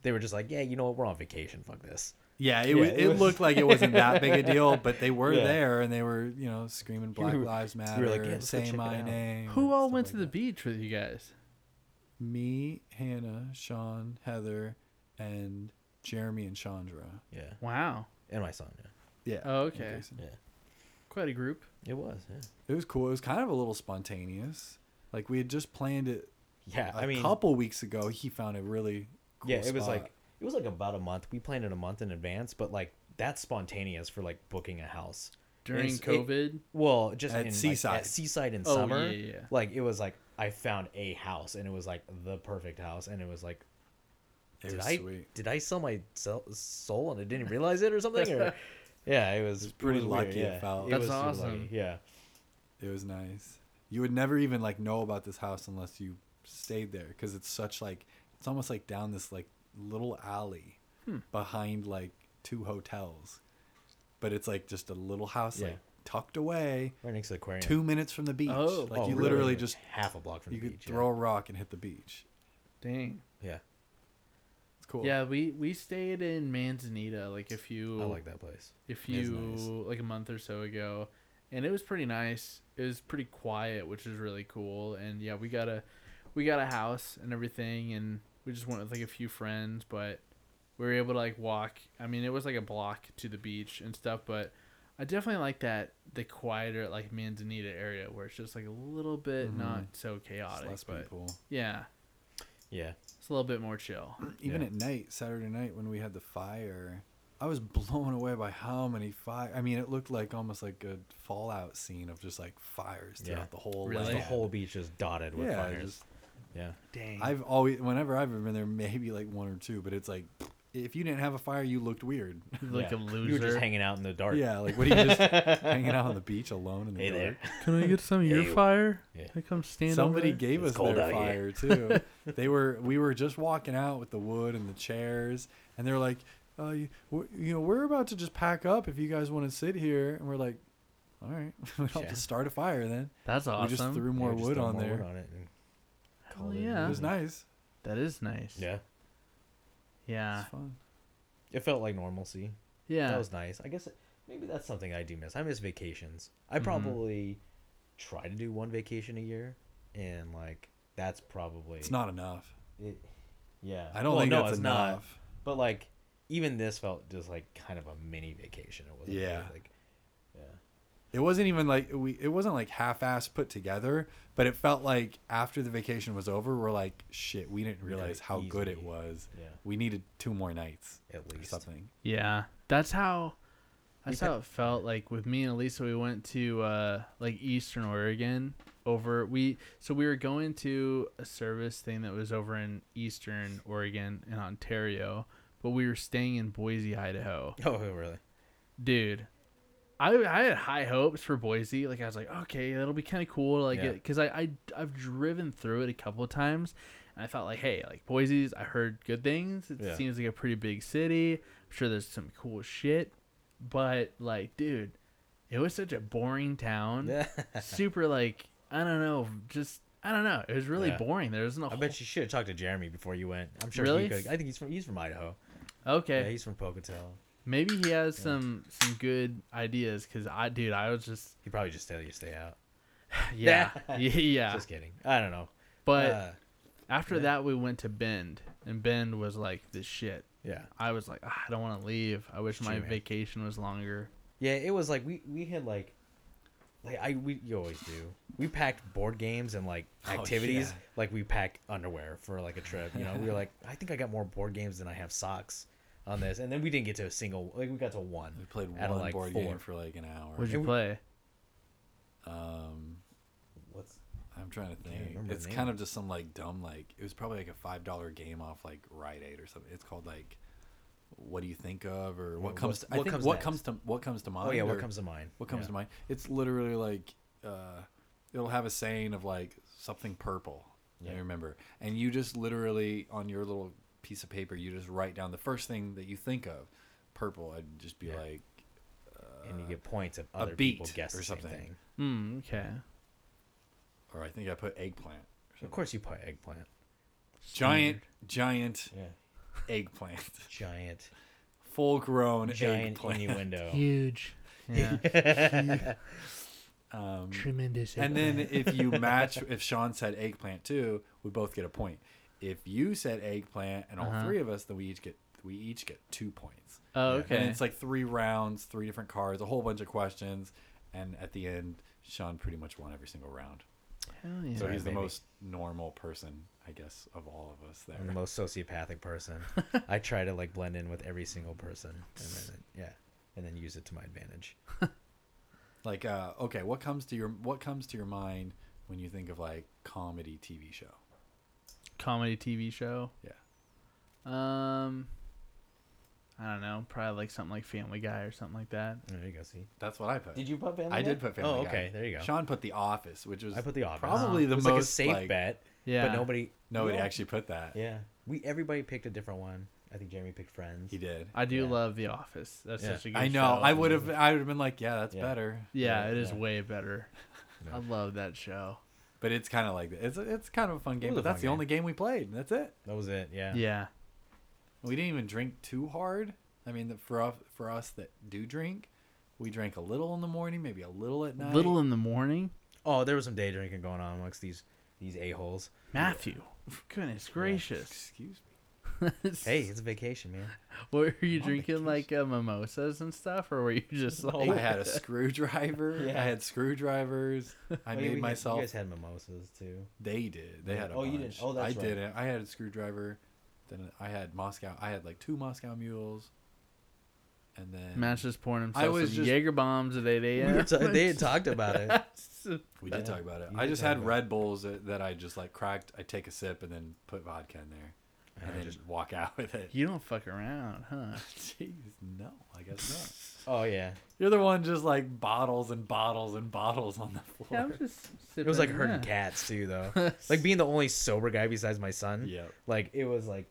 They were just like, yeah, you know what, we're on vacation, fuck this. Yeah, it Yeah, was. it It, was- looked like it wasn't that big a deal, but they were Yeah. there and they were, you know, screaming "Black We were- Lives Matter." were like, "Yeah, let's go say my name. Who all stuff went like to the that. beach with you guys? Me, Hannah, Sean, Heather, and Jeremy and Chandra. Yeah. Wow. And my son, yeah. Yeah. Oh, okay. Yeah. Quite a group. It was, yeah. It was cool. It was kind of a little spontaneous. Like we had just planned it Yeah, a I mean, a couple weeks ago. He found a really cool yeah, it was like, it was like about a month. We planned it a month in advance, but like, that's spontaneous for like booking a house. During It's- it- COVID. Well, just At in, like, Seaside. at Seaside in Oh, summer. yeah, yeah, yeah. Like, it was like, I found a house, and it was like the perfect house, and it was like, it did was I sweet. did I sell my soul and I didn't realize it or something? Or yeah, it was, it pretty was lucky Weird, it yeah. felt. That's was awesome. lucky, Yeah, It was nice. You would never even like know about this house unless you stayed there because it's such like it's almost like down this like little alley Hmm. behind like two hotels, but it's like just a little house Yeah. like tucked away, right next to the aquarium. two minutes from the beach. Oh. like Oh, you really? literally just half a block from you the could beach. throw a rock and hit the beach. Dang. Yeah, yeah. It's cool. Yeah, we we stayed in Manzanita like a few I like that place. If you nice. like a month or so ago, and it was pretty nice. It was pretty quiet, which is really cool. And yeah, we got a we got a house and everything, and we just went with like a few friends, but we were able to like walk. I mean, it was like a block to the beach and stuff, but I definitely like that the quieter like Manzanita area where it's just like a little bit Mhm. not so Just chaotic, less but people. yeah, Yeah, it's a little bit more chill. Even Yeah. at night, Saturday night when we had the fire, I was blown away by how many fire. I mean, it looked like almost like a Fallout scene of just like fires throughout Yeah. the whole Really? the whole beach is dotted with yeah, fires. just Yeah, Dang. I've always, whenever I've ever been there, maybe like one or two, but it's like, if you didn't have a fire, you looked weird. like Yeah. a You were loser. just hanging out in the dark. yeah, like what are you just hanging out on the beach alone in the Hey dark? there. Can I get some of your Hey, fire? yeah. I come stand Somebody over? gave It's us their fire here. too. they were, we were just walking out with the wood and the chairs, and they're like, uh, you, w- you know, we're about to just pack up if you guys want to sit here, and we're like, all right, we'll Yeah. just start a fire then. That's awesome. We just threw more just wood throw on more there. wood on it and Hell call it yeah. It was nice. That is nice. Yeah, Yeah. was fun. it felt like normalcy. Yeah. That was nice. I guess maybe that's something I do miss. I miss vacations. I Mhm. probably try to do one vacation a year, and like that's probably It's not enough. It, yeah, I don't Well, think no, that's it's enough. Not, but like even this felt just like kind of a mini vacation. It wasn't. really, like yeah. It wasn't even like we. It wasn't like half-ass put together, but it felt like after the vacation was over, we're like, shit, we didn't We gotta realize how good it was. Yeah, We needed two more nights at or least. something. Yeah. That's how That's how it felt like with me and Elisa. We went to uh, like Eastern Oregon over we so we were going to a service thing that was over in Eastern Oregon in Ontario, but we were staying in Boise, Idaho. Oh, really? Dude, I I had high hopes for Boise. Like I was like, okay, that'll be kind of cool like Yeah. it because I, I I've driven through it a couple of times, and I thought like, hey, like Boise's, I heard good things. It Yeah. seems like a pretty big city. I'm sure there's some cool shit, but like, dude, it was such a boring town. Super like I don't know, just I don't know. It was really Yeah. boring. There was no. I bet you should have talked to Jeremy before you went. I'm sure Really? he could. I think he's from he's from Idaho. Okay, Yeah, he's from Pocatello. Maybe he has some some good ideas because I, dude, I was just He'd probably just tell you stay out. yeah yeah. Just kidding. I don't know. But Uh, after yeah. that, we went to Bend, and Bend was like this shit. yeah. I was like, "Ah, I don't want to leave. I wish my True, vacation was longer. Yeah, it was like we we had like like I we you always do. We packed board games and like Oh, activities yeah. like we pack underwear for like a trip. You know, we were like, I think I got more board games than I have socks on this, and then we didn't get to a single. Like we got to one. We played one like, board four. game for like an hour. What'd you And we- play? Um, What's I'm trying to think. It's kind of just some like dumb like it was probably like a five dollar game off like Rite Aid or something. It's called like what do you think of or what comes what's- to, I what think comes what next? comes to what comes to mind oh yeah, what comes to mind? what comes Yeah. to mind it's literally like uh it'll have a saying of like something purple Yeah. I remember and you just literally on your little piece of paper you just write down the first thing that you think of purple I'd just be Yeah. like and you uh, get points if a other people guess or something. thing. Hmm. Okay. or I think I put eggplant Of course, you put eggplant. giant giant Yeah, eggplant giant, full grown giant eggplant innuendo. Huge. Yeah. um, Tremendous. and then if you match if sean said eggplant too we both get a point if you said eggplant and all Uh-huh. three of us then we each get we each get two points oh, okay. and it's like three rounds three different cards a whole bunch of questions and at the end sean pretty much won every single round Hell yeah. so Right, he's the most normal person i guess of all of us there I'm the most sociopathic person. I try to like blend in with every single person, and then yeah, and then use it to my advantage. like uh okay what comes to your what comes to your mind when you think of like comedy tv show Comedy TV show. Yeah. Um. I don't know. Probably like something like Family Guy or something like that. There you go. See, that's what i put did you put Family I Guy? did put Family Oh, Guy. okay. There you go. Sean put The Office, which was I put The Office. probably Oh. the it was most like a safe like, bet, Yeah. but nobody. Nobody we all- actually put that. Yeah, we everybody picked a different one. I think Jeremy picked Friends. He did. I do Yeah. love The Office. That's Yeah. such a good show. I know. show. I would have. I would have been like, yeah, that's Yeah. better. Yeah, Yeah, it is yeah. way better. Yeah. I love that show. But it's kind of like it's it's kind of a fun game. But a that's fun the game. only game we played. That's it. That was it. Yeah. Yeah. We didn't even drink too hard. I mean, for us, for us that do drink, we drank a little in the morning, maybe a little at night. Little in the morning. Oh, there was some day drinking going on amongst these these a holes. Matthew. Goodness gracious. Excuse me. Hey, it's a vacation, man. what were you on drinking like uh, mimosas and stuff, or were you just No, like? I had a screwdriver. Yeah. I had screwdrivers. I Oh, yeah, we made had- myself. You guys had mimosas too. They did. They had a Oh, you didn't? Oh, that's I right. didn't. I had a screwdriver. Then I had Moscow. I had like two Moscow mules. And then Matt's just pouring I was some just- Jaeger bombs at 8 a.m. were ta- they had talked about it. we did Yeah. talk about it. You I just had Red Bulls that, that I just like cracked. I take a sip and then put vodka in there, and, And I then just- just walk out with it. you don't fuck around, huh? Jeez, no, I guess not. Oh yeah. You're the one just like bottles and bottles and bottles on the floor. Yeah, I'm just. it was like sipping, herding yeah. cats too, though. like being the only sober guy besides my son. Yep. Like it was like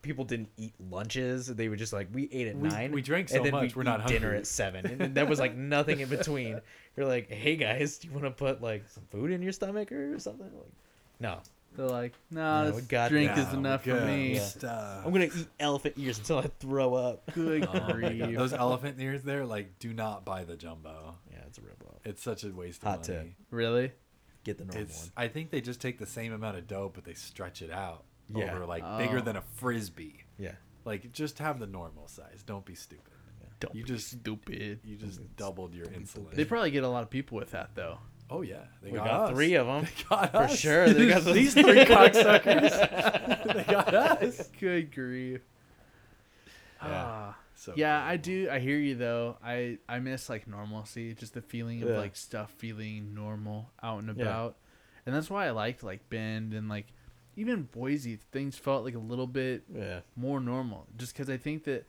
people didn't eat lunches. They were just like we ate at We- nine. we drank so and then much, we'd we're not eat dinner hungry. at seven, and then there was like nothing in between. You're like, hey guys, do you want to put like some food in your stomach or something? Like, no, They're like, no, No, we this got drink that. is enough for good me. Yeah. Uh, stuff. I'm gonna eat elephant ears until I throw up. Good Oh my God. grief. Those elephant ears there, like, do not buy the jumbo. Yeah, it's a rip off. It's such a waste of Hot tip. Really? Get the normal It's. one. I think they just take the same amount of dough, but they stretch it out Yeah. over like Oh. bigger than a frisbee. Yeah. Like, just have the normal size. Don't be stupid. Don't You be just- stupid. You just Don't doubled your insulin. stupid. They probably get a lot of people with that though. Oh yeah, they We got, got us. three of them. They got For us. sure, they got these three cocksuckers. they got us. Good grief. Yeah. Ah, So yeah, I do. I hear you though. I I miss like normalcy, just the feeling of Yeah. like stuff feeling normal out and Yeah. about, and that's why I liked like Bend and like even Boise. Things felt like a little bit Yeah. more normal, just because I think that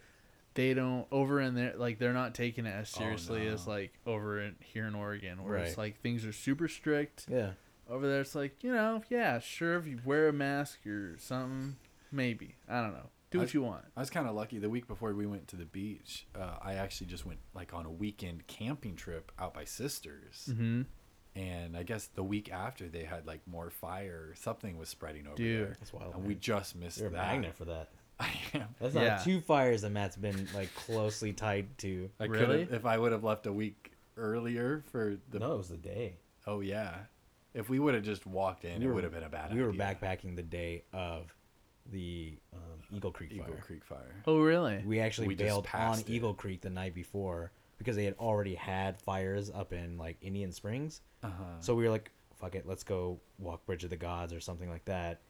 they don't over in there like they're not taking it as Oh, seriously as like over in here in Oregon, where it's like things are super strict. Yeah. Over there, it's like you know, yeah, sure, if you wear a mask or something, maybe I don't know, do what I- you want. I was kind of lucky. The week before we went to the beach, uh, I actually just went like on a weekend camping trip out by Sisters, Mm-hmm. and I guess the week after they had like more fire. Something was spreading over Dude. there, That's wild. and man. we just missed You're a magnet for that. I am. That's not Yeah. two fires that Matt's been like closely tied to. I Really? could if I would have left a week earlier for the. no, it was the day. Oh yeah, if we would have just walked in, We it would have been a bad we were backpacking the day of the um, Eagle Creek Eagle fire. Creek fire. Oh really? We actually We bailed on it. Eagle Creek the night before because they had already had fires up in like Indian Springs. Uh huh. So we were like, "Fuck it, let's go walk Bridge of the Gods or something like that."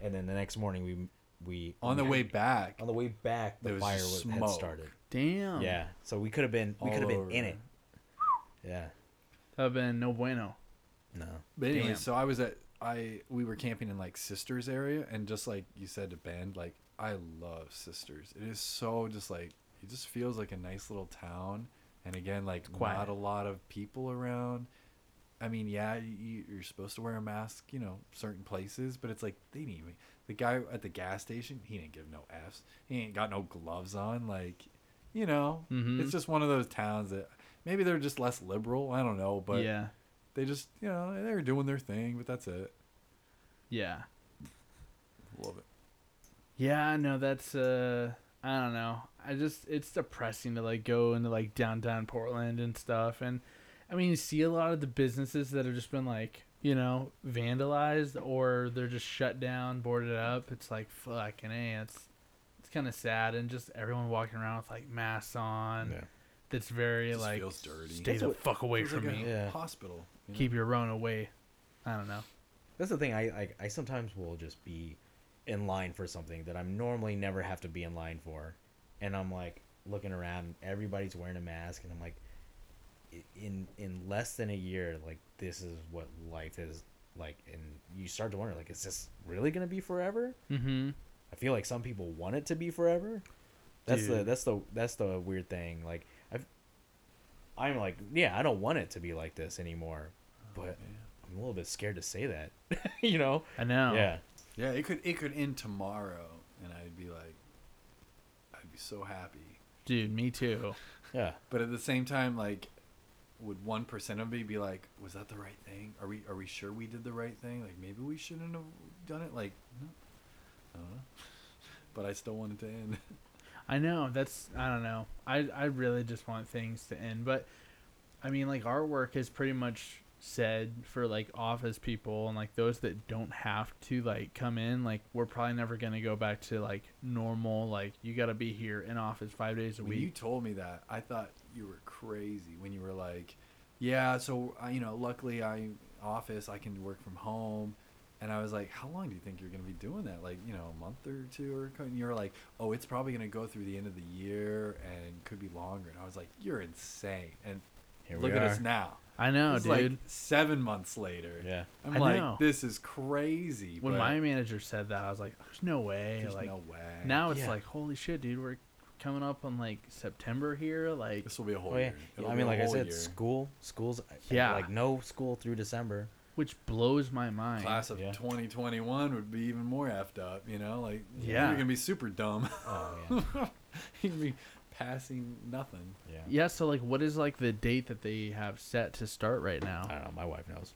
And then the next morning, we we on the we- way back, on the way back, the There was fire just was, had started. Damn. Yeah, so we could have been we all could have been over in it. Yeah, That'd been no bueno. no. But anyway, Damn. so I was at I we were camping in like Sisters area, and just like you said to Ben, like I love Sisters. It is so just like it just feels like a nice little town, and again like quiet. not a lot of people around. I mean, yeah, you, you're supposed to wear a mask, you know, certain places, but it's like they didn't even. The guy at the gas station, he didn't give no f's. He ain't got no gloves on, like, you know, Mhm. it's just one of those towns that maybe they're just less liberal. I don't know, but yeah. they just you know they're doing their thing but that's it Yeah. love it Yeah, no, that's uh I don't know. I just it's depressing to like go into like downtown Portland and stuff and I mean you see a lot of the businesses that have just been like, you know, vandalized or they're just shut down, boarded up. It's like fucking A, it's it's kind of sad and just everyone walking around with like masks on. Yeah. That's very Just like feels dirty. stay That's the what- fuck away Feels from like a me. Yeah. hospital you know? Keep your run away. I don't know. That's the thing. I, I I sometimes will just be in line for something that I'm normally never have to be in line for, and I'm like looking around. Everybody's wearing a mask, and I'm like, i- in in less than a year, like this is what life is like, and you start to wonder, like, is this really gonna be forever? Mm-hmm. I feel like some people want it to be forever. That's the that's the that's the weird thing. Like I've, I'm like, yeah, I don't want it to be like this anymore, but yeah. I'm a little bit scared to say that. you know? I know. Yeah. yeah it could it could end tomorrow and i'd be like i'd be so happy Dude, me too. Yeah. but at the same time like would one percent of me be like was that the right thing? Are we are we sure we did the right thing? Like maybe we shouldn't have done it? Like no, i don't know. But i still want it to end. I know that's I don't know. I I really just want things to end, but I mean like our work is pretty much said for like office people and like those that don't have to like come in like we're probably never going to go back to like normal like you got to be here in office 5 days a week. you told me that. I thought you were crazy when you were like yeah so uh, you know luckily i office i can work from home and i was like how long do you think you're going to be doing that like you know a month or two or and you're like oh it's probably going to go through the end of the year and could be longer and i was like you're insane and Here look we at are. us now I know, it's dude. like seven months later Yeah. i'm I like know. this is crazy when my manager said that I was like there's no way there's like no way now it's Yeah. like holy shit dude we're coming up on like September here like this will be a whole Oh yeah. year It'll I mean, like I said, year. school, schools. Uh, yeah. Like no school through December. which blows my mind. class of Yeah. 2021 would be even more effed up, you know? Like, Yeah. you're gonna be super dumb. Oh yeah. you're gonna be passing nothing. yeah. Yeah, so like what is like the date that they have set to start right now? I don't know. My wife knows.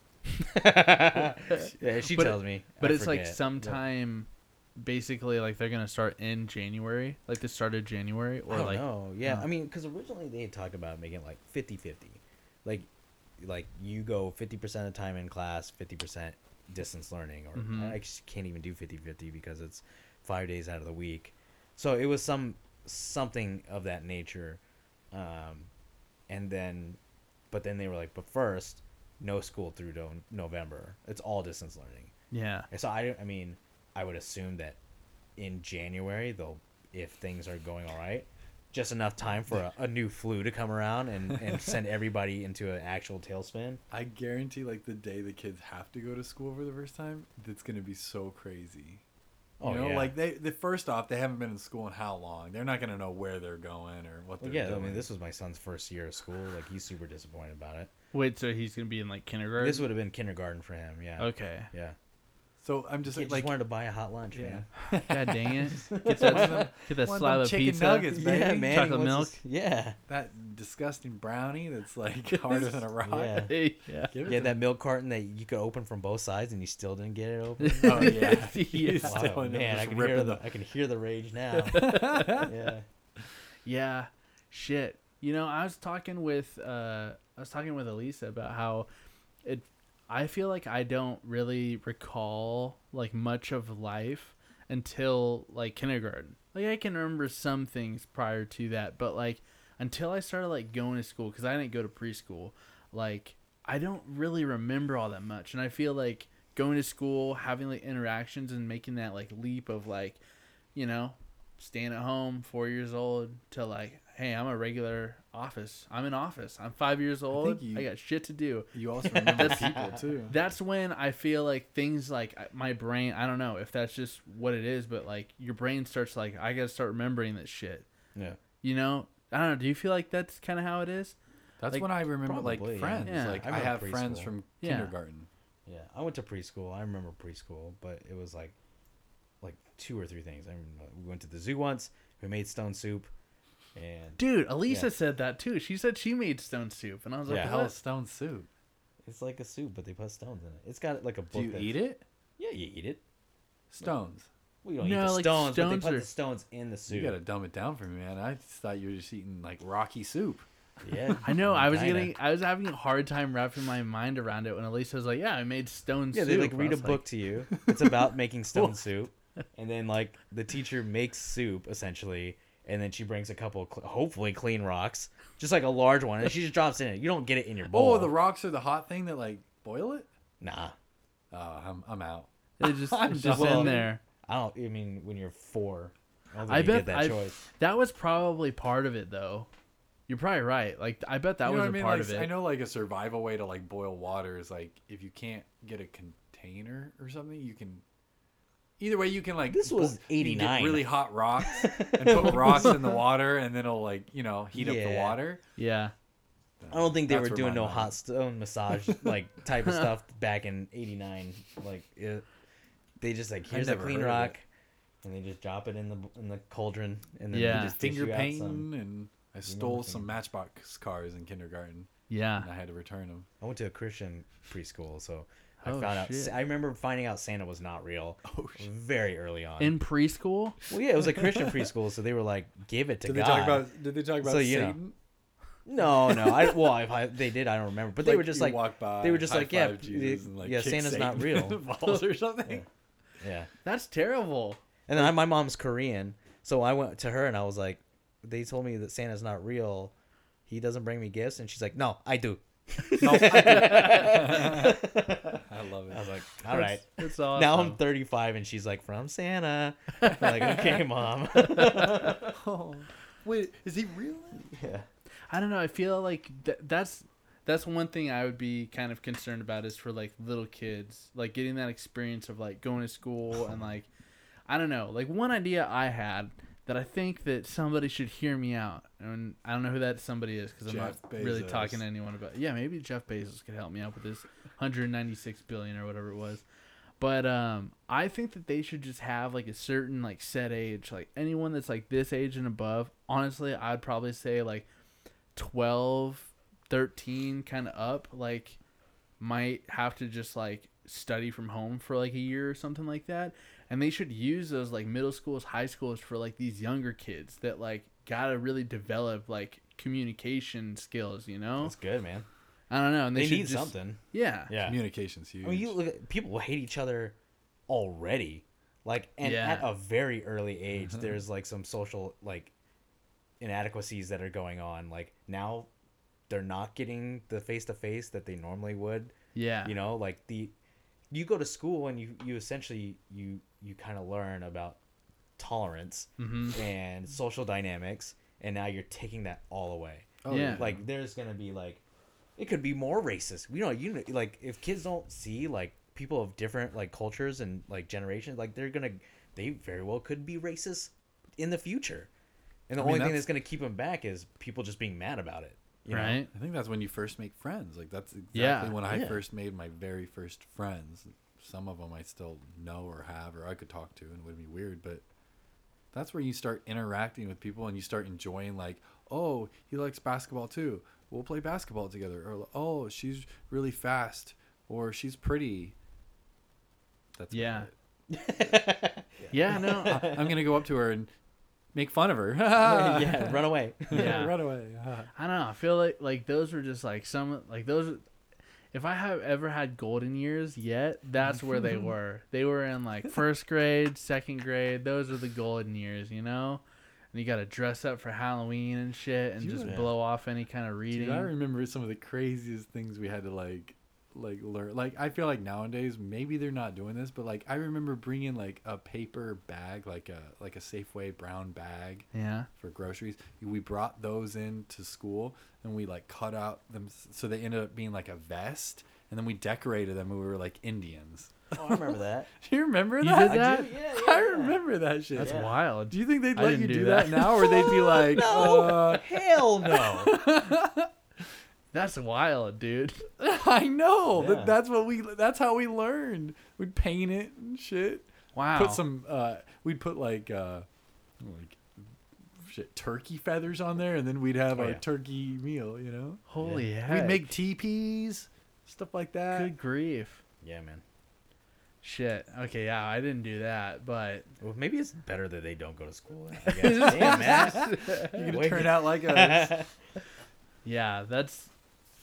yeah, she But- tells me. But I it's like forget. sometime basically like they're to start in January, like the start of January I or don't like know. Yeah. I mean, because originally they had talked about making it like 50-50. like, like you go fifty percent of the time in class, fifty percent distance learning, or Mhm. I actually can't even do 50-50 because it's five days out of the week. So it was some something of that nature, um, and then, but then they were like, but first, no school through no- November. It's all distance learning. yeah. And so I, I mean, I would assume that in January they'll, if things are going all right, just enough time for a, a new flu to come around and, and send everybody into an actual tailspin. I guarantee, like the day the kids have to go to school for the first time, that's gonna be so crazy. You Oh, know, yeah. like they, the first off, they haven't been in school in how long? They're not gonna know where they're going or what they're Well, yeah, doing. I mean, this was my son's first year of school. Like, he's super disappointed about it. Wait, so he's gonna be in like kindergarten? This would have been kindergarten for him. Yeah. Okay. Yeah. So I'm just like, just wanted to buy a hot lunch, yeah. man. God dang it! Get that, them- get that of slab of chicken pizza. nuggets, baby. Yeah, man. Chocolate milk? his- Yeah. that disgusting brownie that's like harder than a rock. Yeah. yeah. Yeah, that milk carton that you could open from both sides and you still didn't get it open. Oh yeah, Yeah. He's Wow, still in man, I can hear ripping the I can hear the rage now. yeah. Yeah, shit. You know, I was talking with uh, I was talking with Elisa about how it. I feel like I don't really recall like much of life until like kindergarten. Like I can remember some things prior to that, but like until I started like going to school because I didn't go to preschool. Like I don't really remember all that much, and I feel like going to school, having like interactions, and making that like leap of like, you know, staying at home, four years old, to like, hey, I'm a regular office. I'm in office. I'm five years old. I, you- got shit to do. You also remember people too. That's when I feel like things like uh, my brain. I don't know if that's just what it is, but like your brain starts like I gotta start remembering this shit. Yeah. You know, I don't know. Do you feel like that's kind of how it is? That's Like, when I remember probably, like yeah. friends. Yeah. Like I I, remember have friends from Yeah. kindergarten. Yeah. I went to preschool. I remember preschool, but it was like like two or three things. I remember we went to the zoo once. We made stone soup, and Dude, Elisa Yeah. said that too. She said she made stone soup, and I was like, Yeah. The hell what? is stone soup? it's like a soup, but they put stones in it. It's got like a book. Do you that- eat it? Yeah, you eat it. Stones. We don't No, eat the like stones, but stones they put are- the stones in the soup. You gotta dumb it down for me, man. I just thought you were just eating like rocky soup. Yeah, I know. I was getting. I was having a hard time wrapping my mind around it when Elisa was like, "Yeah, I made stone Yeah, soup." Yeah, they like read a was book to you. It's about making stone soup, and then like the teacher makes soup essentially, and then she brings a couple, of cl- hopefully clean rocks, just like a large one, and she just drops it in it. You don't get it in your oh, bowl. Oh, the rocks are the hot thing that like boil it. nah. Oh, I'm I'm out. It just, I'm it's just in there. I don't. I mean, when you're four, I, don't think I you bet get that I- choice. That was probably part of it, though. You're probably right. Like, I bet that You know was what a I mean? part Like, of it. I know like a survival way to like boil water is like if you can't get a container or something, you can. Either way, you can like This was bo- you can get 89. really hot rocks and put rocks in the water, and then it'll like you know heat up the water. Yeah. I don't think they That's were doing no mind- hot stone massage like type of stuff back in '89. Like it, they just like here's a never clean heard of it. rock, and they just drop it in the in the cauldron, and then Yeah. they just dish Finger you out painting, some- and I stole some Matchbox cars in kindergarten, Yeah. and I had to return them. I went to a Christian preschool, so I Oh, found out. I remember finding out Santa was not real Oh very early on. In preschool? well, yeah, it was a Christian preschool, so they were like, "Give it to Did they God." talk about? Did they talk about So, you know. No, no. I well, if I, they did, I don't remember. But they were just like, walk by, they were just like, yeah, high-five Jesus the- like, yeah, Santa's not Satan in real. balls or something. yeah. That's terrible. And then I, my mom's Korean, so I went to her and I was like, they told me that Santa's not real. He doesn't bring me gifts, and she's like, no, I do. No, I love it. I was it. like, all right. That's awesome. Now I'm 35, and she's like, from Santa. I'm like, okay, mom. Oh, wait, is he real? yeah. I don't know. I feel like th- that's that's one thing I would be kind of concerned about is for like little kids, like getting that experience of like going to school and like I don't know. Like one idea I had that I think that somebody should hear me out, and I don't know who that somebody is because I'm Jeff not really talking to anyone about. It. Yeah, maybe Jeff Bezos could help me out with this 196 billion or whatever it was. But um, I think that they should just have like a certain like set age, like anyone that's like this age and above. Honestly, I'd probably say like 12, 13 kind of up, like might have to just like study from home for like a year or something like that. And they should use those like middle schools, high schools for like these younger kids that like gotta really develop like communication skills, you know? That's good, man. I don't know. And they, They, need just- something. Yeah. Yeah. Communication's huge. I mean, you look at people hate each other already. Like, and Yeah. at a very early age, there's like some social like inadequacies that are going on. Like now, they're not getting the face to face that they normally would. Yeah. You know, like the you go to school and you you essentially you you kind of learn about tolerance Mm-hmm. and social dynamics and now you're taking that all away. Oh, Yeah. Like there's gonna be like, it could be more racist. You know, you know, like if kids don't see like people of different like cultures and like generations, like they're gonna, they very well could be racist in the future. And the I mean, only thing that's- that's gonna keep them back is people just being mad about it. you know? right? I think that's when you first make friends. Like that's exactly Yeah. when I Yeah. first made my very first friends. Some of them I still know or have or I could talk to and it would be weird, but that's where you start interacting with people and you start enjoying like, oh, he likes basketball too. We'll play basketball together. Or oh, she's really fast or she's pretty. That's about Yeah. Yeah, no. I'm gonna go up to her and make fun of her. yeah, run away. Yeah. run away. I don't know. I feel like like those were just like some like those. If I have ever had golden years yet, that's where they were. They were in like first grade, second grade. Those are the golden years, you know. And you got to dress up for Halloween and shit, and Dude, just blow off any kind of reading. Dude, I remember some of the craziest things we had to like like learn. Like I feel like nowadays maybe they're not doing this, but like I remember bringing like a paper bag, like a like a Safeway brown bag yeah. for groceries. We brought those into school and we like cut out them so they ended up being like a vest, and then we decorated them and we were like Indians. Oh, I remember that. Do you remember You that? did that? I do, yeah, I yeah. remember that shit. That's Yeah. wild. Do you think they'd I let you do do that. that, now, or they'd be like, No. uh, Hell no. That's wild, dude. I know. Yeah. That that's what we. That's how we learned. We'd paint it and shit. Wow. Put some. Uh, we'd put like uh, like shit turkey feathers on there, and then we'd have Oh, our yeah. turkey meal. You know. Holy heck. We'd make teepees, stuff like that. Good grief. yeah, man. Shit. Okay, yeah, I didn't do that, but Well, maybe it's better that they don't go to school. I guess. Damn, man. You're gonna Wait. turn out like us. yeah, that's.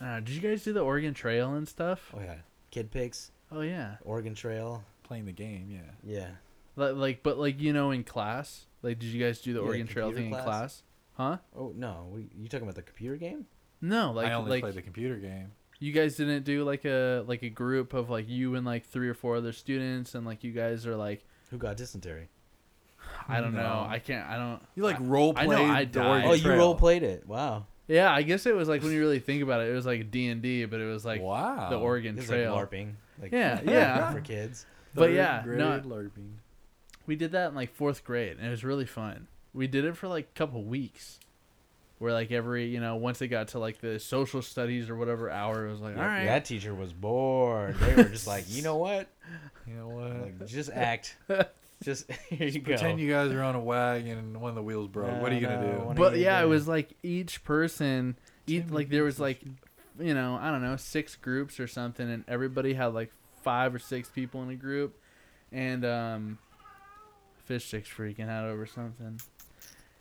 Uh, did you guys do the Oregon Trail and stuff? oh yeah, Kid Pix, Oh yeah. Oregon Trail. Playing the game, yeah. Yeah. Like, like, but like you know, in class, like, did you guys do the Yeah, Oregon Trail computer thing in class. class? Huh? Oh no, we, you talking about the computer game? No, like, I only like played the computer game. you guys didn't do like a like a group of like you and like three or four other students, and like you guys are like, Who got dysentery? I don't know, No. I can't, I don't. You like I- role I know played I the died. Oregon Oh, you Trail. role played it. Wow. Yeah, I guess it was like when you really think about it, it was like D and D, but it was like wow. the Oregon It's Trail. like LARPing. Like, Yeah, yeah. for kids. But Third yeah, grade no- LARPing. We did that in like fourth grade, and it was really fun. We did it for like a couple weeks, where like every you know once it got to like the social studies or whatever hour, it was like all right, That teacher was bored. They were just like, you know what? You know what? Like, just act. Just here you go. Pretend you guys are on a wagon and one of the wheels broke. what are you No, gonna no, do? what are but you yeah, it was like each person, each like there was like, you know, I don't know, six groups or something, and everybody had like five or six people in a group, and um, fish sticks freaking out over something.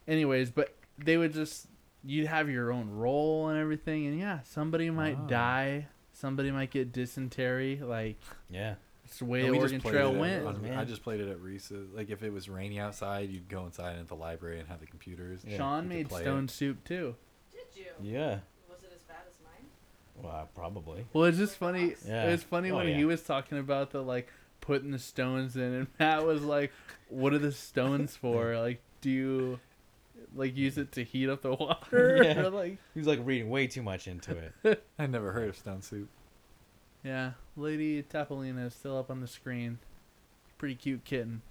Anyways, but they would just you'd have your own role and everything, and yeah, somebody might Wow. die, somebody might get dysentery, like Yeah. It's the way And the Oregon Trail it at- went. on- man. I just played it at Reese's. Like if it was rainy outside, you'd go inside into the library and have the computers. Yeah, Sean made stone it. soup too. Did you? Yeah. Was it as bad as mine? Well, probably. Well, it's just funny. Yeah. It was funny Oh, when yeah. he was talking about the like putting the stones in, and Matt was like, "What are the stones for? Like, do you like use it to heat up the water? Yeah. or, like, he's like reading way too much into it. I never heard of stone soup. Yeah, Lady Tapolina is still up on the screen. Pretty cute kitten.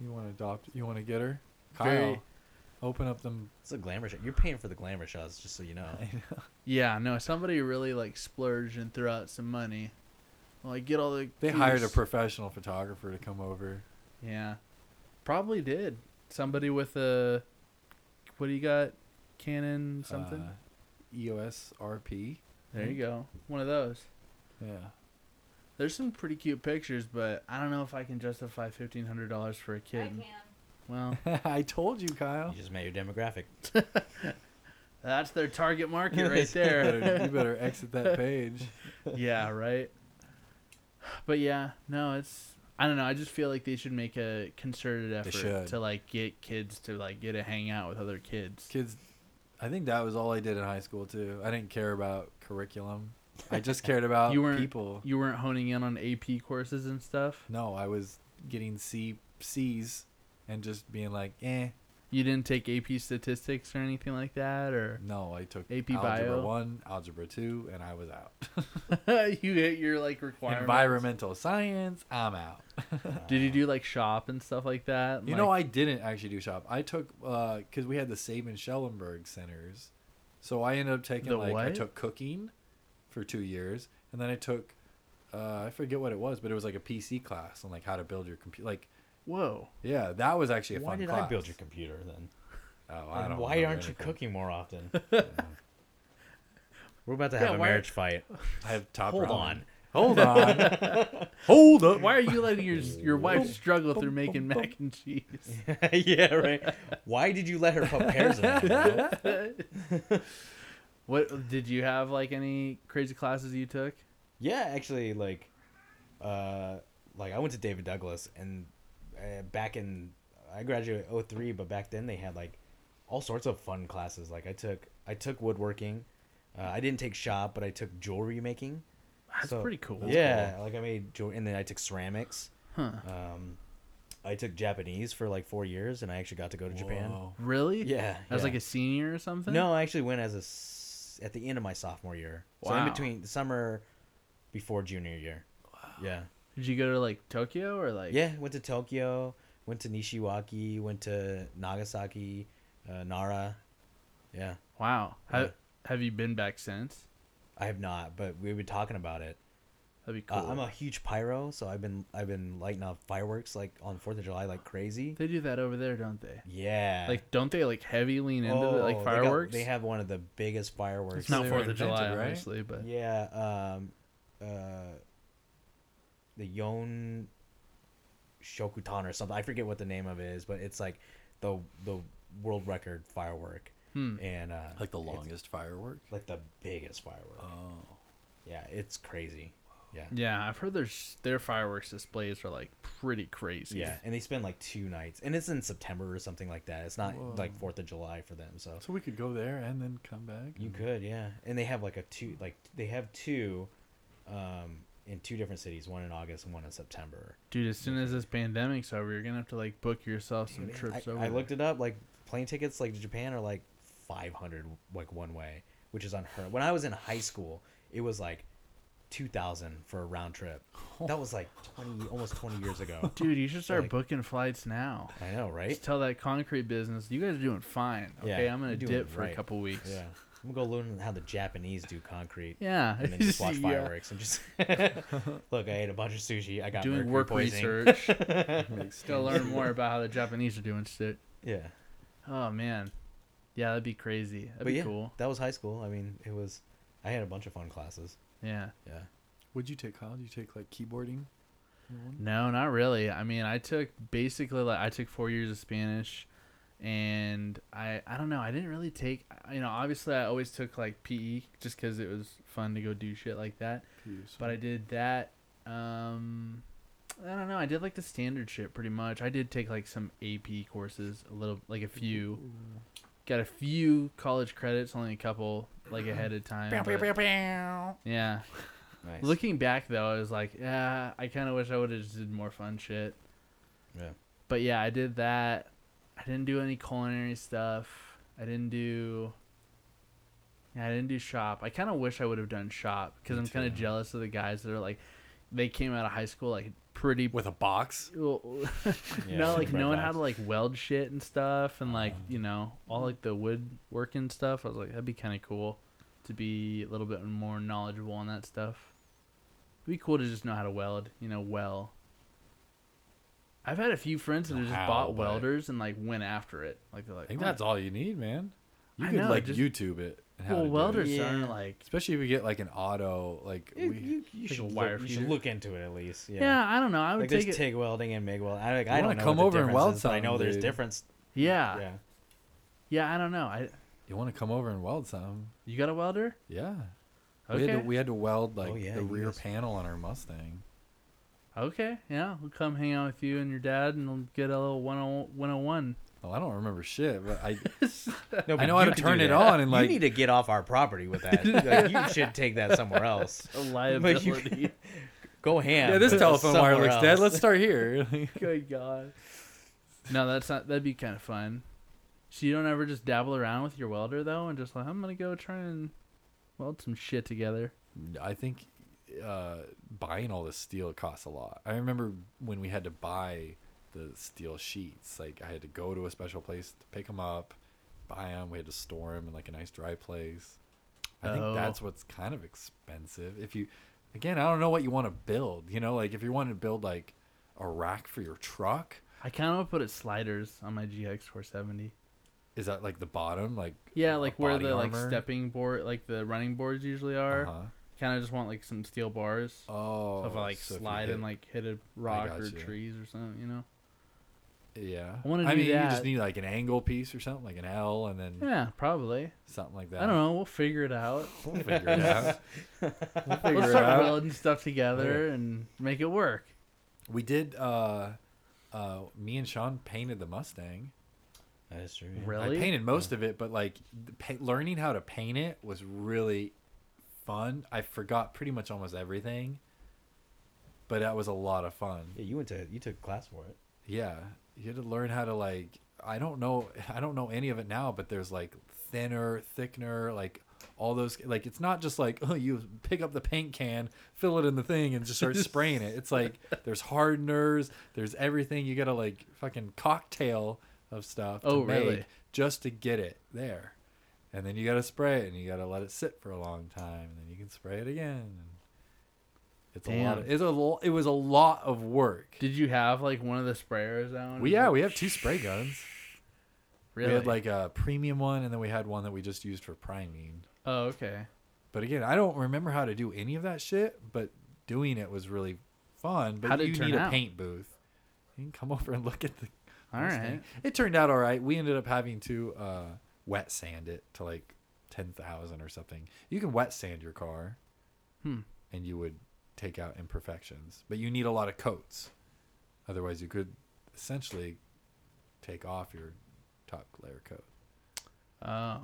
You want to adopt? You want to get her? Kyle, Very- open up them. It's a glamour shot. You're paying for the glamour shots, just so you know. Yeah, no, somebody really like splurged and threw out some money. Like, get all the. They hired a cutest- professional photographer to come over. Yeah, probably did. Somebody with a. What do you got? Canon something. Uh, EOS RP. there you go. One of those. Yeah. There's some pretty cute pictures, but I don't know if I can justify fifteen hundred dollars for a I kitten. can. Well, I told you, Kyle. You just met your demographic. that's their target market right You better, there. you better exit that page. yeah, right. But yeah, no, it's I don't know. I just feel like they should make a concerted effort to like get kids to like get to hang out with other kids. Kids, I think that was all I did in high school too. I didn't care about curriculum. I just cared about You weren't- people. You weren't honing in on AP courses and stuff. No, I was getting C C's and just being like, eh. You didn't take AP statistics or anything like that, or No, I took AP algebra bio? one, algebra two, and I was out. you hit your like requirements. Environmental science, I'm out. Did you do like shop and stuff like that? You Like- know, I didn't actually do shop. I took because we had the Sabin Schellenberg centers, so I ended up taking like I took cooking for two years, and then I took uh, I forget what it was, but it was like a PC class on like how to build your computer. Like, Whoa. yeah, that was actually a Why fun did class. I build your computer then? Oh, I And don't. why aren't you cooking more often? Yeah. We're about to Yeah, have a why- marriage fight. I have top. Hold ramen. on. Hold on. Hold up. Why are you letting your your wife struggle through making mac and cheese? yeah, right. Why did you let her put pears in it? bro? What did you have like any crazy classes you took? Yeah, actually, like, uh, like I went to David Douglas, and uh, back in I graduated 03, but back then they had like all sorts of fun classes. Like I took I took woodworking. Uh, I didn't take shop, but I took jewelry making. That's So- pretty cool. yeah, like I made jewelry, and then I took ceramics. Huh. Um, I took Japanese for like four years, and I actually got to go to Japan. Really? Yeah, As yeah. like a senior or something? No, I actually went as a at the end of my sophomore year. So in between the summer before junior year. Yeah. Did you go to like Tokyo or like? Yeah, went to Tokyo, went to Nishiwaki, went to Nagasaki, uh, Nara. Yeah. Wow. Yeah. Have, have you been back since? I have not, but we've been talking about it. That'd be Uh. I'm a huge pyro, so I've been I've been lighting up fireworks like on Fourth of July like crazy. they do that over there, don't they? Yeah. Like, don't they like heavy lean into oh, it, like they got- fireworks? They, have one of the biggest fireworks. It's not They were Fourth of July, right? obviously, but Yeah, um, uh, the Yon Shokutan or something. I forget what the name of it is, but it's like the the world record firework, hmm. and uh, Like the longest firework. like the biggest firework. Oh. Yeah, it's crazy. Yeah. yeah, I've heard their their fireworks displays are like pretty crazy. Yeah, and they spend like two nights, and it's in September or something like that. It's not Whoa. like Fourth of July for them, so So we could go there and then come back. You and- could, yeah. And they have like a two, like they have two, um, in two different cities, one in August and one in September. dude. As soon as this pandemic's over, you're gonna have to like book yourself some Dude, trips I, over. I looked it up. Like plane tickets, like to Japan, are like five hundred, like one way, which is unheard. When I was in high school, it was like two thousand for a round trip. That was like twenty, almost twenty years ago. Dude, you should start Like- booking flights now. I know, right? Just tell that concrete business, you guys are doing fine. Okay, Yeah, I'm gonna dip for a couple weeks. Yeah, I'm gonna go learn how the Japanese do concrete. Yeah, And then just watch Yeah. fireworks and just look. I ate a bunch of sushi. I got Doing work poisoning. research. Still learn more about how the Japanese are doing shit. Yeah. Oh man, yeah, that'd be crazy. That'd but be yeah, cool. that was high school. I mean, it was. I had a bunch of fun classes. Yeah. Yeah. What'd you take, Kyle? Did you take like keyboarding? No, not really. I mean, I took basically like I took four years of Spanish, and I I don't know. I didn't really take. You know, obviously I always took like PE just because it was fun to go do shit like that. But I did that. Um, I don't know. I did like the standard shit pretty much. I did take like some AP courses, a little like a few. Got a few college credits, only a couple like ahead of time. but- yeah. Nice. Looking back though, I was like, yeah, I kind of wish I would have just did more fun shit. Yeah. But yeah, I did that. I didn't do any culinary stuff. I didn't do. Yeah, I didn't do shop. I kind of wish I would have done shop because Me I'm kind of jealous of the guys that are like, they came out of high school like pretty. With a box. well, Yeah, no, like red knowing how to like weld shit and stuff, and like Uh-huh. you know all like the woodworking stuff. I was like, that'd be kind of cool to be a little bit more knowledgeable on that stuff. It'd be cool to just know how to weld, you know, well. I've had a few friends that have just how, bought welders and like went after it. Like they're like, I think "Oh, that's all you need, man. You I could know, like just- YouTube it. And how well, to do it. welders Yeah. aren't like. Especially if you get like an auto, like You, we. you, you Like should wire look, you should look into it at least. Yeah. Yeah. I don't know. I would Like take there's it. TIG welding and MIG welding. I, like, You I wanna don't know come what the over and weld is, but I know something, there's dude. difference. yeah. Yeah. yeah. I don't know. I You want to come over and weld some? you got a welder? Yeah. We Okay. had to we had to weld like Oh, yeah, the rear guys- panel on our Mustang. Okay. Yeah. We'll come hang out with you and your dad, and we'll get a little 10 101. Oh, I don't remember shit, but I No, I but know how to turn it on and, like- you need to get off our property with that. Like, you should take that somewhere else. A But you go ham. yeah, this telephone wire somewhere looks dead. Let's start here. Good God. No, that's not. That'd be kind of fun. So you don't ever just dabble around with your welder though, and just like I'm gonna go try and weld some shit together. I think uh, buying all this steel costs a lot. I remember when we had to buy the steel sheets. Like I had to go to a special place to pick them up, buy them. We had to store them in like a nice dry place. I Oh. think that's what's kind of expensive. If you, again, I don't know what you want to build. You know, like if you want to build like a rack for your truck, I kind of want to put it sliders on my GX 470. is that like the bottom? Like Yeah, like where the like stepping board, like the running boards usually are. Uh-huh. Kind of just want like some steel bars. Oh, so if I like so slide hit- and like hit a rock or gotcha. trees or something, you know. Yeah. I wanna I do mean, you just need like an angle piece or something, like an L, and then Yeah, probably. something like that. I don't know. We'll figure it out. We'll figure it out. We'll figure We'll start out. welding stuff together and make it work. We did. Uh, uh, me and Sean painted the Mustang. That is true. yeah. Really? I painted most of it, but like the pa- learning how to paint it was really fun. I forgot pretty much almost everything, but that was a lot of fun. Yeah, you went to you took class for it. Yeah, you had to learn how to like. I don't know. I don't know any of it now, but there's like thinner, thickener, like all those. Like it's not just like oh, you pick up the paint can, fill it in the thing, and just start spraying it. It's like there's hardeners, there's everything. You gotta like fucking cocktail of stuff. To Oh, make really? Just to get it there, and then you gotta spray it, and you gotta let it sit for a long time, and then you can spray it again. It's a lot. Of, it's a lo- It was a lot of work. Did you have like one of the sprayers out? Well, yeah, we have two spray guns. really We had like a premium one, and then we had one that we just used for priming. Oh, okay. But again, I don't remember how to do any of that shit. But doing it was really fun. But How'd it you turn need a paint booth. You can come over and look at the. All right. It turned out all right. We ended up having to uh, wet sand it to like ten thousand or something. You can wet sand your car, Hmm. and you would take out imperfections. But you need a lot of coats. Otherwise, you could essentially take off your top layer coat. Oh.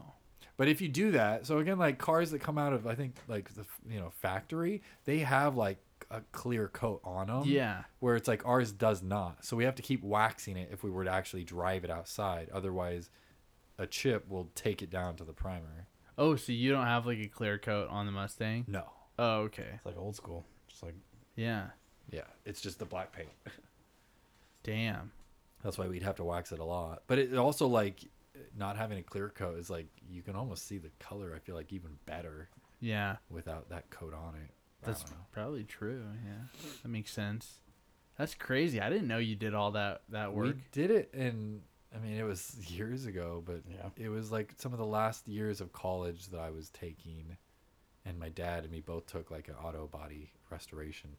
But if you do that, so again, like cars that come out of I think like the you know factory, they have like a clear coat on them. Yeah. Where it's like ours does not. So we have to keep waxing it if we were to actually drive it outside. Otherwise, a chip will take it down to the primer. Oh, so you don't have like a clear coat on the Mustang? No. Oh, okay. It's like old school. Just like Yeah. Yeah, it's just the black paint. Damn. That's why we'd have to wax it a lot. But it also like not having a clear coat is like you can almost see the color. I feel like even better Yeah. without that coat on it. That's probably true. Yeah. That makes sense. That's crazy. I didn't know you did all that that work. We work. did it in I mean it was years ago, but Yeah. it was like some of the last years of college that I was taking and my dad and me both took like an auto body restoration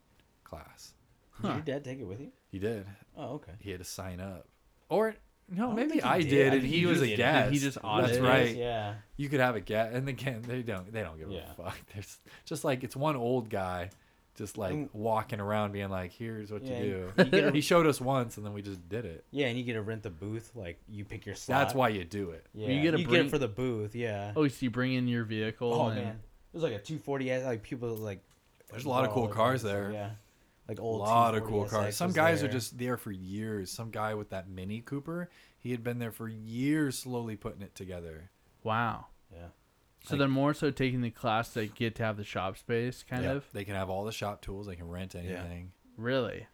class. did your dad take it with you? He did. Oh, okay. He had to sign up. Or no, don't maybe think he I did. did, I and think he he was just a did. guest. He just That's audited. right. Yeah. You could have a guest, and again, they don't. They don't give Yeah. a fuck. There's just like it's one old guy, just like Mm. walking around, being like, "Here's what Yeah, you you do." get a- he showed us once, and then we just did it. Yeah, and you get to rent the booth. Like you pick your slot. That's why you do it. Yeah, You you get get, to it bring- for the booth. Yeah. Oh, so you bring in your vehicle. Oh and, man, it was like a 240 S. Like people like. There's a lot of cool cars over, there. Yeah. Like old. A lot of 240 cool cars. Some guys there. are just there for years. Some guy with that Mini Cooper, he had been there for years, slowly putting it together. Wow. Yeah. So Like- they're more so taking the class to get to have the shop space, kind Yeah. of. They can have all the shop tools. They can rent anything. Yeah. Really.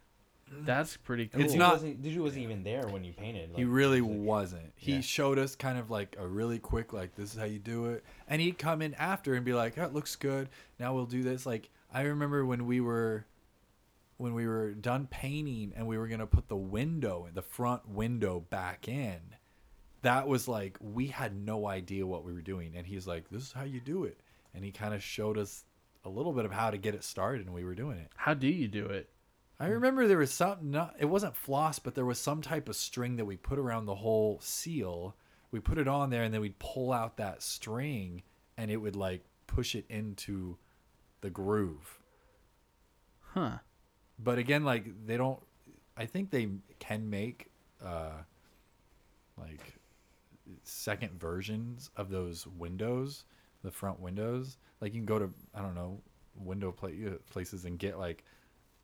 Mm. That's pretty cool. It's not- Wasn't, dude wasn't even there when you painted. he like, really he was like- wasn't. He Yeah. showed us kind of like a really quick, like this is how you do it, and he'd come in after and be like, "That looks good. Now we'll do this." Like I remember when we were, when we were done painting and we were gonna put the window, the front window back in. That was like we had no idea what we were doing, and he's like, "This is how you do it," and he kind of showed us a little bit of how to get it started, and we were doing it. How do you do it? I remember there was some not it wasn't floss, but there was some type of string that we put around the whole seal. We put it on there and then we'd pull out that string and it would like push it into the groove. Huh. But again, like they don't I think they can make uh like second versions of those windows, the front windows. Like you can go to I don't know, window pla- places and get like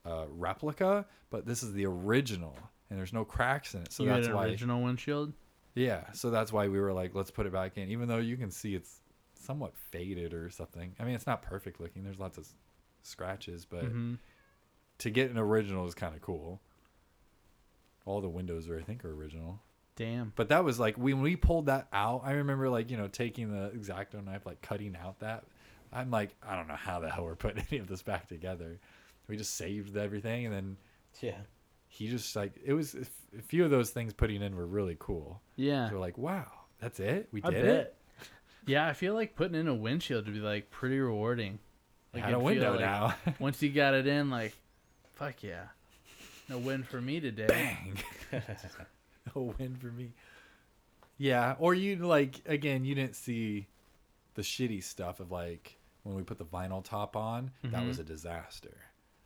a replica, but this is the original and there's no cracks in it. So you that's why original windshield? Yeah, so that's why we were like, let's put it back in, even though you can see it's somewhat faded or something. I mean, it's not perfect looking. There's lots of scratches, but hmm to get an original is kind of cool. All the windows are, I think, are original. Damn. But that was like when we pulled that out. I remember like you know taking the exacto knife, like cutting out that. I'm like, I don't know how the hell we're putting any of this back together. We just saved everything, and then Yeah. he just like it was a few of those things putting in were really cool. Yeah. So we're like, wow, that's it. We did it. Yeah, I feel like putting in a windshield would be like pretty rewarding. Like Like Had a window like- now. Once you got it in, like, fuck yeah, no win for me today. Bang. a win for me. Yeah, or you like again, you didn't see the shitty stuff of like when we put the vinyl top on. That Mhm. was a disaster.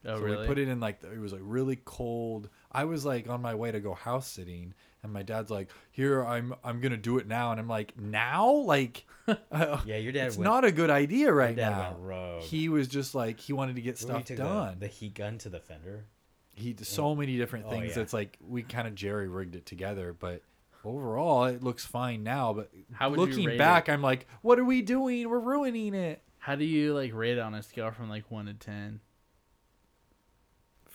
Oh so really? we put it in like the, it was like really cold. I was like on my way to go house sitting, and my dad's like, "Here, I'm I'm gonna do it now," and I'm like, "Now? Like, uh, Yeah, your dad it's went, not a good idea right now." He was just like he wanted to get stuff took the- done. The, heat gun to the fender. he did so many different Oh, things. yeah. It's like we kind of jerry rigged it together, but overall it looks fine now. But How would looking back, it? I'm like, what are we doing? We're ruining it. How do you like rate it on a scale from like one to ten?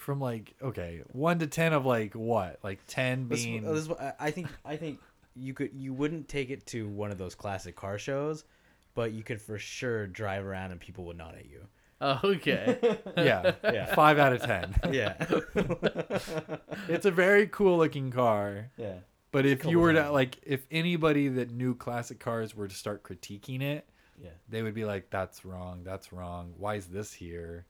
From like okay, one to ten of like what? Like ten This- being uh, this I I think I think you could you wouldn't take it to one of those classic car shows, but you could for sure drive around and people would nod at you. Oh, okay. yeah, Yeah. five out of ten. Yeah. it's a very cool looking car. yeah. But if you couple were to times. like, if anybody that knew classic cars were to start critiquing it, Yeah. they would be like, "That's wrong. That's wrong. Why is this here?"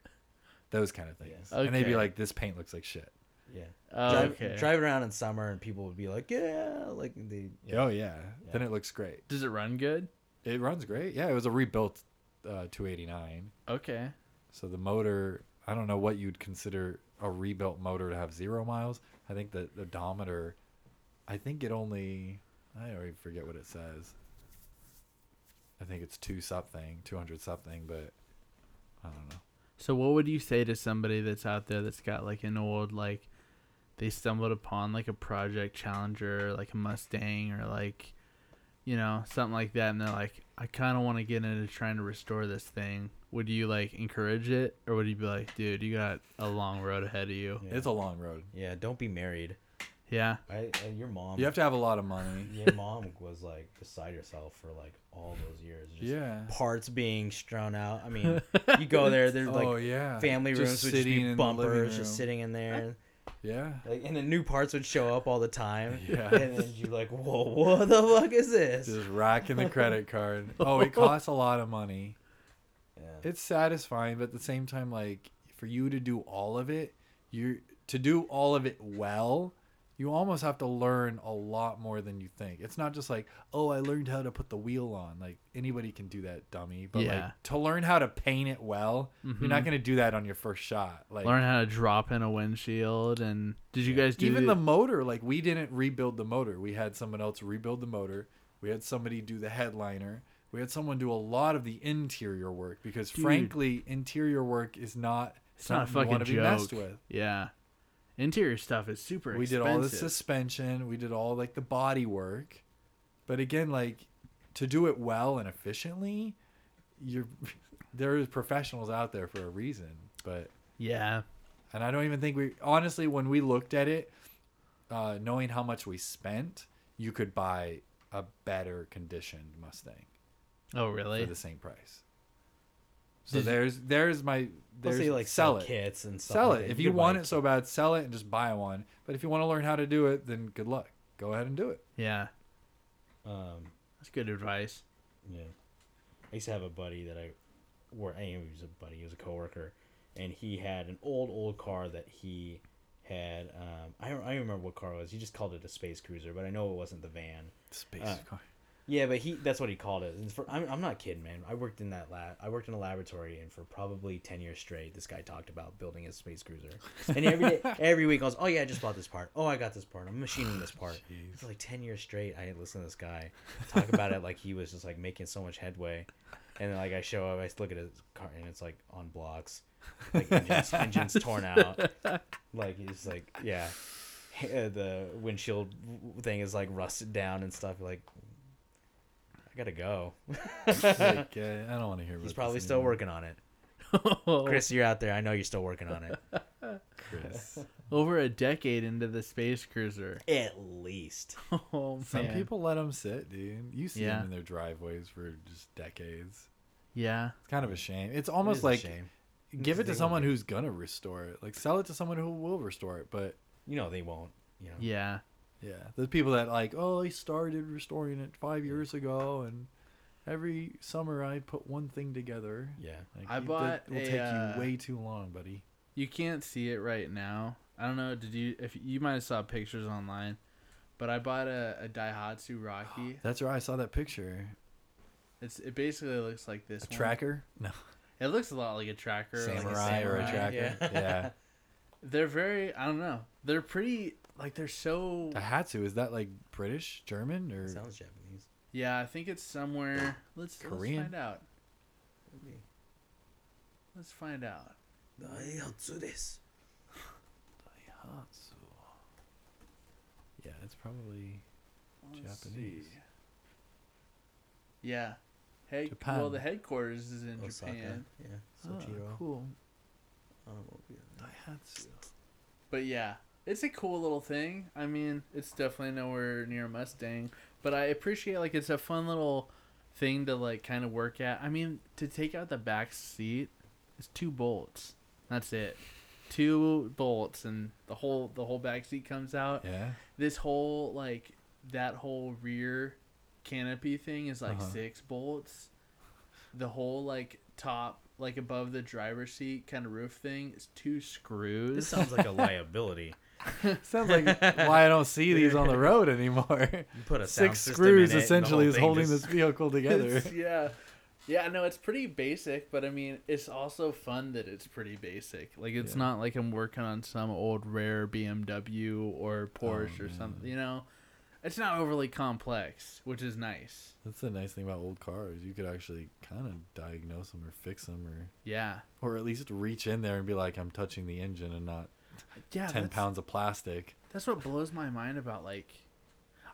Those kind of things. Yes. And they'd be Okay. like, "This paint looks like shit." Yeah. Oh, drive, okay. drive around in summer and people would be like, yeah, like they. Oh yeah. Then it looks great. Does it run good? It runs great. Yeah, it was a rebuilt uh, 289. Okay. So the motor, I don't know what you'd consider a rebuilt motor to have zero miles. I think the, the odometer, I think it only, I already forget what it says. I think it's two something, 200 something, but I don't know. So what would you say to somebody that's out there that's got like an old like they stumbled upon like a project challenger like a Mustang or like you know something like that and they're like I kind of want to get into trying to restore this thing. Would you like encourage it or would you be like, dude, you got a long road ahead of you? Yeah. It's a long road. Yeah, don't be married. Yeah. I, I your mom. You have to have a lot of money. your mom was like beside herself for like all those years. Just Yeah. Parts being strewn out. I mean, you go there, there's like oh yeah. family Just rooms would just sitting be in the bumpers just sitting in there. Yeah. Like, and then new parts would show up all the time. Yeah. And then you're like, whoa, what the fuck is this? Just racking the credit card. Oh, it costs a lot of money. Yeah. It's satisfying, but at the same time, like for you to do all of it, you're to do all of it well, you almost have to learn a lot more than you think. It's not just like, oh, I learned how to put the wheel on. Like anybody can do that, dummy. But Yeah. like to learn how to paint it well, you're not Mhm. gonna do that on your first shot. Like Learn how to drop in a windshield and did you guys do even it- the motor like we didn't rebuild the motor we had someone else rebuild the motor we had somebody do the headliner we had someone do a lot of the interior work because Dude. frankly interior work is not It's not a something you want fucking to be messed joke. with Yeah. Interior stuff is super expensive. we did all the suspension we did all like the body work but again like to do it well and efficiently you're there's professionals out there for a reason but Yeah. And I don't even think we honestly when we looked at it, uh, knowing how much we spent, you could buy a better conditioned Mustang Oh, really? for the same price. So Did there's there's my there's say like sell sell it. kits and stuff. Sell like it. that. If could you want a it so bad, sell it and just buy one. But if you want to learn how to do it, then good luck. Go ahead and do it. Yeah. Um, That's good advice. yeah. I used to have a buddy that I, wor I mean, he was a buddy, he was a coworker, and he had an old, old car that he had. Um, I don't, I don't remember what car it was. He just called it a space cruiser, but I know it wasn't the van. Space Uh, car. Yeah, but he that's what he called it. And for, I'm, I'm not kidding, man. I worked in that lab. I worked in a laboratory, and for probably ten years straight, this guy talked about building a space cruiser. And every day, every week, I was, oh yeah, I just bought this part. Oh, I got this part. I'm machining this part. Jeez. For like ten years straight, I had listened to this guy talk about it like he was just like making so much headway. And then like I show up, I look at his car, and it's like on blocks, like engines, engines torn out. Like he's like, yeah, uh, the windshield thing is like rusted down and stuff. Like, I gotta go. like, uh, I don't want to hear. He's about probably still anymore. working on it. Chris, you're out there. I know you're still working on it. Chris. Over a decade into the space cruiser. At least. Oh Some people let them sit, dude. You see Yeah. them in their driveways for just decades. Yeah. It's kind of a shame. It's almost is a like shame. give it to someone who's gonna restore it. Like sell it to someone who will restore it. But You know they won't. You know. Yeah. Yeah, the people that like, oh, I started restoring it five years ago, and every summer I put one thing together. Yeah. Like, I you- bought It will take uh, you way too long, buddy. You can't see it right now. I don't know. Did you? If you might have saw pictures online, but I bought a, a Daihatsu Rocky. That's right. I saw that picture. It's it basically looks like this A one. tracker? No, It looks a lot like a tracker. like a samurai, or a tracker. yeah. yeah. They're very. I don't know. They're pretty. Like they're so. Daihatsu is that like British, German, or Sounds Japanese. Yeah, I think it's somewhere. Let's Korean? Let's find out. Let's find out. Daihatsu desu. Daihatsu? Yeah, it's probably Let's Japanese. see. Yeah. Hey, Japan. well, the headquarters is in Osaka. Japan. Yeah. Ah, oh, Sojiro. cool. Automobile. Daihatsu. But yeah, it's a cool little thing. I mean, it's definitely nowhere near a Mustang, but I appreciate like it's a fun little thing to like kind of work at. I mean, to take out the back seat, it's two bolts. That's it. Two bolts and the whole the whole back seat comes out. Yeah. This whole like that whole rear canopy thing is like Uh-huh. six bolts. The whole like top like above the driver's seat kind of roof thing is two screws. This sounds like a liability. Sounds like why I don't see these on the road anymore. You put a Six screws in it, and the essentially is holding just- this vehicle together. Yeah. Yeah, no, it's pretty basic, but I mean, it's also fun that it's pretty basic. Like, it's Yeah. not like I'm working on some old rare BMW or oh, Porsche or Oh, man. something, you know? It's not overly complex, which is nice. That's the nice thing about old cars. You could actually kind of diagnose them or fix them or Yeah. or at least reach in there and be like, I'm touching the engine and not Yeah. ten pounds of plastic. That's what blows my mind about, like,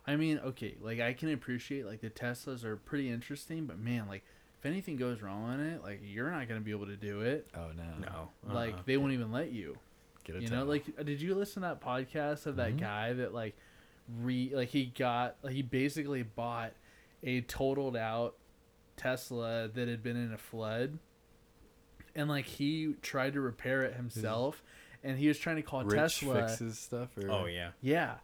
I mean, okay, like, I can appreciate, like, the Teslas are pretty interesting, but man, like, if anything goes wrong on it, like, you're not going to be able to do it. Oh no. No. Like, uh-uh. they won't even let you. Get a you know like did you listen to that podcast of that Mhm. guy that like re like he got like he basically bought a totaled out tesla that had been in a flood and like he tried to repair it himself and he was trying to call Rich tesla fixes stuff or Oh yeah. yeah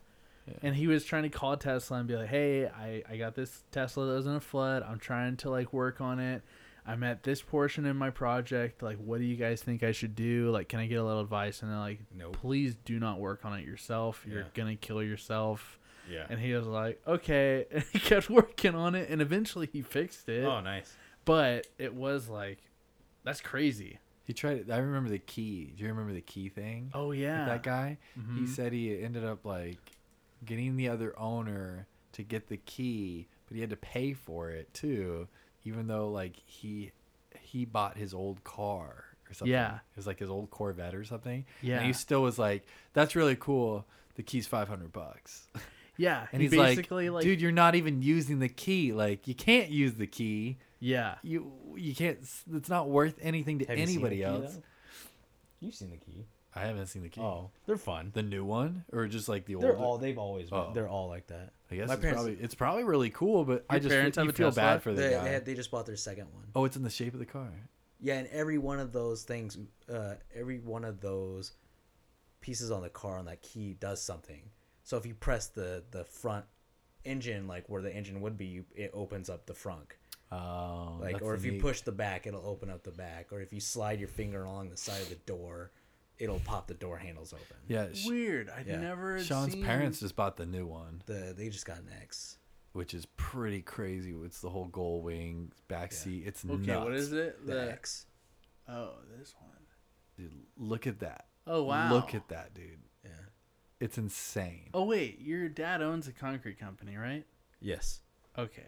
Yeah. and he was trying to call tesla and be like hey i i got this tesla that was in a flood i'm trying to like work on it i'm at this portion in my project like what do you guys think i should do like can i get a little advice and they're like Nope. please do not work on it yourself. You're Yeah. gonna kill yourself. Yeah. And he was like, okay. And he kept working on it, and eventually he fixed it. oh, nice. But it was like, that's crazy. He tried. I remember the key. Do you remember the key thing? Oh yeah, that guy. He Mhm. said he ended up like getting the other owner to get the key, but he had to pay for it too, even though like he he bought his old car or something. Yeah. it was like his old Corvette or something. Yeah, and he still was like, "That's really cool. The key's five hundred bucks." yeah. And he he's like, basically like, "Dude, you're not even using the key. Like, you can't use the key. Yeah, You you can't. It's not worth anything to Have you seen the anybody key, else." though? You've seen the key. I haven't seen the key. Oh, they're fun. The new one, or just like the old? They're all. They've always. Been, Oh. They're all like that. I guess My it's parents- probably it's probably really cool, but I Your just parents feel, have you a feel Tesla? bad for the They, guy. they, had, they just bought their second one. oh, it's in the shape of the car. Yeah, and every one of those things, uh, every one of those pieces on the car on that key does something. So if you press the the front engine, like where the engine would be, you, it opens up the front. Oh, Like, or the if you push the back, it'll open up the back. Or if you slide your finger along the side of the door, it'll pop the door handles open. Yeah, Sh- weird. I Yeah. never. Sean's seen- parents just bought the new one, The they just got an X. which is pretty crazy. It's the whole gold wing back Yeah. seat. It's Okay, nuts. what is it? The The X. oh, this one. Dude, look at that. Oh wow. Look at that, dude. Yeah. It's insane. Oh wait, your dad owns a concrete company, right? Yes. Okay,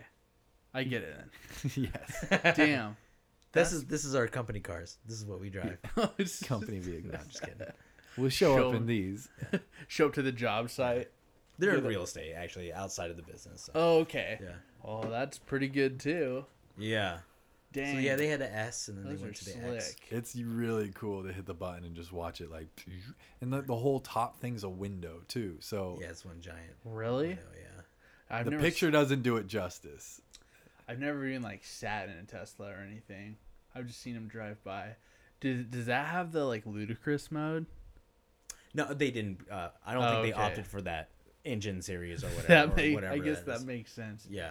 I get it yes. Damn. This is this is our company cars. This is what we drive. Oh, it's- Company vehicle. no, I'm just kidding. We'll show, Show- up in these. Show up to the job site. They're in real estate, actually, outside of the business. so- Oh, okay. Yeah. Oh, that's pretty good too. Yeah. Dang. So yeah, they had an S and then Those they are went to the slick. X. It's really cool to hit the button and just watch it like, and the, the whole top thing's a window too. So Yeah, it's one giant. Really? window, yeah. I've the never picture doesn't do it justice. I've never even like sat in a Tesla or anything. I've just seen them drive by. Does does that have the like ludicrous mode? No, they didn't. Uh, I don't Oh, think they okay. opted for that engine series or whatever. That or make, whatever I guess that makes sense. Yeah.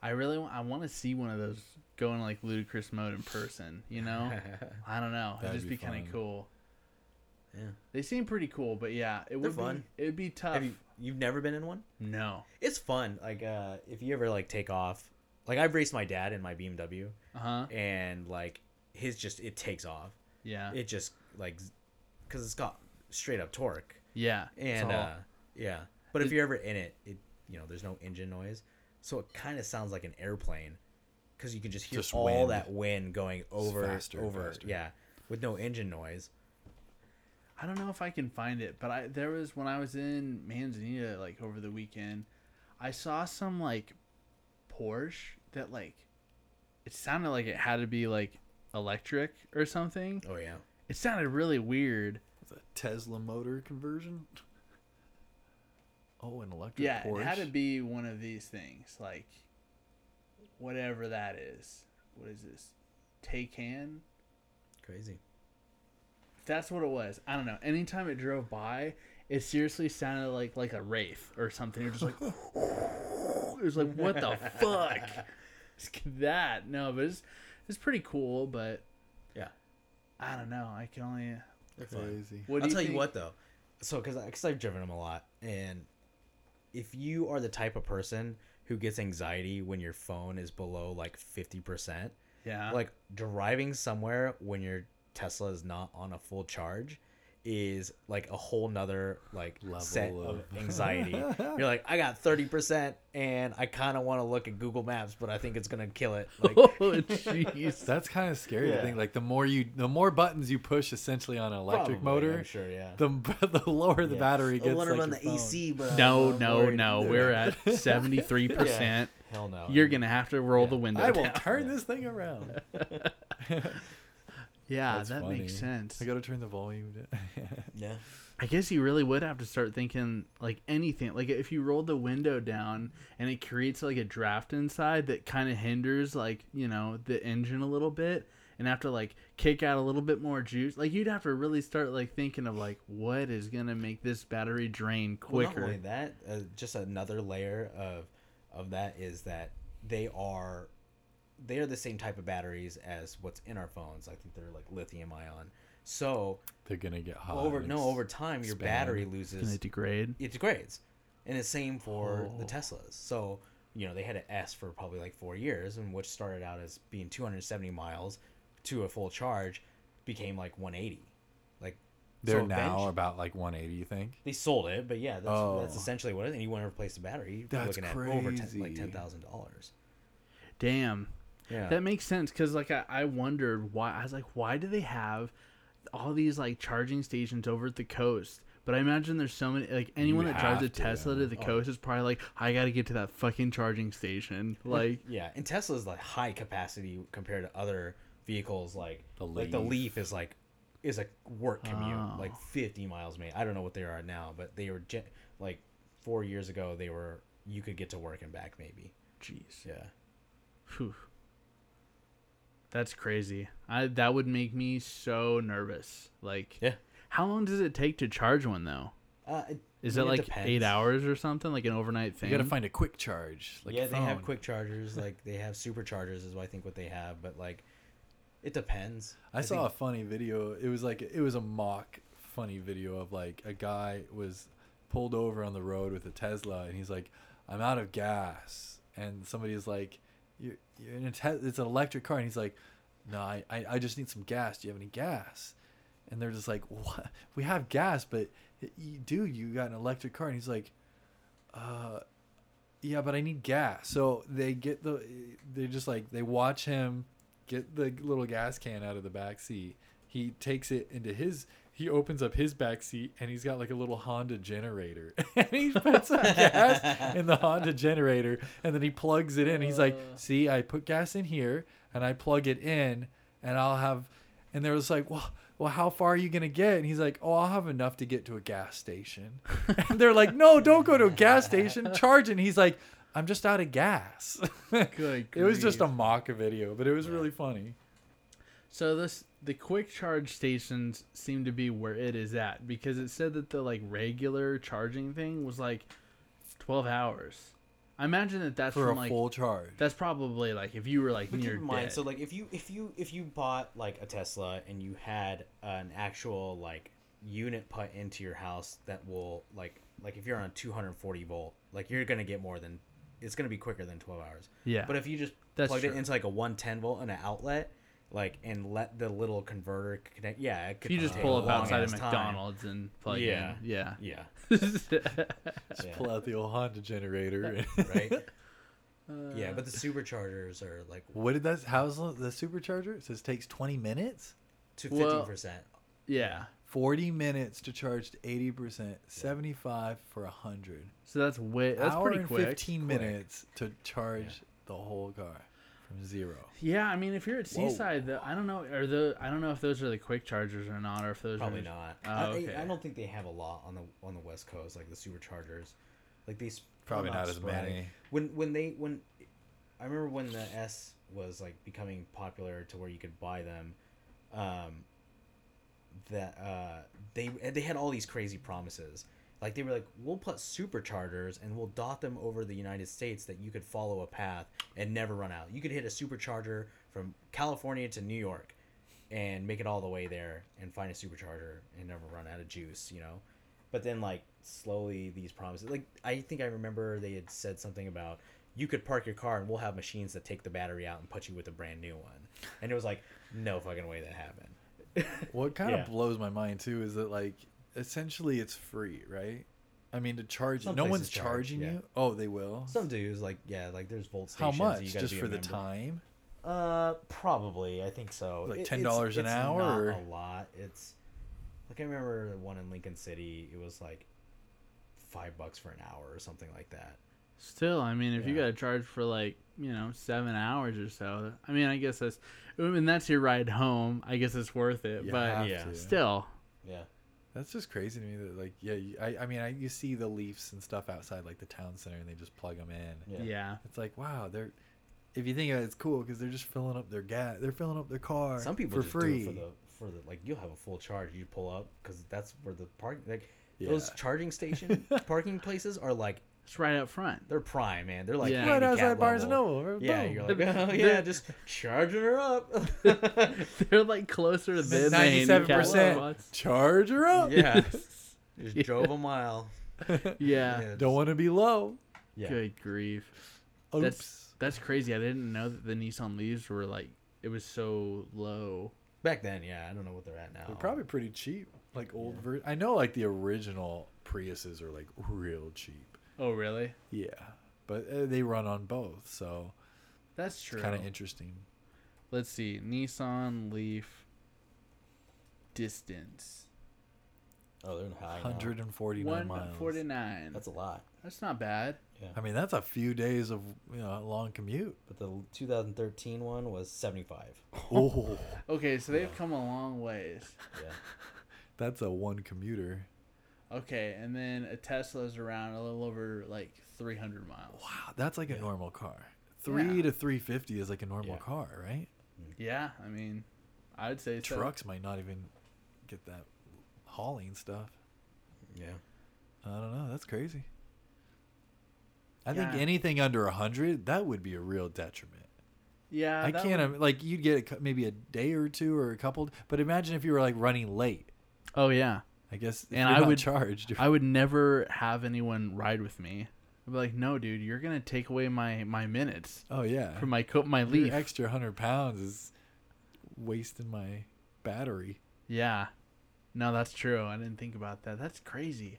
I really want, I want to see one of those go in like ludicrous mode in person. You know, I don't know. It'd just be be, kind of cool. yeah. They seem pretty cool, but yeah, it would fun. be it'd be tough. Have you you've never been in one? No. It's fun. Like uh, if you ever like take off, like I've raced my dad in my BMW, Uh huh. and like his just it takes off. Yeah. It just like because it's got straight up torque. yeah. and uh, yeah. But if you're ever in it, it you know there's no engine noise, so it kind of sounds like an airplane, because you can just hear Just all wind. that wind going over faster and over faster. yeah with no engine noise. I don't know if I can find it, but I there was when I was in Manzanita like over the weekend, I saw some like Porsche that like it sounded like it had to be like electric or something. Oh yeah, It sounded really weird. It's a Tesla motor conversion. Oh, an electric Yeah, Porsche. it had to be one of these things, like whatever that is. What is this? Taycan? crazy. If that's what it was, I don't know. Anytime it drove by, it seriously sounded like like a wraith or something. You're just like, it was like, what the fuck? It's that no, but it's it's pretty cool. But Yeah, I don't know. I can only. they're fun. Crazy. What do I'll you tell think? you what though, so because because I've driven them a lot, and if you are the type of person who gets anxiety when your phone is below like fifty percent, Yeah. like driving somewhere when your Tesla is not on a full charge is like a whole nother like Level set of of- anxiety. You're like, I got thirty percent and I kinda wanna look at Google Maps, but I think it's gonna kill it. Like oh jeez. That's kind of scary Yeah. to think. Like the more you, the more buttons you push, essentially on an electric probably, motor, I'm sure, yeah. the the lower the Yeah. battery gets. I wanna like run the phone. AC, but no, no, no. We're at seventy three percent. Hell no. You're gonna have to roll the window. I will down. turn this thing around. Yeah, That's that makes sense. I gotta turn the volume down. Yeah. I guess you really would have to start thinking like anything. Like if you roll the window down and it creates like a draft inside that kind of hinders like, you know, the engine a little bit and have to like kick out a little bit more juice. Like you'd have to really start like thinking of like what is going to make this battery drain Well, not quicker. only that, uh, just another layer of of that is that they are they are the same type of batteries as what's in our phones. I think they're like lithium ion. So They're gonna get hot. over no over time your expand. battery Going loses to degrade. it degrades, and the same for the Oh. Teslas. So you know they had an S for probably like four years, and which started out as being 270 miles to a full charge, became like 180. Like They're so now about like 180. You think? they sold it, but yeah, that's, oh. that's Oh. essentially what it is. And you want to replace the battery, you're That's looking at over ten, like ten thousand dollars. Damn. Yeah, That makes sense because like I, I wondered why I was like why do they have all these like charging stations over at the coast? But I imagine there's so many like anyone that drives a have to, Tesla to the Oh. coast is probably like I got to get to that fucking charging station. Like yeah, and Tesla's like high capacity compared to other vehicles. Like The like the Leaf. Leaf is like is a work commute, Oh. like 50 miles. Maybe I don't know what they are now, but they were ge- like four years ago. They were you could get to work and back maybe. jeez. Yeah, Phew. That's crazy. I that would make me so nervous. Like yeah. how long does it take to charge one though? Uh, it, Is I it like depends. eight hours or something? Like an overnight thing? You gotta find a quick charge. Like yeah, they have quick chargers. Like they have superchargers is what I think what they have, but like it depends. I, saw think- a funny video. It was like it was a mock funny video of like a guy was pulled over on the road with a Tesla, and he's like, "I'm out of gas," and somebody's like, "You're, you're in a Tesla. It's an electric car," and he's like, "No, I, I I just need some gas. Do you have any gas?" And they're just like, "What? We have gas, but you, dude, you got an electric car," and he's like, "Uh." Yeah, but I need gas. So they get the, they're just like they watch him get the little gas can out of the back seat. He takes it into his. He opens up his back seat and he's got like a little Honda generator. and he puts some gas in the Honda generator and then he plugs it in. He's like, Uh. "See, I put gas in here and I plug it in and I'll have and there was like, "Well, well, how far are you going to get?" And he's like, "Oh, I'll have enough to get to a gas station." and they're like, "No, don't go to a gas station. Charge." And he's like, "I'm just out of gas." Good. it was just a mock video, but it was really funny. So this the quick charge stations seem to be where it is at because it said that the like regular charging thing was like twelve hours. I imagine that that's For a like full charge. that's probably like if you were like But near keep in mind, dead. so like if you if you if you bought like a Tesla and you had an actual like unit put into your house that will like like if you're on 240 volt, like you're gonna get more than it's gonna be quicker than 12 hours. yeah, But if you just That's plugged true. it into like a 110 volt and an outlet, like and let the little converter connect, yeah, it if could you just take pull up outside of ass time. McDonald's and plug Yeah. in, yeah, Yeah, Just yeah. pull out the old Honda generator. right. Uh, yeah, but the superchargers are like what did that? How's the the supercharger? It says takes 20 minutes. to Well- 15 percent. yeah. 40 minutes to charge to 80%, 75 for 100. So that's way that's Hour pretty and quick. 15 Quick. minutes to charge the whole car from zero. Yeah, I mean, if you're at Seaside, the, I don't know, or the I don't know if those are the quick chargers or not, or if those Probably are not. Oh, I, okay. I don't think they have a lot on the on the West Coast, like the superchargers. Like these Probably not as many. When when they when I remember when the S was like becoming popular to where you could buy them, um, that uh, they they had all these crazy promises. Like they were like, we'll put superchargers and we'll dot them over the United States that you could follow a path and never run out. You could hit a supercharger from California to New York and make it all the way there and find a supercharger and never run out of juice, you know. But then like slowly these promises like I think I remember they had said something about you could park your car and we'll have machines that take the battery out and put you with a brand new one. And it was like no fucking way that happened. What kind Yeah. of blows my mind too is that like essentially it's free, right? I mean to charge Some no one's places charge, charging yeah. you. Oh, they will. Some dudes like yeah, like there's volt How stations. much? You gotta Just be a for the member. time? Uh, probably. I think so. Like It- it's- $10 an it's hour, Not or- a lot. It's like I remember the one in Lincoln City. It was like five bucks for an hour or something like that. Still, I mean, if you Yeah. got to charge for like you know seven hours or so, I mean, I guess that's, I mean, that's your ride home. I guess it's worth it, You but have yeah. to. still, Yeah. That's just crazy to me that like yeah, you- I I mean I you see the Leafs and stuff outside like the town center and they just plug them in. Yeah. yeah. It's like wow, they're if you think of it, it's cool because they're just filling up their gas. They're filling up their car Some people for just free. do it for the for the like you'll have a full charge. You pull up because that's where the park like Yeah. those charging station parking places are like It's right up front. they're prime man. They're like Yeah. right handicap outside Barnes and level. Noble. Yeah, you're like, oh yeah, just charging her up. They're like closer than the ninety-seven percent. spots. charge her up. yeah, just drove a mile. Yeah. Don't want to be low. Yeah, Good grief. Oops. That's that's crazy. I didn't know that the Nissan Leafs were like it was so low. back then, yeah, I don't know what they're at now. They're probably pretty cheap. Like old ver- I know like the original Priuses are like real cheap. Oh, really? Yeah, but uh, they run on both, so That's true. kind of interesting. Let's see. Nissan Leaf distance. Oh, they're high. 149 miles. 149. That's a lot. That's not bad. Yeah, I mean, that's a few days of you know a long commute. but the 2013 one was 75. Oh, Okay, so they've Yeah. come a long ways. Yeah, that's a one commuter. Okay, and then a Tesla's around a little over like 300 miles. Wow, that's like a normal car. Three Yeah. to 350 is like a normal Yeah. car, right? Yeah, I mean, I'd say so. Trucks might not even get that hauling stuff. yeah. I don't know. That's crazy. I think Yeah. anything under a hundred, that would be a real detriment. Yeah, I can't would- like you'd get a, maybe a day or two or a couple, but imagine if you were like running late. Oh yeah, I guess if And you're I would- charged. I would never have anyone ride with me. I'd be like, no, dude, you're gonna take away my my minutes oh yeah, from my co- my Your leaf. extra hundred pounds is wasting my battery. yeah, no, that's true. I didn't think about that. That's crazy.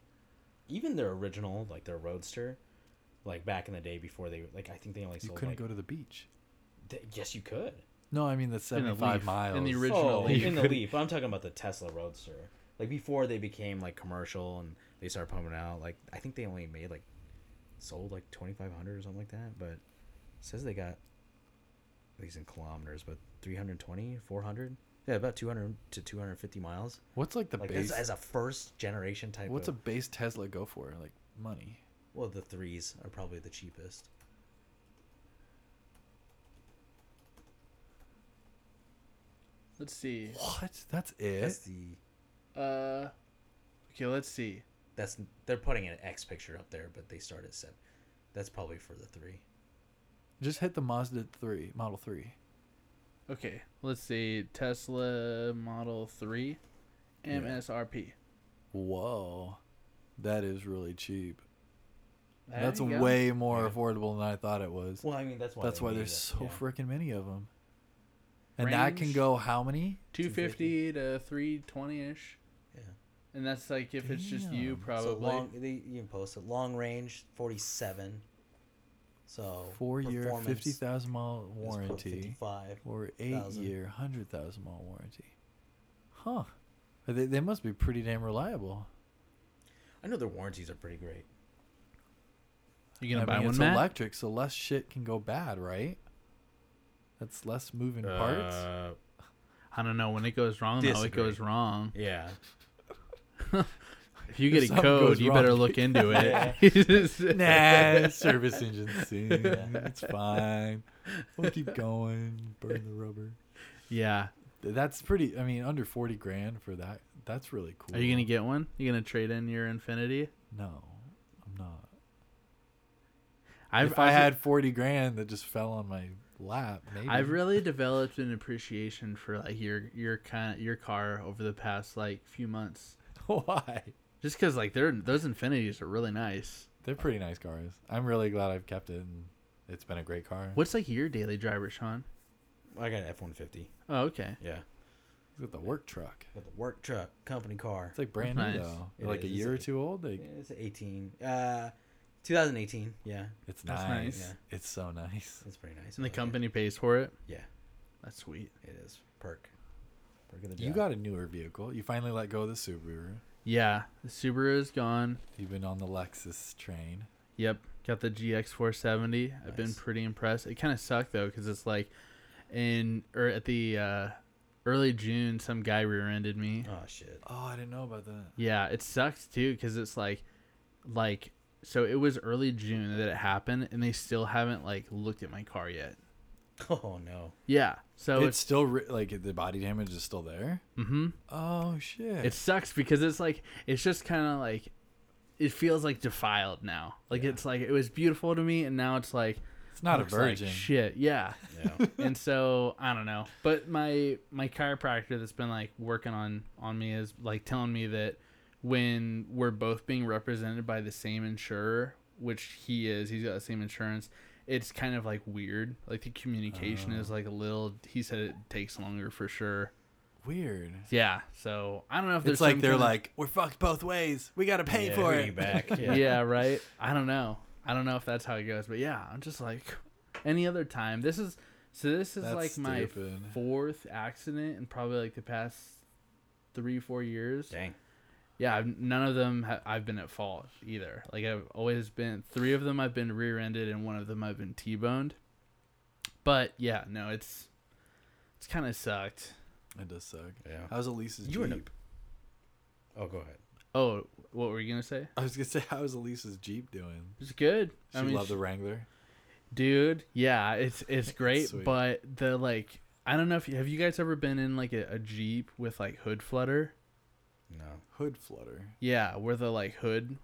Even their original, like their Roadster, like back in the day before they like I think they only You sold couldn't like go to the beach. th- yes you could. No, I mean the In the seventy-five Leaf, miles. in the original oh, Leaf. in the Leaf. I'm talking about the Tesla Roadster. Like before they became like commercial and they started pumping out. Like I think they only made like sold like twenty five hundred or something like that. But it says they got at least in kilometers, but 320, 400. Yeah, about two hundred to two hundred fifty miles. What's like the Like base? as, as a first generation type. what's a base Tesla go for? Like money? well, the threes are probably the cheapest. Let's see. What? That's it? That's the Uh, okay, let's see. that's they're putting an X picture up there, but they start at seven. That's probably for the three. Just hit the Mazda three, Model three. Okay, let's see. Tesla Model 3 Yeah. MSRP. Whoa, that is really cheap. There That's way more Yeah. affordable than I thought it was. Well, I mean that's why That's why there's it, so yeah. freaking many of them. And that can go how many? 250 to 320 ish. Yeah. And that's like if it's just you, probably. So long, they, you can post it. Long range, forty-seven. So Four year, fifty thousand mile warranty, 55. or eight 1,000. year, hundred thousand mile warranty. Huh? They they must be pretty damn reliable. I know their warranties are pretty great. you gonna I buy mean, one, it's Matt? electric, so less shit can go bad, right? That's less moving parts. Uh, I don't know. When it goes wrong, though, it goes wrong. yeah. If you get If a code, you wrong, better look into it. nah, service engine soon. It's fine. We'll keep going. Burn the rubber. yeah. That's pretty. I mean, under forty grand for that. That's really cool. Are you gonna get one? You gonna trade in your Infiniti? No, I'm not. I've if I had forty grand that just fell on my lap, maybe. I've really developed an appreciation for like your your kind your car over the past like few months. Why? Just because like they're those Infinitis are really nice. They're pretty nice cars. I'm really glad I've kept it, and it's been a great car. What's like your daily driver, Sean? I got an F one fifty. Oh, okay. Yeah. It's got the work truck. Got the work truck, company car. It's like brand Nice. new though. It like a is. year or It's two old. Like Yeah, it's eighteen. Uh, 2018. Yeah, it's That's nice. nice. Yeah. It's so nice. it's pretty nice. And the I like it. company pays for it. Yeah, That's sweet. it is perk. Perk of the You got a newer vehicle. You finally let go of the Subaru. Yeah, the Subaru is gone. You've been on the Lexus train. Yep, got the GX470. I've been pretty impressed. It kind of sucked though because it's like in or at the uh, early June, some guy rear-ended me. Oh shit. Oh, I didn't know about that. Yeah, it sucks too because it's like, like so it was early June that it happened, and they still haven't like looked at my car yet. Oh no. Yeah, so it's it's, still ri- like the body damage is still there. mm-hmm. Oh shit! it sucks because it's like it's just kind of like it feels like defiled now. Like Yeah. it's like it was beautiful to me, and now it's like it's not a looks like virgin. shit, yeah. Yeah. and so I don't know. But my my chiropractor that's been like working on on me is like telling me that when we're both being represented by the same insurer, which he is, he's got the same insurance. It's kind of like weird. Like the communication is Oh. like a little. He said it takes longer for sure. Weird. Yeah. So I don't know if there's It's like they're kinda- like, we're fucked both ways. We got to pay Yeah, for it. back. yeah. Yeah. right. I don't know. I don't know if that's how it goes, but yeah, I'm just like any other time. This is so. This is That's like my stupid. fourth accident in probably like the past three four years. Dang. Yeah, I've, none of them ha- I've been at fault either. Like I've always been three of them I've been rear-ended and one of them I've been T-boned. But yeah, no, it's it's kind of sucked. It does suck. Yeah. How's Elise's You were in Jeep? Oh, go ahead. Oh, what were you gonna say? I was gonna say, how's Elise's Jeep doing? It's good. She I mean, love she- the Wrangler. dude yeah it's it's great Sweet. but the like i don't know if you have you guys ever been in like a, a jeep with like hood flutter No. Hood flutter. yeah where the like hood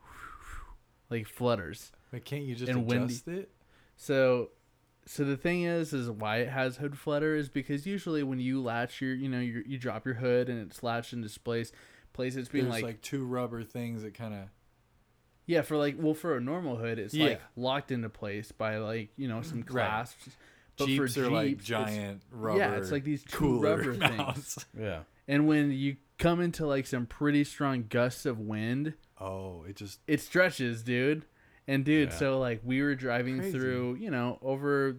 like flutters Wait, can't you just And windy. adjust it? so so the thing is is why it has hood flutter is because usually when you latch your you know you you drop your hood and it's latched into place place it's being There's like, like, two rubber things that kind of. yeah for like well for a normal hood it's Yeah. like locked into place by like you know some Right. clasps but Jeeps for are like Jeeps, it's- giant rubber. yeah it's like these two cooler rubber things. Yeah. And when you come into like some pretty strong gusts of wind, Oh, it just it stretches, dude. And dude, Yeah. so like we were driving Crazy. through, you know, over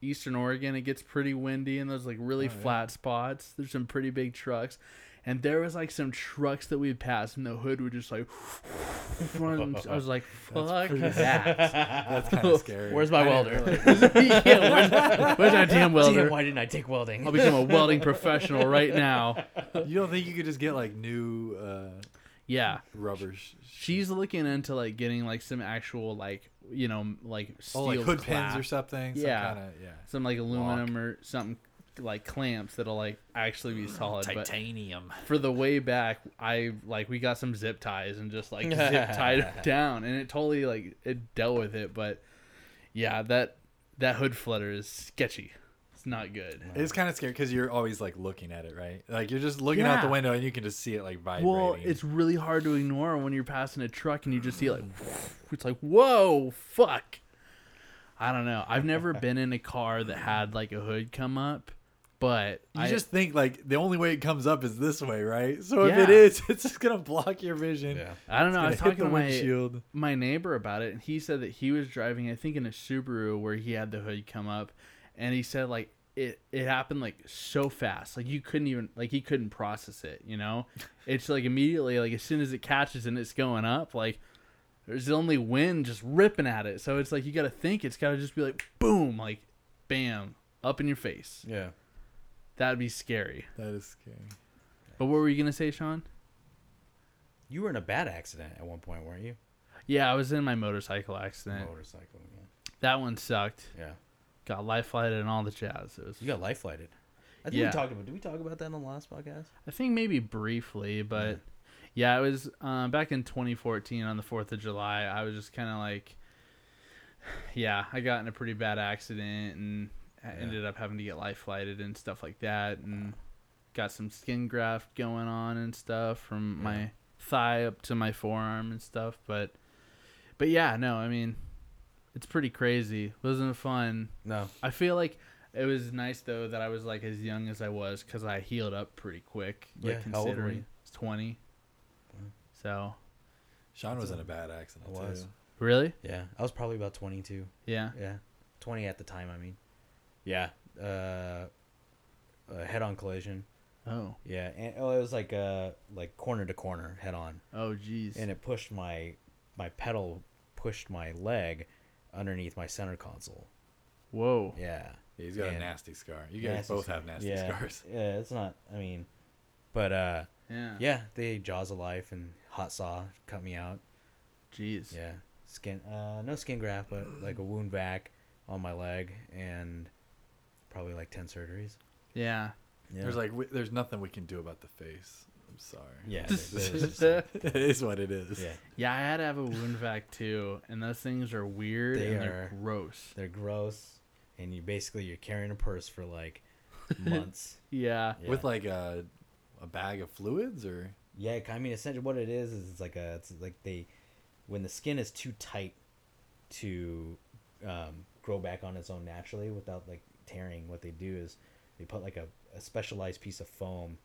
Eastern Oregon, it gets pretty windy and those like really Oh, yeah. flat spots. There's some pretty big trucks. And there was like some trucks that we passed, and the hood would just like. run. I was like, "Fuck pretty- that!" That's kind of scary. Where's my I welder? really- yeah, where's, where's that damn welder? Damn, why didn't I take welding? I'll become a welding professional right now. you don't think you could just get like new uh, Yeah, rubbers. She's looking into like getting like some actual like you know like steel oh, like hood clasp, pins or something. Some Kinda, yeah. some like aluminum or something like clamps that'll like actually be solid. But Titanium. for the way back, I like we got some zip ties and just like zip tied it down, and it totally like it dealt with it. But yeah, that that hood flutter is sketchy. It's not good. It's kind of scary because you're always like looking at it, right? Like you're just looking out the window and you can just see it like vibrating. Well, it's really hard to ignore when you're passing a truck and you just see like it's like whoa fuck. I don't know. I've never been in a car that had like a hood come up, but you I just think like the only way it comes up is this way, right? So if it Yeah. is, it's just gonna block your vision. yeah. I don't know. I was It's gonna hit talking to the my windshield. my neighbor about it and he said that he was driving I think in a Subaru where he had the hood come up and he said like it it happened like so fast like you couldn't even like he couldn't process it you know it's like immediately like as soon as it catches and it's going up like there's only wind just ripping at it so it's like you got to think it's got to just be like boom like bam up in your face Yeah. That'd be scary That is scary. but what were you gonna say Sean You were in a bad accident at one point, weren't you? yeah I was in my motorcycle accident Motorcycle. Yeah. that one sucked yeah. got life flighted and all the jazz it was You got life flighted. I think Yeah. we talked about. Did we talk about that on the last podcast? I think maybe briefly, but yeah, it was uh, back in 2014 on the 4th of July. I was just kind of like, yeah, I got in a pretty bad accident and I Yeah. ended up having to get life flighted and stuff like that, and got some skin graft going on and stuff from Yeah. my thigh up to my forearm and stuff. But, but yeah, no, I mean, it's pretty crazy. wasn't fun. No. I feel like it was nice though that I was like as young as I was because I healed up pretty quick. Like Yeah, how old were considering you? it's twenty. So Sean was a- in a bad accident I was. too. really, Yeah. I was probably about 22. yeah. Yeah. 20 at the time, I mean. Yeah. Uh, a head-on collision. Oh, Yeah. And oh, it was like uh like corner to corner head on. oh, jeez. and it pushed my my pedal pushed my leg underneath my center console. Whoa. Yeah. Yeah, he's got a nasty scar. You guys both scar. have nasty yeah. scars. Yeah, it's not I mean but uh Yeah. yeah, they jaws of life and hot saw cut me out. Jeez. Yeah. Skin uh no skin graft but like a wound vac on my leg and probably like 10 surgeries. Yeah. Yeah. There's like w- there's nothing we can do about the face. I'm sorry. yeah, Just- there- there's just- it is what it is. yeah. Yeah, I had to have a wound vac too, and those things are weird They and they're are. gross. They're gross and you basically you're carrying a purse for like months. Yeah. Yeah. With like a a bag of fluids or Yeah, I mean, essentially, what it is is it's like a, it's like they, when the skin is too tight to um, grow back on its own naturally without like tearing, what they do is they put like a, a specialized piece of foam.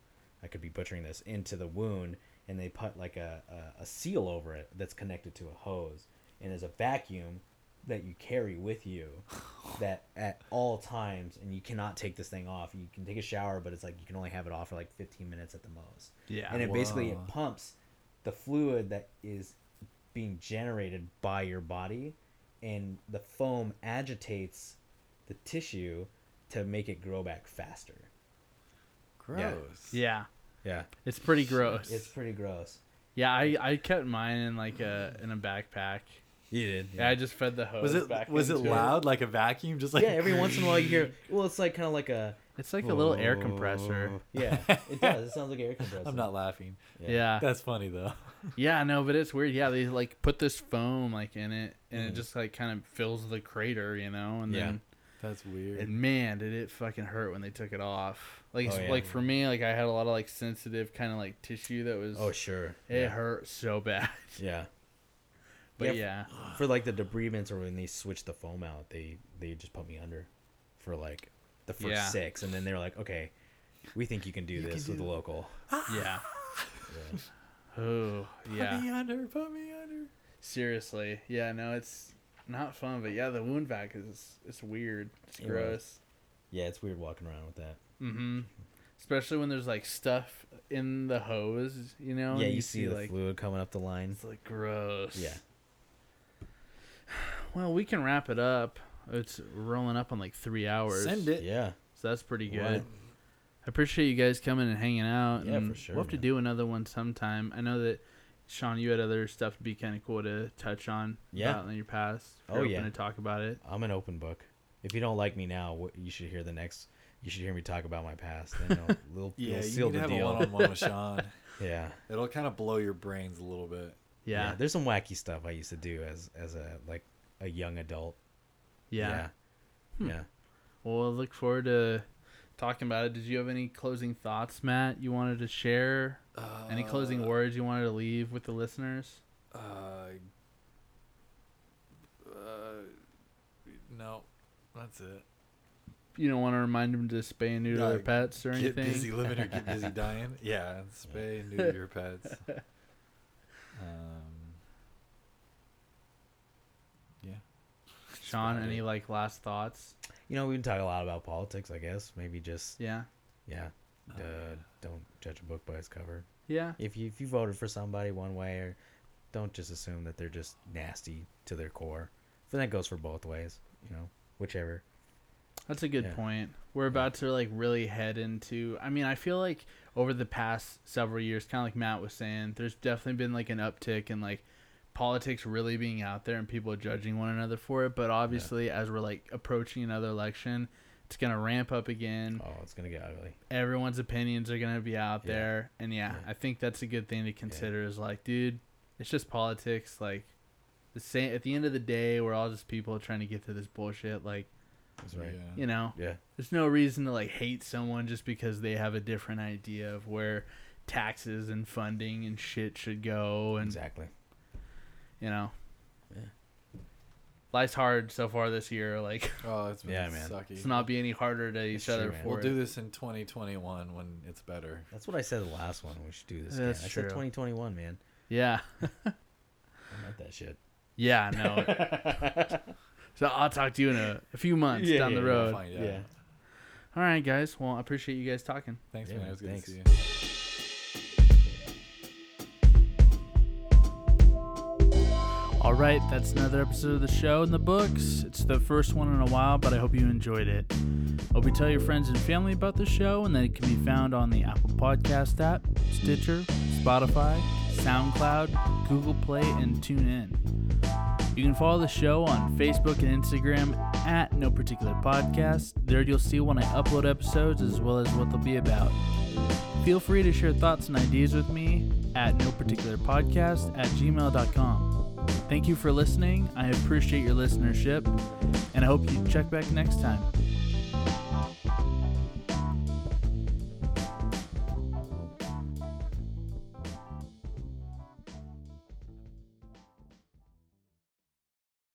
I could be butchering this into the wound, and they put like a, a, a seal over it that's connected to a hose, and there's a vacuum that you carry with you that at all times and you cannot take this thing off you can take a shower but it's like you can only have it off for like 15 minutes at the most Yeah. and it basically it pumps the fluid that is being generated by your body and the foam agitates the tissue to make it grow back faster gross. yeah. yeah It's pretty gross. it's pretty gross yeah, I, I kept mine in like a in a backpack. you did Yeah, I just fed the hose. Was it back was it into loud like a vacuum? Just like yeah every once in a while you hear well it's like kind of like a It's like a little air compressor. yeah it does it sounds like an air compressor I'm not laughing. Yeah. That's funny though. Yeah, no, but it's weird. Yeah, they like put this foam like in it, and it Mhm. just like kind of fills the crater, you know. And Yeah. then, That's weird. and man, did it fucking hurt when they took it off. Like, Oh, yeah. like for me, like I had a lot of like sensitive kind of like tissue that was. oh sure It yeah. hurt so bad. yeah But Yeah, yeah, for like the debridements or when they switched the foam out, they they just put me under for like the first Yeah. six, and then they're like, okay, we think you can do You this can with do the local. Ah. yeah. Yeah. Oh, Put me under. Put me under. Seriously, yeah. No, it's not fun, but yeah, the wound vac is it's weird. It's It was. gross. Yeah, it's weird walking around with that. Mm-hmm. Especially when there's like stuff in the hose, you know. yeah, and you, see, the like fluid coming up the line. it's like gross. Yeah. Well, we can wrap it up. It's rolling up on like three hours. Send it. Yeah. So that's pretty good. Right. I appreciate you guys coming and hanging out. Yeah, and for sure, We'll have to do another one sometime. I know that Sean, you had other stuff to be kind of cool to touch on. Yeah. about in your past. If Oh, you're yeah. open to talk about it. I'm an open book. If you don't like me now, you should hear the next. You should hear me talk about my past. Then you'll, you'll, Yeah, you'll you seal need to the have a one-on-one with Sean. Yeah. It'll kind of blow your brains a little bit. Yeah, There's some wacky stuff I used to do as as a like a young adult. yeah. Yeah. Hmm. Yeah. Well, I look forward to talking about it. Did you have any closing thoughts, Matt? You wanted to share? Any closing Uh, words you wanted to leave with the listeners? Uh, uh, no, that's it. You don't want to remind them to spay and neuter their pets or Get anything. Get busy living or get busy dying. Yeah, spay and neuter your pets. Um, yeah. Sean, any like last thoughts? You know, we can talk a lot about politics, I guess. Maybe just Yeah, yeah. Oh, Uh, don't judge a book by its cover. yeah, If you if you voted for somebody one way, or don't just assume that they're just nasty to their core. Then that goes for both ways. You know, whichever. that's a good Yeah. point. We're about to like really head into. I mean, I feel like over the past several years, kind of like Matt was saying, there's definitely been like an uptick in like politics really being out there and people judging one another for it. But obviously, as we're like approaching another election, it's gonna ramp up again. Oh, it's gonna get ugly. everyone's opinions are going to be out Yeah. there and yeah, Yeah. i think that's a good thing to consider is like dude it's just politics like the same at the end of the day we're all just people trying to get to this bullshit like That's right. Yeah. you know Yeah. there's no reason to like hate someone just because they have a different idea of where taxes and funding and shit should go and Exactly. You know Yeah. life's hard so far this year like Oh, it's been Yeah, man. sucky. it's not be any harder to each It's other man. for We'll it. do this in 2021 when it's better. That's what I said the last one. We should do this. That's again. I said 2021, man. yeah I meant that shit. yeah no so i'll talk to you in a, a few months Yeah, down the yeah, We'll road yeah. All right, guys. Well, I appreciate you guys talking. Thanks, Yeah, man. man. It was good Thanks. to see you. All right, that's another episode of the show in the books. It's the first one in a while, but I hope you enjoyed it. Hope you tell your friends and family about the show, and that it can be found on the Apple Podcast app, Stitcher, Spotify, SoundCloud, Google Play, and TuneIn. You can follow the show on Facebook and Instagram at No Particular Podcast. There you'll see when I upload episodes as well as what they'll be about. Feel free to share thoughts and ideas with me at no particular podcast at gmail.com. Thank you for listening. I appreciate your listenership, and I hope you check back next time.